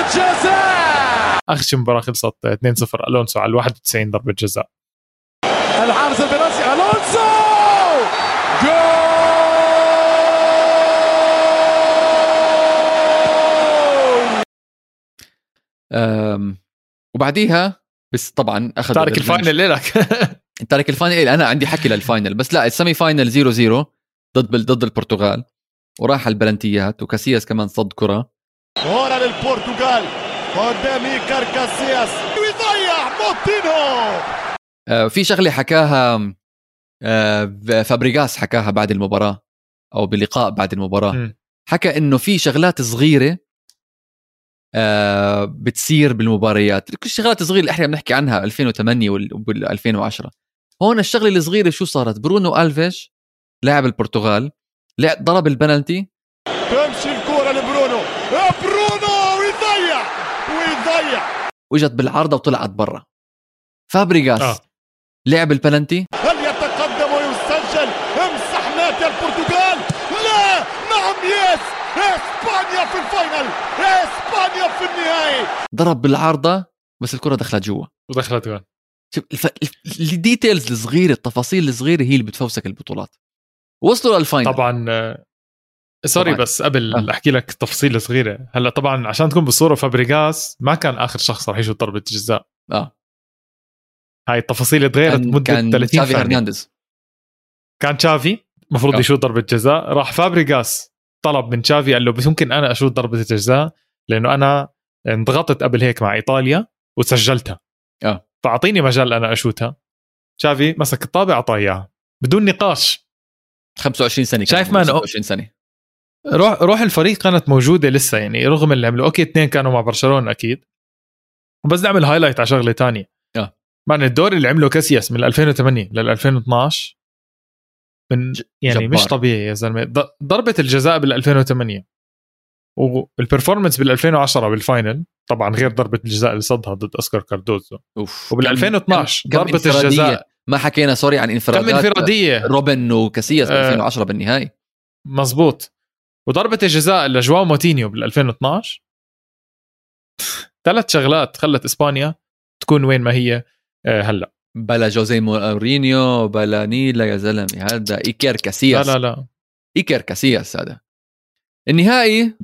وضربة جزاء! آخر شي مباراة خلصت 2-0 ألونسو على 91 ضربة جزاء. الحارس الفرنسي ألونسو! جول! أم، وبعديها بس طبعا أخذ تارك ال final لك؟ تارك ال final إيه، أنا عندي حكي لل final بس لا ال semi final 0 0 ضد ضد البرتغال وراح البلنتيات وكاسياس كمان صد كرة. هنا للبرتغال قدام إيكار كاسياس ويضيع موتينو في شغلة حكاها آه، فابريغاس حكاها بعد المباراة أو بلقاء بعد المباراة. حكى إنه في شغلات صغيرة آه بتصير بالمباريات. كل الشغلات الصغيره اللي إحنا بنحكي عنها 2008 وال 2010 هون الشغلة الصغيرة شو صارت؟ برونو ألفيش لاعب البرتغال لعب ضرب البنالتي تمشي الكرة لبرونو يا برونو ويضيع ويضيع واجت بالعارضة وطلعت برا. فابريغاس آه. لعب البلنتي هل يتقدم ويسجل امسح نادي البرتغال لا! نعم yes! إسبانيا في ال final! إسبانيا في النهائي! ضرب بالعارضة بس الكرة دخلت جوا. ودخلت جول شوف الف... الف- ال details الصغيره التفاصيل الصغيرة هي اللي بتفوزك البطولات. وصلوا لل final طبعا آه، sorry طبعاً. بس قبل آه. أحكي لك تفصيلة صغيرة هلأ طبعا عشان تكون بالصورة فابريغاس ما كان آخر شخص راح يشوط ضربة جزاء آه هاي التفاصيل تغيرت مدة كان 30 تشافي هرنانديز كان تشافي المفروض آه. يشوط ضربة جزاء راح فابريغاس طلب من تشافي قال له بس ممكن أنا أشوط ضربة الجزاء لأنه أنا انضغطت قبل هيك مع إيطاليا وسجلتها آه. فأعطيني مجال أنا أشوتها تشافي مسك الطابة أعطاه إياها بدون نقاش 25 سنة شايف man؟ 26 سنة روح روح الفريق كانت موجودة لسه يعني رغم اللي عملوا. okay اثنين كانوا مع برشلونة أكيد. بس نعمل highlight على شغلة تانية. آه. man الدور اللي عمله كاسياس من 2008 لل 2012 من يعني جبار. مش طبيعي يا زلمة. ضربة الجزاء بال 2008 وال performance بال 2010 بال final طبعا غير ضربة الجزاء اللي صدها ضد اسكار كاردوزو. أوف. وبال كم- 2012 كم ضربة انفرادية. الجزاء ما حكينا sorry عن كم انفرادات انفرادية؟ روبن وكاسياس ب آه. 2010 بالنهائي مزبوط وضربة الجزاء لجواو موتينيو بال 2012 ثلاث شغلات خلت إسبانيا تكون وين ما هي آه، هلا. بلا جوزي مورينيو بلا نيلا يا زلمه هذا إيكير لا كاسياس لا لا. إيكير كاسياس هذا. النهائي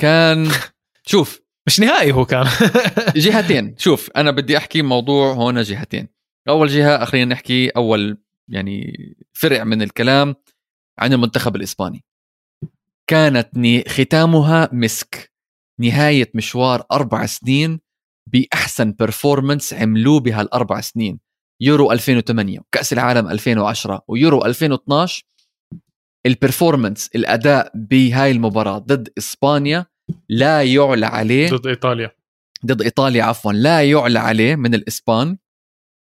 كان شوف. مش نهائي هو كان. جهتين. شوف أنا بدي أحكي موضوع هون جهتين. أول جهة خلينا نحكي أول يعني فرع من الكلام عن المنتخب الإسباني. كانت ختامها مسك. نهاية مشوار أربع سنين بأحسن بيرفورمنس عملوه بهالأربع سنين. يورو 2008 وكأس العالم 2010 ويورو 2012 ال performance الأداء بهاي المباراة ضد إسبانيا لا يعلى عليه. ضد إيطاليا. ضد إيطاليا عفوا لا يعلى عليه من الإسبان.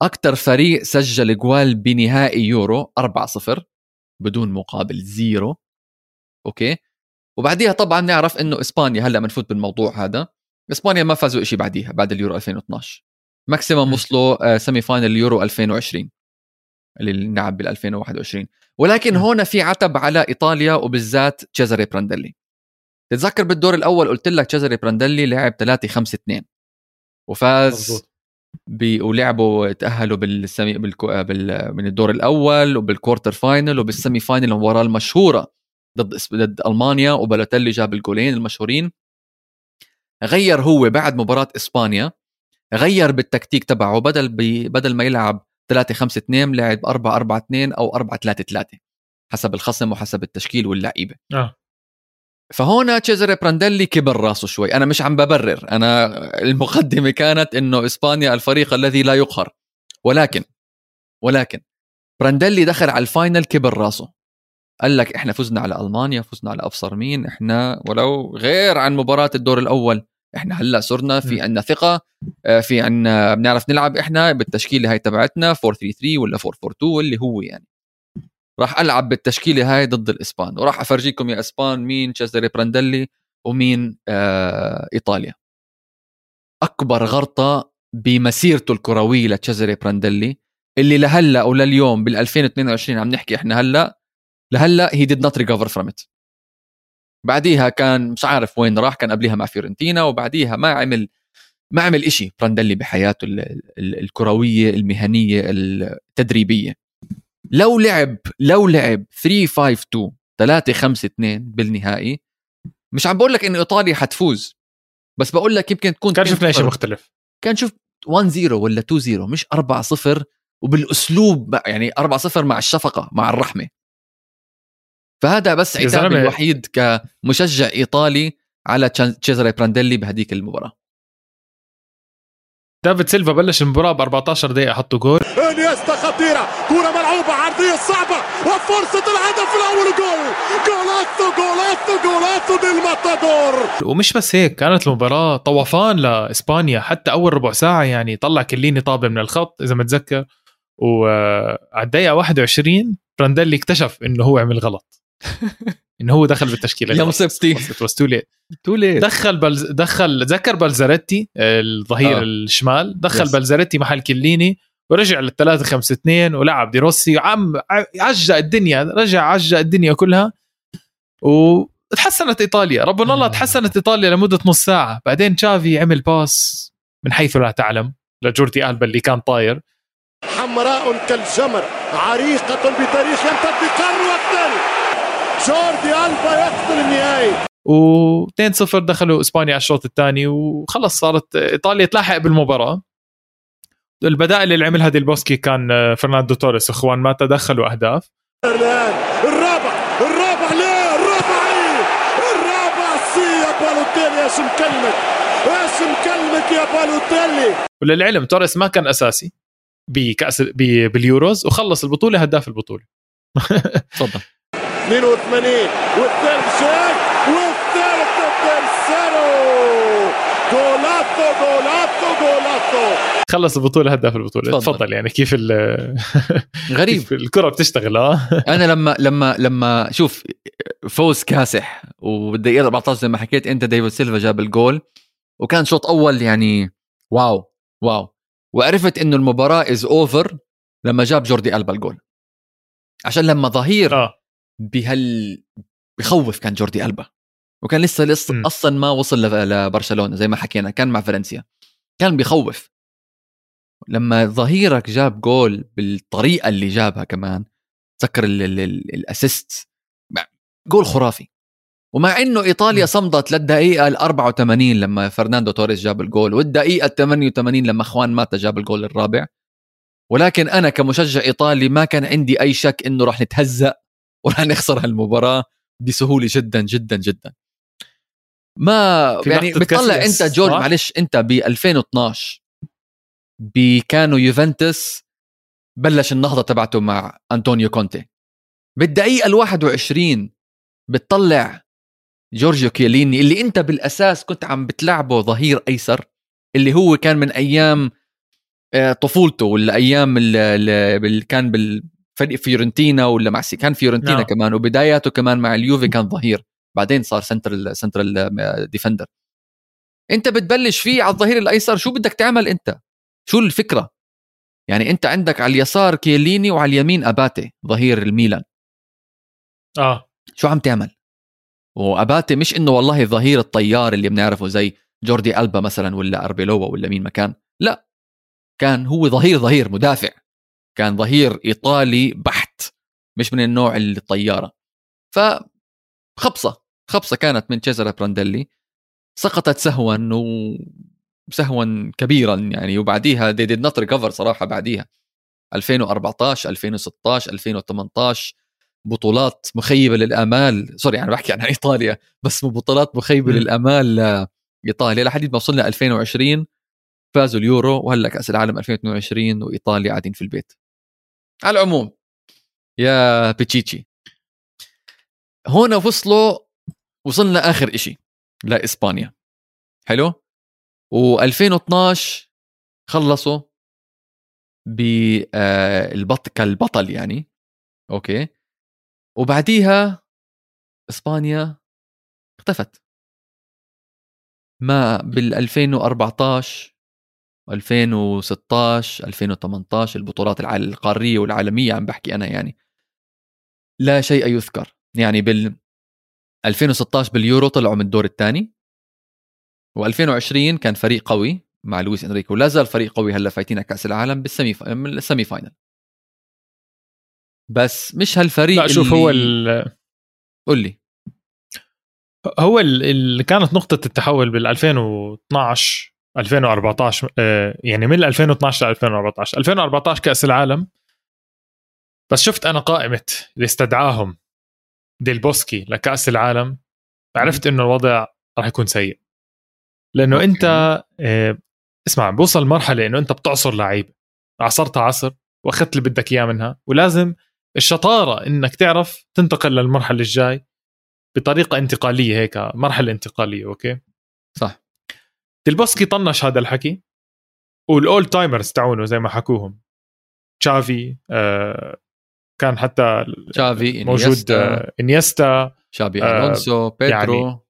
أكثر فريق سجل جوال بنهائي يورو 4-0 بدون مقابل zero. okay؟ وبعديها طبعا نعرف إنه إسبانيا هلأ بنفوت بالموضوع هذا. إسبانيا ما فازوا شيء بعديها بعد اليورو 2012 maximum م. وصلوا آه، semi final اليورو 2020 اللي انلعب بال 2021 ولكن م. هون في عتب على إيطاليا وبالذات تشيزاري برانديلي تتذكر بالدور الأول قلت لك تشيزاري برانديلي لعب 3 5 2 وفاز مزبوط ب... ولعبوا تاهلوا بالسمي بالكو... بال... من الدور الأول وبال quarter final وبال semi final المباراه المشهورة. ضد ضد ألمانيا وبالوتيلي جاب الجولين المشهورين. غير هو بعد مباراة إسبانيا غير بالتكتيك تبعه بدل. بدل ما يلعب 3 5 2 لعب 4 4 2 أو 4 3 3 حسب الخصم وحسب التشكيل واللعيبة. آه. فهون تشيزري برانديلي كبر راسه شوي. أنا مش عم ببرر. أنا المقدمة كانت إنه إسبانيا الفريق الذي لا يقهر. ولكن ولكن برانديلي دخل على ال final كبر راسه. قال لك إحنا فزنا على ألمانيا فزنا على أبصر مين إحنا ولو غير عن مباراة الدور الأول. إحنا هلأ صرنا في. عنا ثقة آه، في عنا بنعرف نلعب إحنا بالتشكيلة هاي تبعتنا 4 3 3 ولا 4 4 2 اللي هو يعني. راح ألعب بالتشكيلة هاي ضد الإسبان. وراح أفرجيكم يا إسبان مين تشيزري برانديلي ومين آه إيطاليا. أكبر غلطه بمسيرته الكروية لتشيزري برانديلي اللي لهلأ ولليوم بال 2022 عم نحكي إحنا هلأ لهلا he did not recover from it بعديها كان مش عارف وين راح كان قبليها مع فيورنتينا وبعديها ما عمل ما عمل إشي برانديلي بحياته ال- ال- الكروية المهنية التدريبية. لو لعب لو لعب 3 5 2 3 5 2 بالنهائي مش عم بقول لك إنه إيطاليا حتفوز بس بقول لك يمكن تكون كان شفنا شيء 2-0. مختلف. كان شوف 1 0 ولا 2 0 مش 4 0 وبالأسلوب يعني 4 0 مع الشفقة مع الرحمة. فهذا بس عتابي. الوحيد كمشجع إيطالي على تشيزاري برانديلي بهديك المباراة. دافيد سيلفا بلش المباراة ب 14 دقيقة حطوا جول. إنيستا خطيرة كرة ملعوبة عرضية صعبة وفرصة الهدف الأول جول. golazo golazo golazo del matador ومش بس هيك كانت المباراة طوفان لإسبانيا حتى أول ربع ساعة يعني طلع كليني طابة من الخط إذا متذكر. وعلى الدقيقة 21 برانديلي اكتشف إنه هو عمل غلط. انه هو دخل بالتشكيلة يا. مصيبتي. too late دخل بلز... دخل ذكر بلزاريتي الظهير آه. آه. الشمال دخل Yes. بلزاريتي محل كليني ورجع لل 3 5 2 ولعب دي روسي عم ع- عجق الدنيا رجع عجق الدنيا كلها وتحسنت إيطاليا ربنا الله آه. تحسنت إيطاليا لمدة نص ساعة بعدين تشافي عمل باس من حيث لا تعلم لجوردي ألبا اللي كان طاير حمراء كالجمر عريقة بتاريخ يمتد لقرن والثاني جوردي ألبا يقتل النهائي. و2 0 دخلوا إسبانيا على الشوط الثاني وخلص صارت إيطاليا تلاحق بالمباراة. البدائل اللي عملها ديل بوسكي كان آه، فرناندو توريس واخوان ماتا دخلوا أهداف. الرابع الرابع لا الرابع إيه الرابع سي يا بالوتيلي اسم كلمك اسم كلمك يا بالوتيلي. وللعلم توريس ما كان أساسي بكأس باليوروز وخلص البطولة هداف البطولة. تفضل. 82 والثالث شاك والثالث ترسانو جولاتو جولاتو جولاتو خلص البطولة هداف البطولة. تفضل. تفضل يعني كيف ال- غريب. كيف الكرة بتشتغل آه أنا لما لما لما شوف فوز كاسح وبالدقيقه 14 زي ما حكيت إنت ديفيد سيلفا جاب الجول وكان شوط أول يعني wow wow. وعرفت إنه المباراة is over لما جاب جوردي ألبا الجول. عشان لما ظهير آه. بهال بخوف كان جوردي ألبا وكان لسه لسه م. أصلا ما وصل لبرشلونة زي ما حكينا كان مع فالنسيا كان بخوف لما ظهيرك جاب جول بالطريقة اللي جابها كمان تذكر ال- ال- ال- ال assist goal خرافي ومع إنه إيطاليا. صمدت للدقيقة ال 84 لما فرناندو توريس جاب الجول والدقيقة ال 88 لما خوان ماتا جاب الجول الرابع ولكن أنا كمشجع إيطالي ما كان عندي أي شك إنه راح نتهزأ وراح نخسر هالمباراة بسهولة جدا جدا جدا ما يعني بتطلع أنت جورج؟ معلش أنت ب 2012 بي كانوا يوفنتوس بلش النهضة تبعته مع أنطونيو كونتي بالدقيقة ال 21 بتطلع جورجيو كيليني اللي أنت بالأساس كنت عم بتلعبه ظهير أيسر اللي هو كان من أيام آه، طفولته ولا أيام اللي كان بالفريق فيورنتينا ولا مع سي- كان فيورنتينا نعم. كمان وبداياته كمان مع اليوفي كان ظهير. بعدين صار central central defender انت بتبلش فيه على الظهير الأيسر شو بدك تعمل انت؟ شو الفكرة؟ يعني انت عندك على اليسار كيليني وعلى اليمين أباتي ظهير الميلان. آه. شو عم تعمل؟ وأباتي مش إنه والله ظهير الطيار اللي بنعرفه زي جوردي ألبا مثلا ولا اربيلوا ولا مين ما كان. لا. كان هو ظهير ظهير مدافع. كان ظهير إيطالي بحت مش من النوع الطيارة. ف خبصة خبصه كانت من تشيزر برانديلي. سقطت سهوا وسهوا كبيرا يعني وبعديها they did not recover صراحة بعديها. 2014 2016 2018 بطولات مخيبة للأمال. sorry أنا بحكي عن إيطاليا بس بطولات مخيبة م. للأمال لايطاليا لحد ما وصلنا 2020 فازوا اليورو وهلأ كأس العالم 2022 وإيطاليا قاعدين في البيت. على العموم يا بيتشيتشي. هون وصلوا وصلنا آخر إشي لإسبانيا. حلو؟ و2012 خلصوا بالبط كالبطل يعني. أوكي؟ وبعديها إسبانيا اختفت. ما بال 2014 2016 2018 البطولات القارية والعالمية عم بحكي أنا يعني. لا شيء يذكر. يعني بال 2016 باليورو طلعوا من الدور الثاني. و2020 كان فريق قوي مع لويس انريكو لا زال فريق قوي هلأ فايتين كأس العالم. من ال semi final بس مش هالفريق لا شوف اللي... هو ال... قول لي. هو ال- اللي كانت نقطة التحول بال 2012 2014 آه، يعني من 2012 ل 2014 2014 كأس العالم. بس شفت أنا قائمة اللي استدعاهم ديل بوسكي لكأس العالم. عرفت إنه الوضع راح يكون سيء. أوكي. أنت آه، اسمع بوصل مرحلة إنه أنت بتعصر لعيب عصرتها عصر وأخذت اللي بدك إياه منها. ولازم الشطارة إنك تعرف تنتقل للمرحلة الجاي بطريقة انتقالية هيك مرحلة انتقالية okay؟ صح. ديلبوسكي طنش هذا الحكي؟ وال old timers تاعونه زي ما حكوهم. تشافي آه كان حتى تشافي موجود آه إنيستا. شابي آه، ألونسو بيدرو.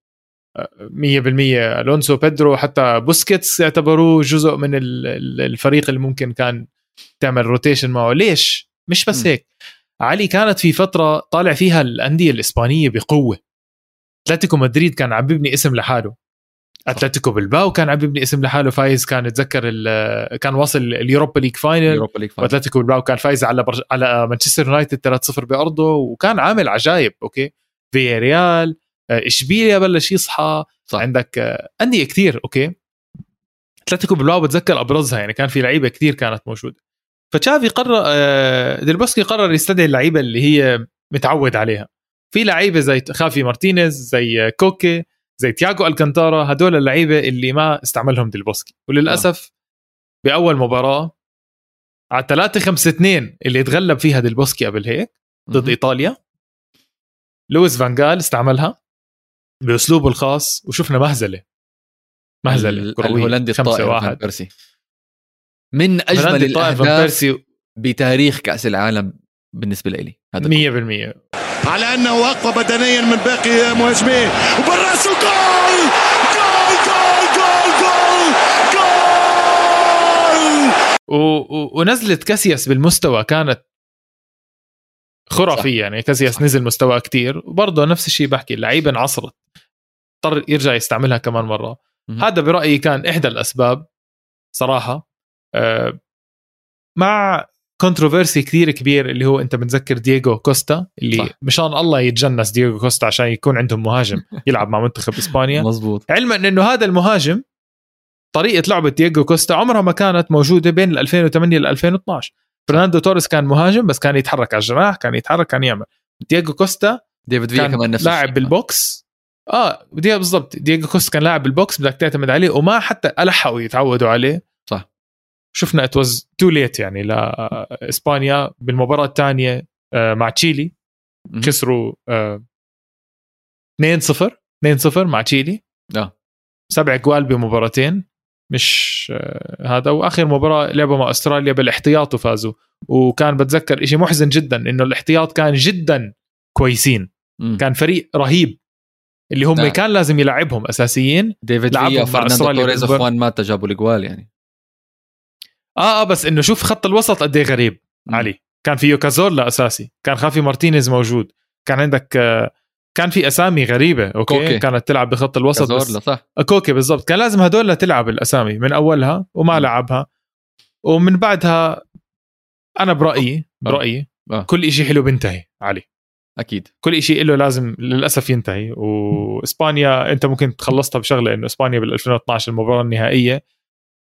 100% ألونسو بيدرو حتى بوسكيتس اعتبروه جزء من ال- ال- الفريق اللي ممكن كان تعمل rotation معه. ليش؟ مش بس م. هيك. علي كانت في فترة طالع فيها الأندية الإسبانية بقوة. أتلتيكو مدريد كان عم بيبني اسم لحاله. أتلتيكو بالباو كان عم بيبني اسم لحاله. فايز كان اتذكر كان واصل ال Europa League final. وأتلتيكو بالباو كان فايز على برج... على مانشستر يونايتد 3-0 بأرضه. وكان عامل عجايب okay؟ في ريال إشبيليا بلش يصحى. صح. عندك آه، أندية كثير okay؟ أتلتيكو بالباو بتذكر أبرزها يعني كان في لعيبة كثير كانت موجودة. فتشافي قرر آه، ديلبوسكي قرر يستدعي اللعيبة اللي هي متعود عليها. في لعيبة زي خافي مارتينيز زي كوكي زي تياغو ألكانتارا هدول اللعيبة اللي ما استعملهم ديلبوسكي. وللأسف بأول مباراة على 3 5 2 اللي تغلب فيها ديلبوسكي قبل هيك ضد. إيطاليا لويس فانجال استعملها بأسلوبه الخاص وشفنا مهزلة. مهزلة. الهولندي الطائر واحد. بيرسي. من أجمل الأهداف بيرسي. بتاريخ كأس العالم بالنسبة لي. هذا 100% على أنه أقوى بدنيا من باقي مهاجميه. وبالرأس جول جول! جول! جول! جول! جول! و... و... ونزلت كاسياس بالمستوى كانت خرافية يعني. كاسياس صح. نزل مستوى كتير. وبرضه نفس الشيء بحكي اللعيبة انعصرت. اضطر يرجع يستعملها كمان مرة. مهم. هذا برأيي كان إحدى الأسباب صراحة. آه، مع controversy كثير كبير اللي هو أنت بتذكر دييغو كوستا اللي صح. مشان الله يتجنس دييغو كوستا عشان يكون عندهم مهاجم يلعب مع منتخب إسبانيا. مزبوط علما إنه هذا المهاجم طريقة لعبة دييغو كوستا عمرها ما كانت موجودة بين ال 2008 ل 2012 فرناندو توريس كان مهاجم بس كان يتحرك على الجناح كان يتحرك كان يعمل. دييغو كوستا ديفيد فيا كمان نفس لاعب. بال box. آه بالضبط. دييغو كوستا كان لاعب بال box بدك تعتمد عليه وما حتى لحقوا يتعودوا عليه. صح. شفنا it was too late يعني. لاسبانيا بالمباراة الثانية مع تشيلي. خسروا آه، 2-0 2-0 مع تشيلي. آه. سبع جوال بمباراتين مش آه، هذا. وآخر مباراة لعبوا مع أستراليا بالاحتياط وفازوا. وكان بتذكر شيء محزن جدا إنه الاحتياط كان جدا كويسين. مم. كان فريق رهيب اللي هم نعم. كان لازم يلعبهم أساسيين. ديفيد فيا مع فرناندو أستراليا توريز خوان ماتا جابوا الاجوال يعني. آه آه بس إنه شوف خط الوسط قد إيه غريب. علي كان فيه كازورلا اساسي كان خافي مارتينيز موجود. كان عندك آه، كان في أسامي غريبة okay؟ كوكي. كانت تلعب بخط الوسط بس كازورلا صح. كوكي بالضبط. كان لازم هدول تلعب الأسامي من أولها وما. لعبها. ومن بعدها أنا برأيي آه. برأيي آه. كل شيء حلو بينتهي علي. أكيد. كل شيء له لازم للأسف ينتهي. وإسبانيا أنت ممكن تخلصتها بشغلة إنه إسبانيا بال 2012 المباراة النهائية.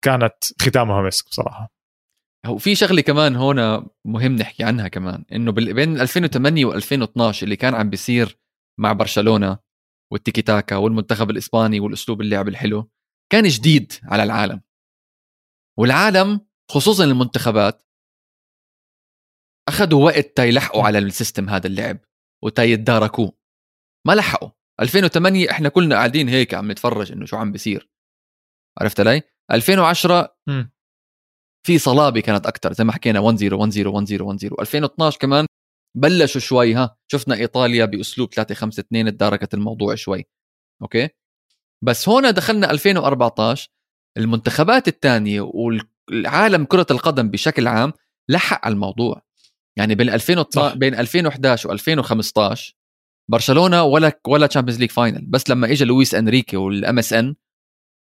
كانت ختامها مسك بصراحة. هو في شغلة كمان هون مهم نحكي عنها كمان إنه بين 2008 و2012 اللي كان عم بيصير مع برشلونة والتيكي تاكا والمنتخب الإسباني والأسلوب اللعب الحلو كان جديد على العالم. والعالم خصوصا المنتخبات أخذوا وقت تا يلحقوا على السيستم هذا اللعب وتا يتداركوه. ما لحقوا. 2008 إحنا كلنا قاعدين هيك عم نتفرج إنه شو عم بيصير. عرفت علي؟ 2010 مم. في صلابة كانت أكثر زي ما حكينا 1 0 1 0 1 0 1 0 2012 كمان بلشوا شوي ها شفنا إيطاليا بأسلوب 3 5 2 تداركت الموضوع شوي okay بس هون دخلنا 2014 المنتخبات الثانية والعالم كرة القدم بشكل عام لحق على الموضوع يعني بين 2012 صح. بين 2011 و2015 برشلونة ولا ولا Champions League final بس لما اجى لويس إنريكي وال MSN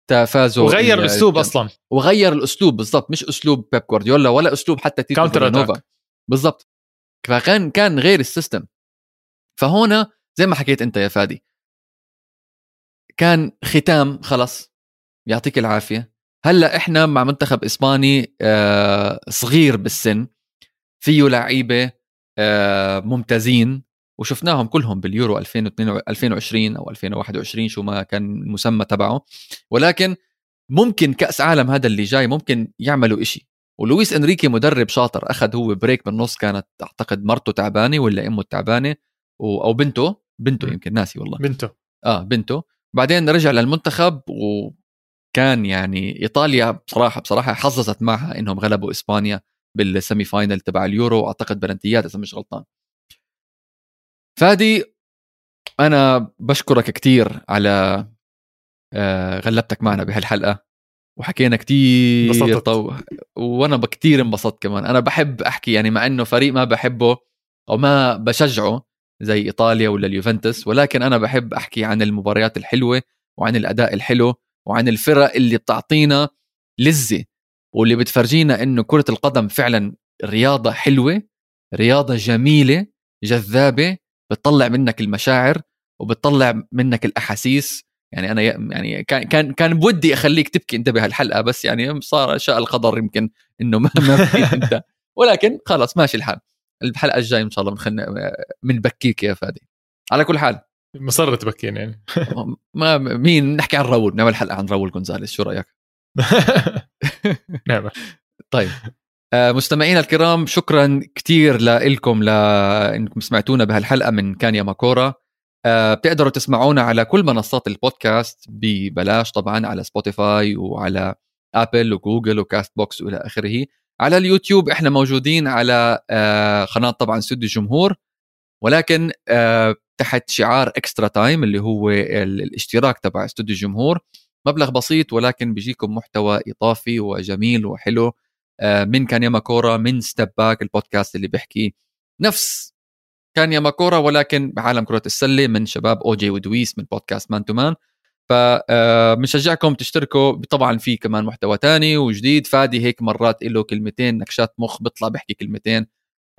فازوا وغير ال- الأسلوب أصلا. وغير الأسلوب بالضبط. مش أسلوب بيب جوارديولا ولا أسلوب حتى تيتو attack. بالضبط. فكان كان غير ال system. فهنا زي ما حكيت أنت يا فادي. كان ختام خلص يعطيك العافية. هلأ إحنا مع منتخب إسباني آه، صغير بالسن. فيه لعيبة آه، ممتازين. وشفناهم كلهم باليورو 2022 2020 أو 2021 شو ما كان المسمى تبعه. ولكن ممكن كأس عالم هذا اللي جاي ممكن يعملوا إشي. ولويس إنريكي مدرب شاطر أخذ هو بريك بالنص كانت أعتقد مرته تعبانة ولا أمه تعبانة أو بنته بنته. يمكن ناسي والله. بنته. آه بنته. بعدين رجع للمنتخب وكان يعني إيطاليا بصراحه بصراحة حظظت معها إنهم غلبوا إسبانيا بال semi final تبع اليورو. أعتقد بلنتيات إذا مش غلطان. فادي أنا بشكرك كثير على آه، غلبتك معنا بهالحلقة وحكينا كتير انبسطت. طو... وأنا كتير انبسطت كمان أنا بحب أحكي يعني مع إنه فريق ما بحبه أو ما بشجعه زي إيطاليا ولا اليوفنتوس ولكن أنا بحب أحكي عن المباريات الحلوة وعن الأداء الحلو وعن الفرق اللي بتعطينا لذة واللي بتفرجينا إنه كرة القدم فعلا رياضة حلوة رياضة جميلة جذابة بتطلع منك المشاعر وبتطلع منك الأحاسيس. يعني أنا يعني كان كان كان بودي أخليك تبكي أنت بهالحلقة بس يعني صار شاء القدر يمكن إنه ما ما أنت. ولكن خلص ماشي الحال. الحلقة الجاية إن شاء الله بنخن بنبكيك يا فادي. على كل حال. مصر تبكيني يعني. ما مين نحكي عن راول؟ نعمل حلقه عن راول جونزاليس شو رأيك؟ نعم. طيب. مستمعينا الكرام شكرا كثير لكم لإنكم سمعتونا بهالحلقة من كان ياما كورا. آه، بتقدروا تسمعونا على كل منصات البودكاست ببلاش طبعا على Spotify وعلى Apple و Google و Castbox وإلى آخره. على اليوتيوب إحنا موجودين على آه، قناة طبعا استوديو الجمهور. ولكن آه، تحت شعار extra time اللي هو ال- الاشتراك تبع استوديو الجمهور. مبلغ بسيط ولكن بيجيكم محتوى اضافي وجميل وحلو. آه، من كان ياما كورا من Step Back البودكاست اللي بيحكي نفس كان ياما كورا ولكن بعالم كرة السلة من شباب اوجي ودويس من بودكاست Man to Man فبنشجعكم تشتركوا. طبعا في كمان محتوى تاني وجديد. فادي هيك مرات له كلمتين نكشات مخ بيطلع بيحكي كلمتين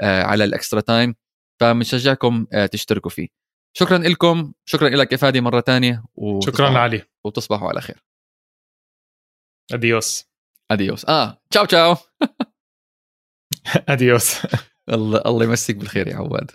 آه، على ال extra time. فبنشجعكم آه، تشتركوا فيه. شكرا لكم. شكرا لك يا فادي مرة تانية شكرا علي وتصبحوا على خير. adiós adiós آه تشاو تشاو adiós الله الله يمسك بالخير يا عواد.